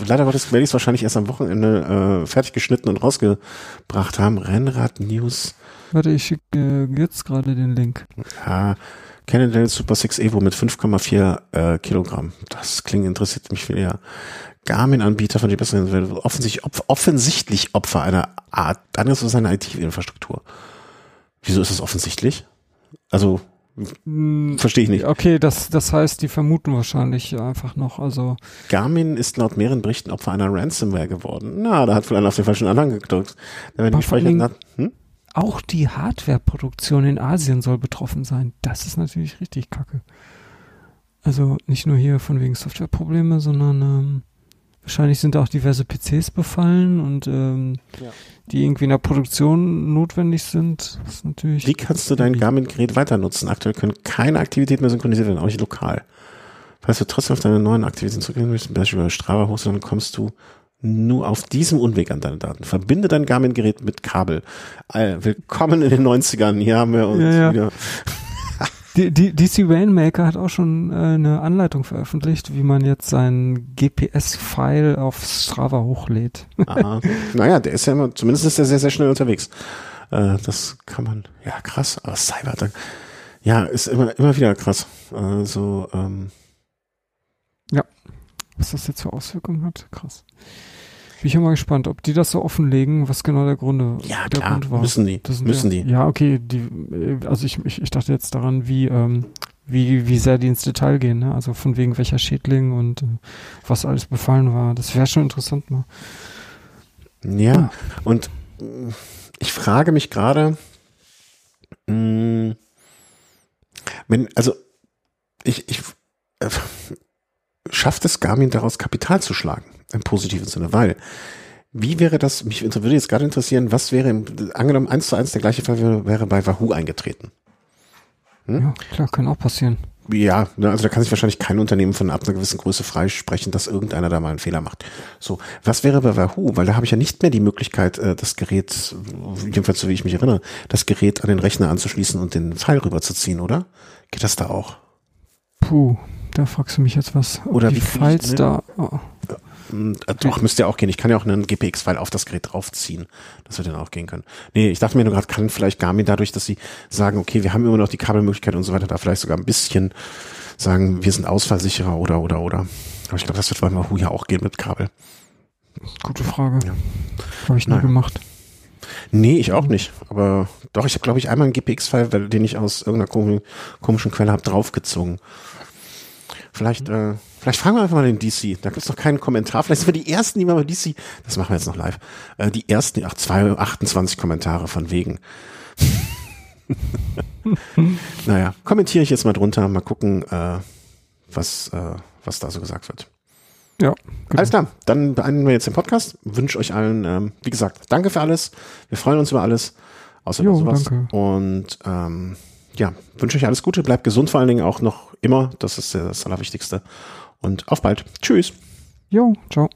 leider Gottes werde ich es wahrscheinlich erst am Wochenende äh, fertig geschnitten und rausgebracht haben. Rennrad News. Warte, ich schicke äh, jetzt gerade den Link. Ja, Cannondale Super 6 Evo mit 5,4 äh, Kilogramm. Das klingt interessiert mich viel eher. Garmin-Anbieter von besseren offensichtlich, Opfer, offensichtlich Opfer einer Art, anderes ist eine IT-Infrastruktur. Wieso ist es offensichtlich? Also Verstehe ich nicht. Okay, das, das heißt, die vermuten wahrscheinlich einfach noch, also. Garmin ist laut mehreren Berichten Opfer einer Ransomware geworden. Na, da hat wohl einer auf den falschen Anhang gedrückt. Da werden hm? Auch die Hardwareproduktion in Asien soll betroffen sein. Das ist natürlich richtig kacke. Also nicht nur hier von wegen Softwareprobleme, sondern ähm, wahrscheinlich sind auch diverse PCs befallen und ähm, ja die irgendwie in der Produktion notwendig sind. Ist natürlich Wie kannst du dein Garmin-Gerät weiter nutzen? Aktuell können keine Aktivitäten mehr synchronisiert werden, auch nicht lokal. Falls du trotzdem auf deine neuen Aktivitäten zurückgehen möchtest, zum Beispiel über Strava hochst, dann kommst du nur auf diesem Unweg an deine Daten. Verbinde dein Garmin-Gerät mit Kabel. Willkommen in den 90ern. Hier haben wir uns ja, ja. wieder die, die, DC Rainmaker hat auch schon äh, eine Anleitung veröffentlicht, wie man jetzt sein GPS-File auf Strava hochlädt. Aha. Naja, der ist ja immer, zumindest ist er sehr, sehr schnell unterwegs. Äh, das kann man, ja krass, aber Cyber, ja, ist immer, immer wieder krass. Also, ähm, ja, was das jetzt für Auswirkungen hat, krass. Bin ich ja mal gespannt, ob die das so offenlegen, was genau der Grunde ja, der klar, Grund war. Müssen die. müssen ja, die. Ja, okay, die, äh, also ich, ich, ich dachte jetzt daran, wie, ähm, wie, wie sehr die ins Detail gehen, ne? Also von wegen welcher Schädling und äh, was alles befallen war. Das wäre schon interessant mal. Ja, ah. und äh, ich frage mich gerade, mm, wenn, also ich, ich äh, schafft es Garmin daraus Kapital zu schlagen? im positiven Sinne, weil wie wäre das, mich würde jetzt gerade interessieren, was wäre, angenommen eins zu eins der gleiche Fall wäre, wäre bei Wahoo eingetreten? Hm? Ja, klar, kann auch passieren. Ja, ne, also da kann sich wahrscheinlich kein Unternehmen von ab einer gewissen Größe freisprechen, dass irgendeiner da mal einen Fehler macht. So, was wäre bei Wahoo? Weil da habe ich ja nicht mehr die Möglichkeit, äh, das Gerät, jedenfalls so wie ich mich erinnere, das Gerät an den Rechner anzuschließen und den Pfeil rüberzuziehen, oder? Geht das da auch? Puh, da fragst du mich jetzt was. Oder die Files ne? da. Oh. Doch, müsste ja auch gehen. Ich kann ja auch einen GPX-File auf das Gerät draufziehen. Das wird dann auch gehen können. Nee, ich dachte mir nur gerade, kann vielleicht Garmin dadurch, dass sie sagen, okay, wir haben immer noch die Kabelmöglichkeit und so weiter, da vielleicht sogar ein bisschen sagen, wir sind ausfallsicherer oder, oder, oder. Aber ich glaube, das wird bei Wahoo ja auch gehen mit Kabel. Gute Frage. Ja. Habe ich nie naja. gemacht. Nee, ich auch nicht. Aber doch, ich habe, glaube ich, einmal einen GPX-File, den ich aus irgendeiner komischen Quelle habe, draufgezogen. Vielleicht, äh, vielleicht fragen wir einfach mal den DC. Da gibt's noch keinen Kommentar. Vielleicht sind wir die ersten, die mal bei DC, das machen wir jetzt noch live, äh, die ersten, ach, zwei, 28 Kommentare von wegen. naja, kommentiere ich jetzt mal drunter, mal gucken, äh, was, äh, was da so gesagt wird. Ja. Genau. Alles klar, dann beenden wir jetzt den Podcast. Wünsche euch allen, ähm, wie gesagt, danke für alles. Wir freuen uns über alles. Außer jo, sowas. Danke. Und ähm, ja, wünsche euch alles Gute, bleibt gesund vor allen Dingen auch noch immer. Das ist das Allerwichtigste. Und auf bald. Tschüss. Jo, ciao.